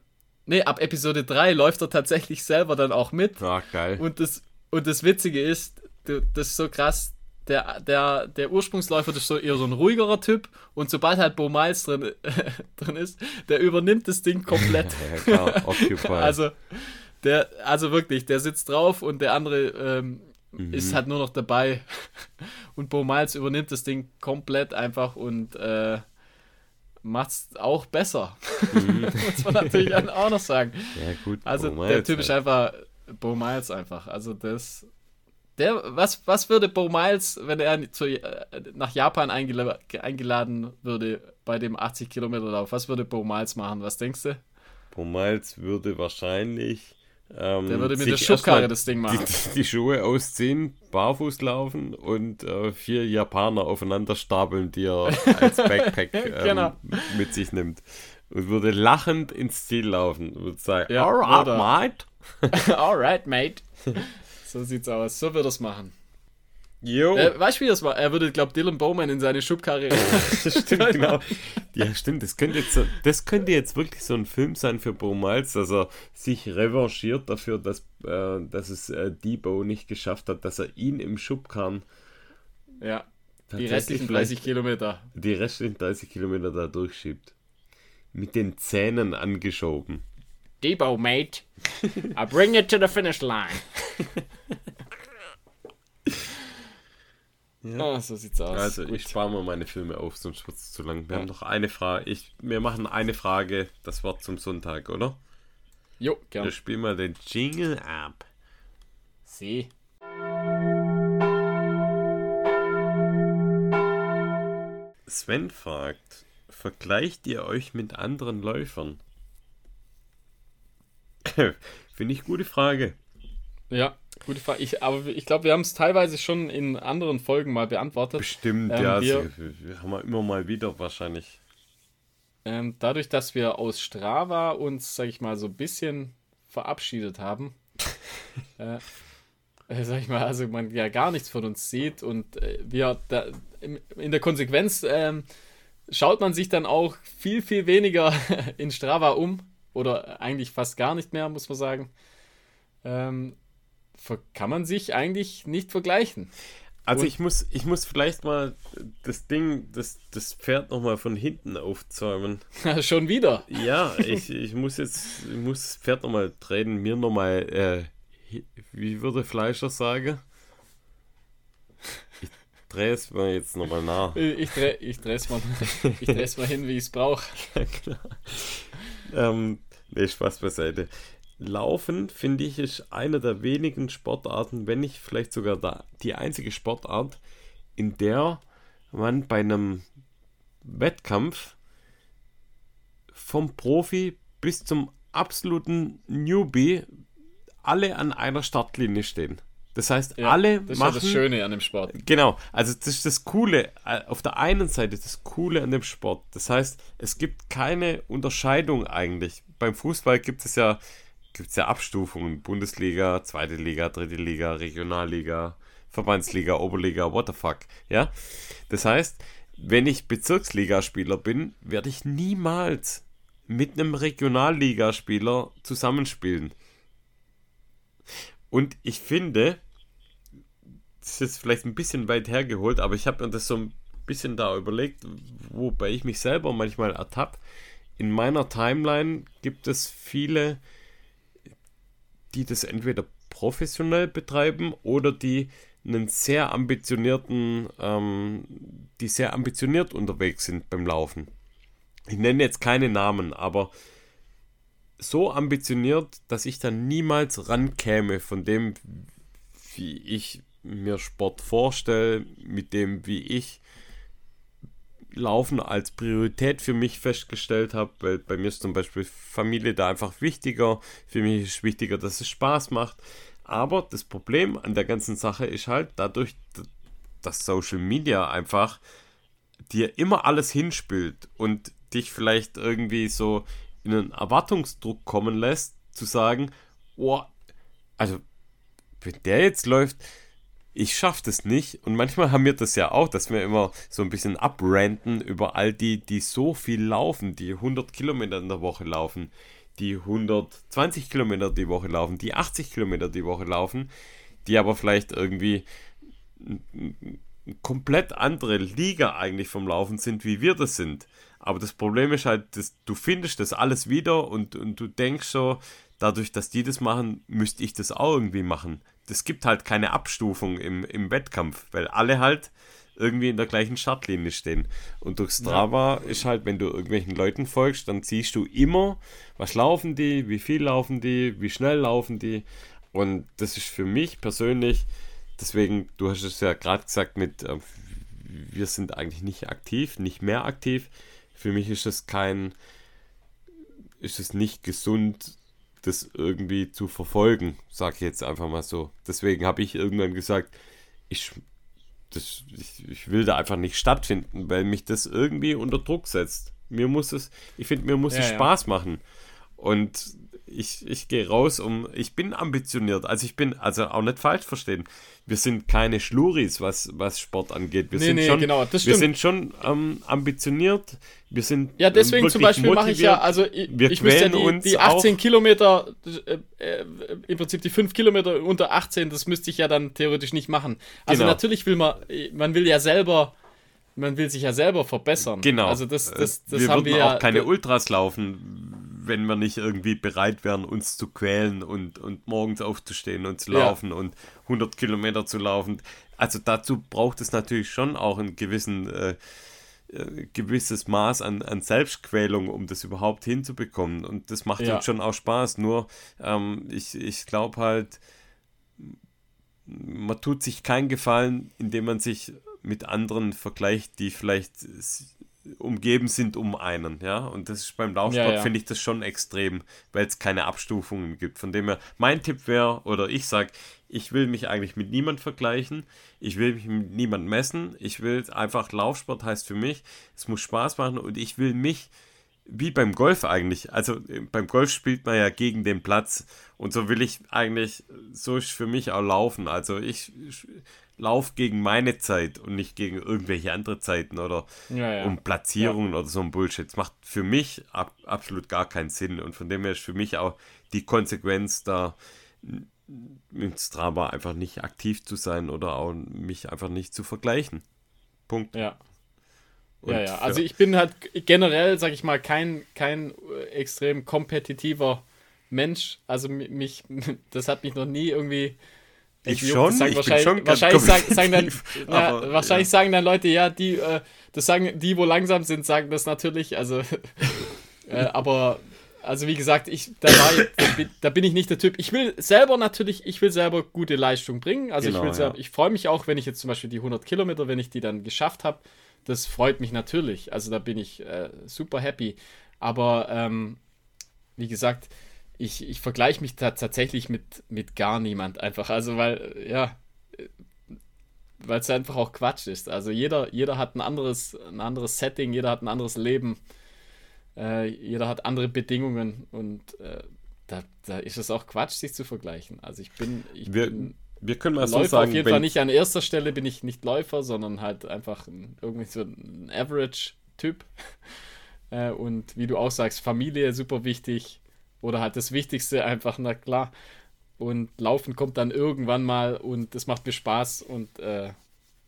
nee, ab Episode 3 läuft er tatsächlich selber dann auch mit. Ach, geil. Und das, und das Witzige ist, das ist so krass, der, der, der Ursprungsläufer ist so eher so ein ruhigerer Typ und sobald halt Bo Miles drin, äh, drin ist, der übernimmt das Ding komplett. ja, klar, also, der, also wirklich, der sitzt drauf und der andere ähm, mhm. ist halt nur noch dabei. Und Bo Miles übernimmt das Ding komplett einfach und äh, macht es auch besser. Mhm. Muss man natürlich auch noch sagen. Ja, gut. Also der Typ halt. ist einfach Bo Miles einfach. Also das der, was, was würde Bo Miles, wenn er zu, äh, nach Japan eingela eingeladen würde bei dem 80 Kilometer Lauf, was würde Bo Miles machen? Was denkst du? Bo Miles würde wahrscheinlich. Ähm, der würde mit der Schubkarre das Ding machen. Die, die, Schuhe ausziehen, barfuß laufen und äh, vier Japaner aufeinander stapeln, die er als Backpack ähm, genau. mit sich nimmt. Und würde lachend ins Ziel laufen und würde sagen: ja, Alright, mate. Alright, mate. So sieht's aus. So wird er es machen. Jo. Äh, weißt du, wie das war? Er würde, glaube Dylan Bowman in seine Schubkarre. stimmt, genau. Ja, stimmt. Das könnte, jetzt, das könnte jetzt wirklich so ein Film sein für Bo Miles, dass er sich revanchiert dafür, dass, äh, dass es äh, Debo nicht geschafft hat, dass er ihn im Schubkarren. Ja. Die restlichen 30 Kilometer. Die restlichen 30 Kilometer da durchschiebt. Mit den Zähnen angeschoben. Debo, mate. I bring it to the finish line. ja. Ah, so sieht's aus. Also, Gut. ich spare mal meine Filme auf, sonst wird es zu lang. Wir ja. haben noch eine Frage. Ich, wir machen eine Frage, das Wort zum Sonntag, oder? Jo, gerne. Wir spielen mal den Jingle ab. Sie. Sven fragt, vergleicht ihr euch mit anderen Läufern? Finde ich gute Frage. Ja, gute Frage. Ich, aber ich glaube, wir haben es teilweise schon in anderen Folgen mal beantwortet. Bestimmt, ähm, ja. Wir, wir, haben wir immer mal wieder wahrscheinlich. Ähm, dadurch, dass wir aus Strava uns, sag ich mal, so ein bisschen verabschiedet haben, äh, äh, sag ich mal, also man ja gar nichts von uns sieht und äh, wir da, in der Konsequenz ähm, schaut man sich dann auch viel, viel weniger in Strava um oder eigentlich fast gar nicht mehr, muss man sagen. Ähm, kann man sich eigentlich nicht vergleichen. Also ich muss, ich muss vielleicht mal das Ding, das, das Pferd nochmal von hinten aufzäumen. Schon wieder? Ja, ich, ich muss jetzt, ich muss das Pferd nochmal drehen, mir nochmal äh, wie würde Fleischer sagen? Ich drehe es mir jetzt nochmal nach. Ich drehe ich es mal, mal hin, wie ich es brauche. Ja, klar. Ähm, nee, Spaß beiseite. Laufen, finde ich, ist eine der wenigen Sportarten, wenn nicht vielleicht sogar da, die einzige Sportart, in der man bei einem Wettkampf vom Profi bis zum absoluten Newbie alle an einer Startlinie stehen. Das heißt, ja, alle das machen. Das ist das Schöne an dem Sport. Genau, also das ist das Coole. Äh, auf der einen Seite das Coole an dem Sport. Das heißt, es gibt keine Unterscheidung eigentlich. Beim Fußball gibt es ja, gibt es ja Abstufungen: Bundesliga, zweite Liga, dritte Liga, Regionalliga, Verbandsliga, Oberliga, what the fuck. Ja, das heißt, wenn ich Bezirksligaspieler bin, werde ich niemals mit einem Regionalligaspieler zusammenspielen. Und ich finde, das ist jetzt vielleicht ein bisschen weit hergeholt, aber ich habe mir das so ein bisschen da überlegt, wobei ich mich selber manchmal ertappe. In meiner Timeline gibt es viele, die das entweder professionell betreiben oder die einen sehr ambitionierten, ähm, die sehr ambitioniert unterwegs sind beim Laufen. Ich nenne jetzt keine Namen, aber so ambitioniert, dass ich dann niemals rankäme von dem, wie ich mir Sport vorstelle, mit dem, wie ich Laufen als Priorität für mich festgestellt habe, weil bei mir ist zum Beispiel Familie da einfach wichtiger. Für mich ist wichtiger, dass es Spaß macht. Aber das Problem an der ganzen Sache ist halt dadurch, dass Social Media einfach dir immer alles hinspielt und dich vielleicht irgendwie so in einen Erwartungsdruck kommen lässt, zu sagen, oh, also wenn der jetzt läuft, ich schaffe das nicht. Und manchmal haben wir das ja auch, dass wir immer so ein bisschen abranten über all die, die so viel laufen, die 100 Kilometer in der Woche laufen, die 120 Kilometer die Woche laufen, die 80 Kilometer die Woche laufen, die aber vielleicht irgendwie komplett andere Liga eigentlich vom Laufen sind, wie wir das sind. Aber das Problem ist halt, dass du findest das alles wieder und, und du denkst so, dadurch, dass die das machen, müsste ich das auch irgendwie machen. Das gibt halt keine Abstufung im, im Wettkampf, weil alle halt irgendwie in der gleichen Startlinie stehen. Und durch Strava ja. ist halt, wenn du irgendwelchen Leuten folgst, dann siehst du immer, was laufen die, wie viel laufen die, wie schnell laufen die. Und das ist für mich persönlich, deswegen, du hast es ja gerade gesagt mit, äh, wir sind eigentlich nicht aktiv, nicht mehr aktiv für mich ist es kein, ist es nicht gesund, das irgendwie zu verfolgen, sage ich jetzt einfach mal so. Deswegen habe ich irgendwann gesagt, ich, das, ich, ich, will da einfach nicht stattfinden, weil mich das irgendwie unter Druck setzt. Mir muss es, ich finde, mir muss ja, es Spaß ja. machen. Und ich, ich gehe raus, um. Ich bin ambitioniert. Also ich bin, also auch nicht falsch verstehen. Wir sind keine Schluris, was, was Sport angeht. Wir nee, sind nee, schon, genau, wir sind schon ähm, ambitioniert. Wir sind ja deswegen zum Beispiel mache ich ja, also ich, wir ich müsste ja die, die 18 auch. Kilometer, äh, äh, im Prinzip die 5 Kilometer unter 18, das müsste ich ja dann theoretisch nicht machen. Also genau. natürlich will man, man will ja selber man will sich ja selber verbessern. Genau. Also das, das, das wir haben wir ja, auch keine Ultras laufen, wenn wir nicht irgendwie bereit wären, uns zu quälen und, und morgens aufzustehen und zu laufen ja. und 100 Kilometer zu laufen. Also dazu braucht es natürlich schon auch ein gewissen, äh, äh, gewisses Maß an, an Selbstquälung, um das überhaupt hinzubekommen. Und das macht ja. uns schon auch Spaß. Nur ähm, ich, ich glaube halt, man tut sich keinen Gefallen, indem man sich mit anderen vergleicht, die vielleicht umgeben sind um einen, ja. Und das ist beim Laufsport, ja, ja. finde ich das schon extrem, weil es keine Abstufungen gibt. Von dem her, mein Tipp wäre, oder ich sage, ich will mich eigentlich mit niemand vergleichen, ich will mich mit niemand messen, ich will einfach, Laufsport heißt für mich, es muss Spaß machen und ich will mich, wie beim Golf eigentlich, also äh, beim Golf spielt man ja gegen den Platz und so will ich eigentlich, so ist für mich auch laufen. Also ich laufe gegen meine Zeit und nicht gegen irgendwelche andere Zeiten oder ja, ja. um Platzierungen ja. oder so ein Bullshit. Das macht für mich ab, absolut gar keinen Sinn und von dem her ist für mich auch die Konsequenz da mit Strava einfach nicht aktiv zu sein oder auch mich einfach nicht zu vergleichen. Punkt. Ja. Und ja, ja. Also ich bin halt generell, sag ich mal, kein, kein äh, extrem kompetitiver Mensch. Also mich, das hat mich noch nie irgendwie ich, ich schon, sagen, ich wahrscheinlich, schon wahrscheinlich, sagen, sagen dann, aber, na, wahrscheinlich ja. sagen dann Leute, ja, die, äh, das sagen, die, wo langsam sind, sagen das natürlich. Also, äh, aber, also wie gesagt, ich, da, war, da bin ich nicht der Typ. Ich will selber natürlich, ich will selber gute Leistung bringen. Also genau, ich will selber, ja. ich freue mich auch, wenn ich jetzt zum Beispiel die 100 Kilometer, wenn ich die dann geschafft habe. Das freut mich natürlich. Also da bin ich äh, super happy. Aber ähm, wie gesagt, ich, ich vergleiche mich da tatsächlich mit, mit gar niemand einfach. Also, weil, ja, weil es einfach auch Quatsch ist. Also jeder, jeder hat ein anderes, ein anderes Setting, jeder hat ein anderes Leben, äh, jeder hat andere Bedingungen und äh, da, da ist es auch Quatsch, sich zu vergleichen. Also ich bin, ich wir, bin wir können mal Läufer so sagen, auf jeden Fall nicht an erster Stelle bin ich nicht Läufer, sondern halt einfach ein, irgendwie so ein Average-Typ. äh, und wie du auch sagst, Familie super wichtig. Oder halt das Wichtigste einfach, na klar. Und Laufen kommt dann irgendwann mal und das macht mir Spaß und, äh,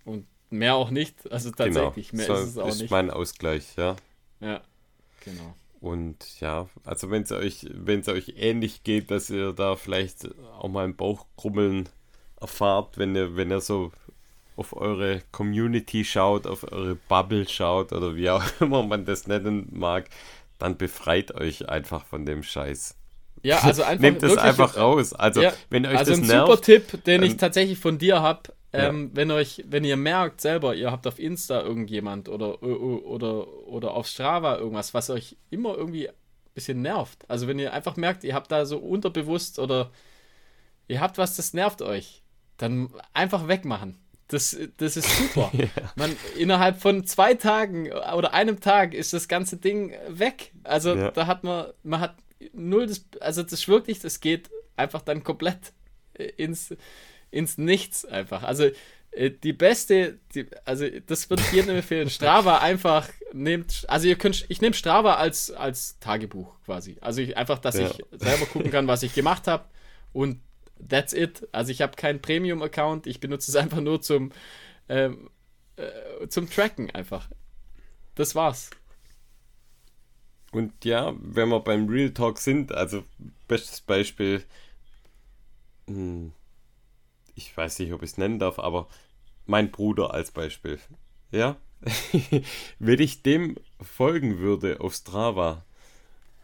und mehr auch nicht. Also genau. tatsächlich, genau. mehr so ist es auch ist nicht. mein Ausgleich, ja. Ja, genau. Und ja, also wenn es euch, wenn es euch ähnlich geht, dass ihr da vielleicht auch mal ein Bauchkrummeln erfahrt, wenn ihr, wenn ihr so auf eure Community schaut, auf eure Bubble schaut oder wie auch immer man das nennen mag, dann befreit euch einfach von dem Scheiß. Ja, also einfach. Nehmt es einfach raus. Also, ja, wenn euch also das ein nervt, super Tipp, den ich tatsächlich von dir habe. Ähm, ja. Wenn euch, wenn ihr merkt selber, ihr habt auf Insta irgendjemand oder, oder, oder auf Strava irgendwas, was euch immer irgendwie ein bisschen nervt. Also wenn ihr einfach merkt, ihr habt da so unterbewusst oder ihr habt was, das nervt euch, dann einfach wegmachen. Das, das ist super. ja. Man, innerhalb von zwei Tagen oder einem Tag ist das ganze Ding weg. Also ja. da hat man, man hat null, das, also das wirklich, das geht einfach dann komplett ins, ins Nichts einfach. Also äh, die beste, die, also das würde ich jedem empfehlen. Strava einfach nehmt, also ihr könnt, ich nehme Strava als, als Tagebuch quasi. Also ich, einfach, dass ja. ich selber gucken kann, was ich gemacht habe und That's it. Also ich habe keinen Premium-Account, ich benutze es einfach nur zum, ähm, äh, zum Tracken einfach. Das war's. Und ja, wenn wir beim Real Talk sind, also bestes Beispiel, hm, ich weiß nicht, ob ich es nennen darf, aber mein Bruder als Beispiel. Ja, wenn ich dem folgen würde auf Strava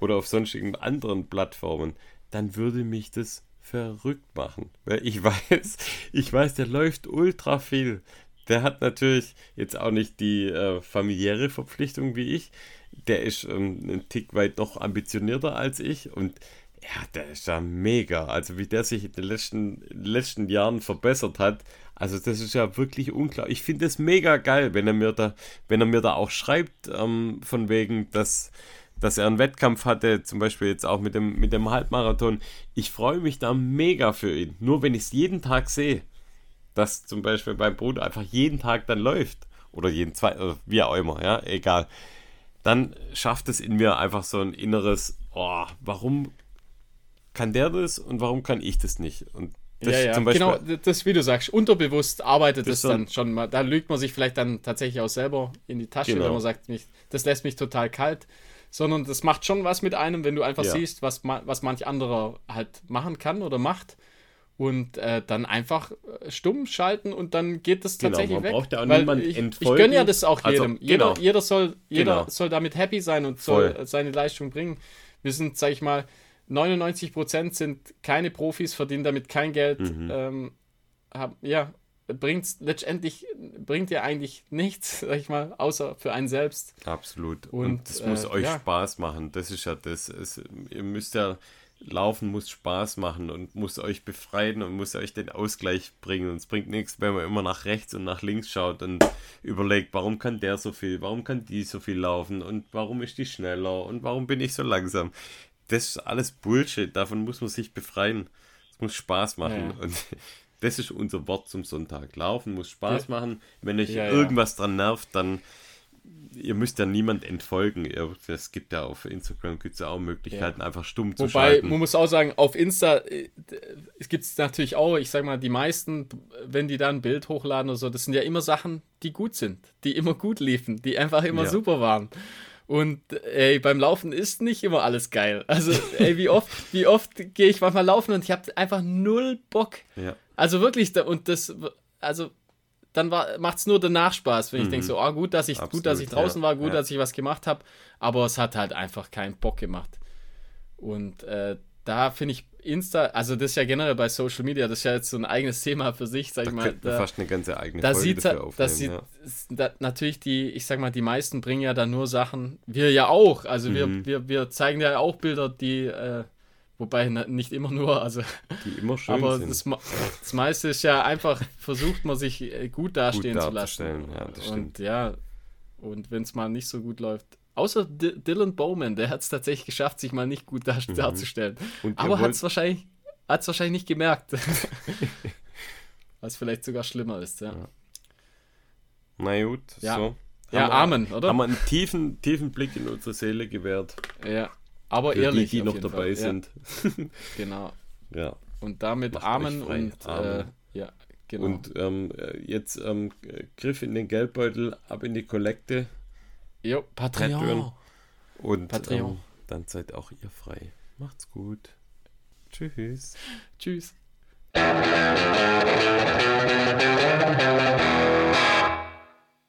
oder auf sonstigen anderen Plattformen, dann würde mich das verrückt machen. Weil ich weiß, ich weiß, der läuft ultra viel. Der hat natürlich jetzt auch nicht die äh, familiäre Verpflichtung wie ich. Der ist ähm, ein Tick weit noch ambitionierter als ich und ja, der ist ja mega. Also wie der sich in den letzten, letzten Jahren verbessert hat, also das ist ja wirklich unklar. Ich finde es mega geil, wenn er mir da, wenn er mir da auch schreibt, ähm, von wegen, dass dass er einen Wettkampf hatte, zum Beispiel jetzt auch mit dem, mit dem Halbmarathon. Ich freue mich da mega für ihn. Nur wenn ich es jeden Tag sehe, dass zum Beispiel mein Bruder einfach jeden Tag dann läuft, oder jeden zweiten, oder wie auch immer, ja, egal, dann schafft es in mir einfach so ein inneres, oh, warum kann der das und warum kann ich das nicht? Und das ja, ja. genau, das, wie du sagst, unterbewusst arbeitet das, das dann schon mal. Da lügt man sich vielleicht dann tatsächlich auch selber in die Tasche, genau. wenn man sagt, das lässt mich total kalt sondern das macht schon was mit einem, wenn du einfach ja. siehst, was, was manch anderer halt machen kann oder macht. Und äh, dann einfach äh, stumm schalten und dann geht das genau, tatsächlich genau, weg. Auch Weil ich, ich gönne ja das auch also, jedem. Jeder, genau. jeder, soll, jeder genau. soll damit happy sein und soll Voll. seine Leistung bringen. Wir sind, sag ich mal, 99% sind keine Profis, verdienen damit kein Geld. Mhm. Ähm, hab, ja, bringt letztendlich bringt ja eigentlich nichts, sag ich mal, außer für einen selbst. Absolut. Und es muss äh, euch ja. Spaß machen. Das ist ja das. Es, ihr müsst ja Laufen muss Spaß machen und muss euch befreien und muss euch den Ausgleich bringen. Und es bringt nichts, wenn man immer nach rechts und nach links schaut und überlegt, warum kann der so viel, warum kann die so viel laufen und warum ist die schneller und warum bin ich so langsam. Das ist alles Bullshit. Davon muss man sich befreien. Es muss Spaß machen. Ja. Und das ist unser Wort zum Sonntag. Laufen muss Spaß machen. Wenn euch ja, irgendwas dran nervt, dann ihr müsst ja niemand entfolgen. Es gibt ja auf Instagram gibt's ja auch Möglichkeiten, ja. einfach stumm Wobei, zu schalten. Wobei, man muss auch sagen, auf Insta äh, gibt es natürlich auch, ich sag mal, die meisten, wenn die da ein Bild hochladen oder so, das sind ja immer Sachen, die gut sind, die immer gut liefen, die einfach immer ja. super waren. Und ey, beim Laufen ist nicht immer alles geil. Also, ey, wie oft, wie oft gehe ich manchmal laufen und ich habe einfach null Bock. Ja. Also wirklich, und das, also dann macht es nur danach Spaß, wenn mhm. ich denke so, ah, gut, dass ich, Absolut, gut, dass ich draußen ja, war, gut, ja. dass ich was gemacht habe, aber es hat halt einfach keinen Bock gemacht. Und äh, da finde ich Insta, also das ist ja generell bei Social Media, das ist ja jetzt so ein eigenes Thema für sich, sag da ich mal. Da, fast eine ganze eigene da Folge dafür aufnehmen, das sieht, ja. da, natürlich die, ich sag mal, die meisten bringen ja da nur Sachen, wir ja auch, also mhm. wir, wir, wir zeigen ja auch Bilder, die äh, Wobei nicht immer nur, also. Die immer schön aber sind. Das, das meiste ist ja einfach, versucht man sich äh, gut dastehen gut zu lassen. Ja, das und ja, und wenn es mal nicht so gut läuft. Außer D Dylan Bowman, der hat es tatsächlich geschafft, sich mal nicht gut dar mhm. darzustellen. aber hat es wahrscheinlich, hat's wahrscheinlich nicht gemerkt. Was vielleicht sogar schlimmer ist, ja. ja. Na gut, ja. so. Ja, Amen, oder? Haben wir einen tiefen, tiefen Blick in unsere Seele gewährt. Ja. Aber Für ehrlich. Die, die noch dabei Fall. sind. Ja. genau. Ja. Und damit Macht Amen und Amen. Äh, ja, genau. Und ähm, jetzt ähm, Griff in den Geldbeutel, ab in die Kollekte. Jo, Patreon. Und Patreon. Ähm, dann seid auch ihr frei. Macht's gut. Tschüss. Tschüss.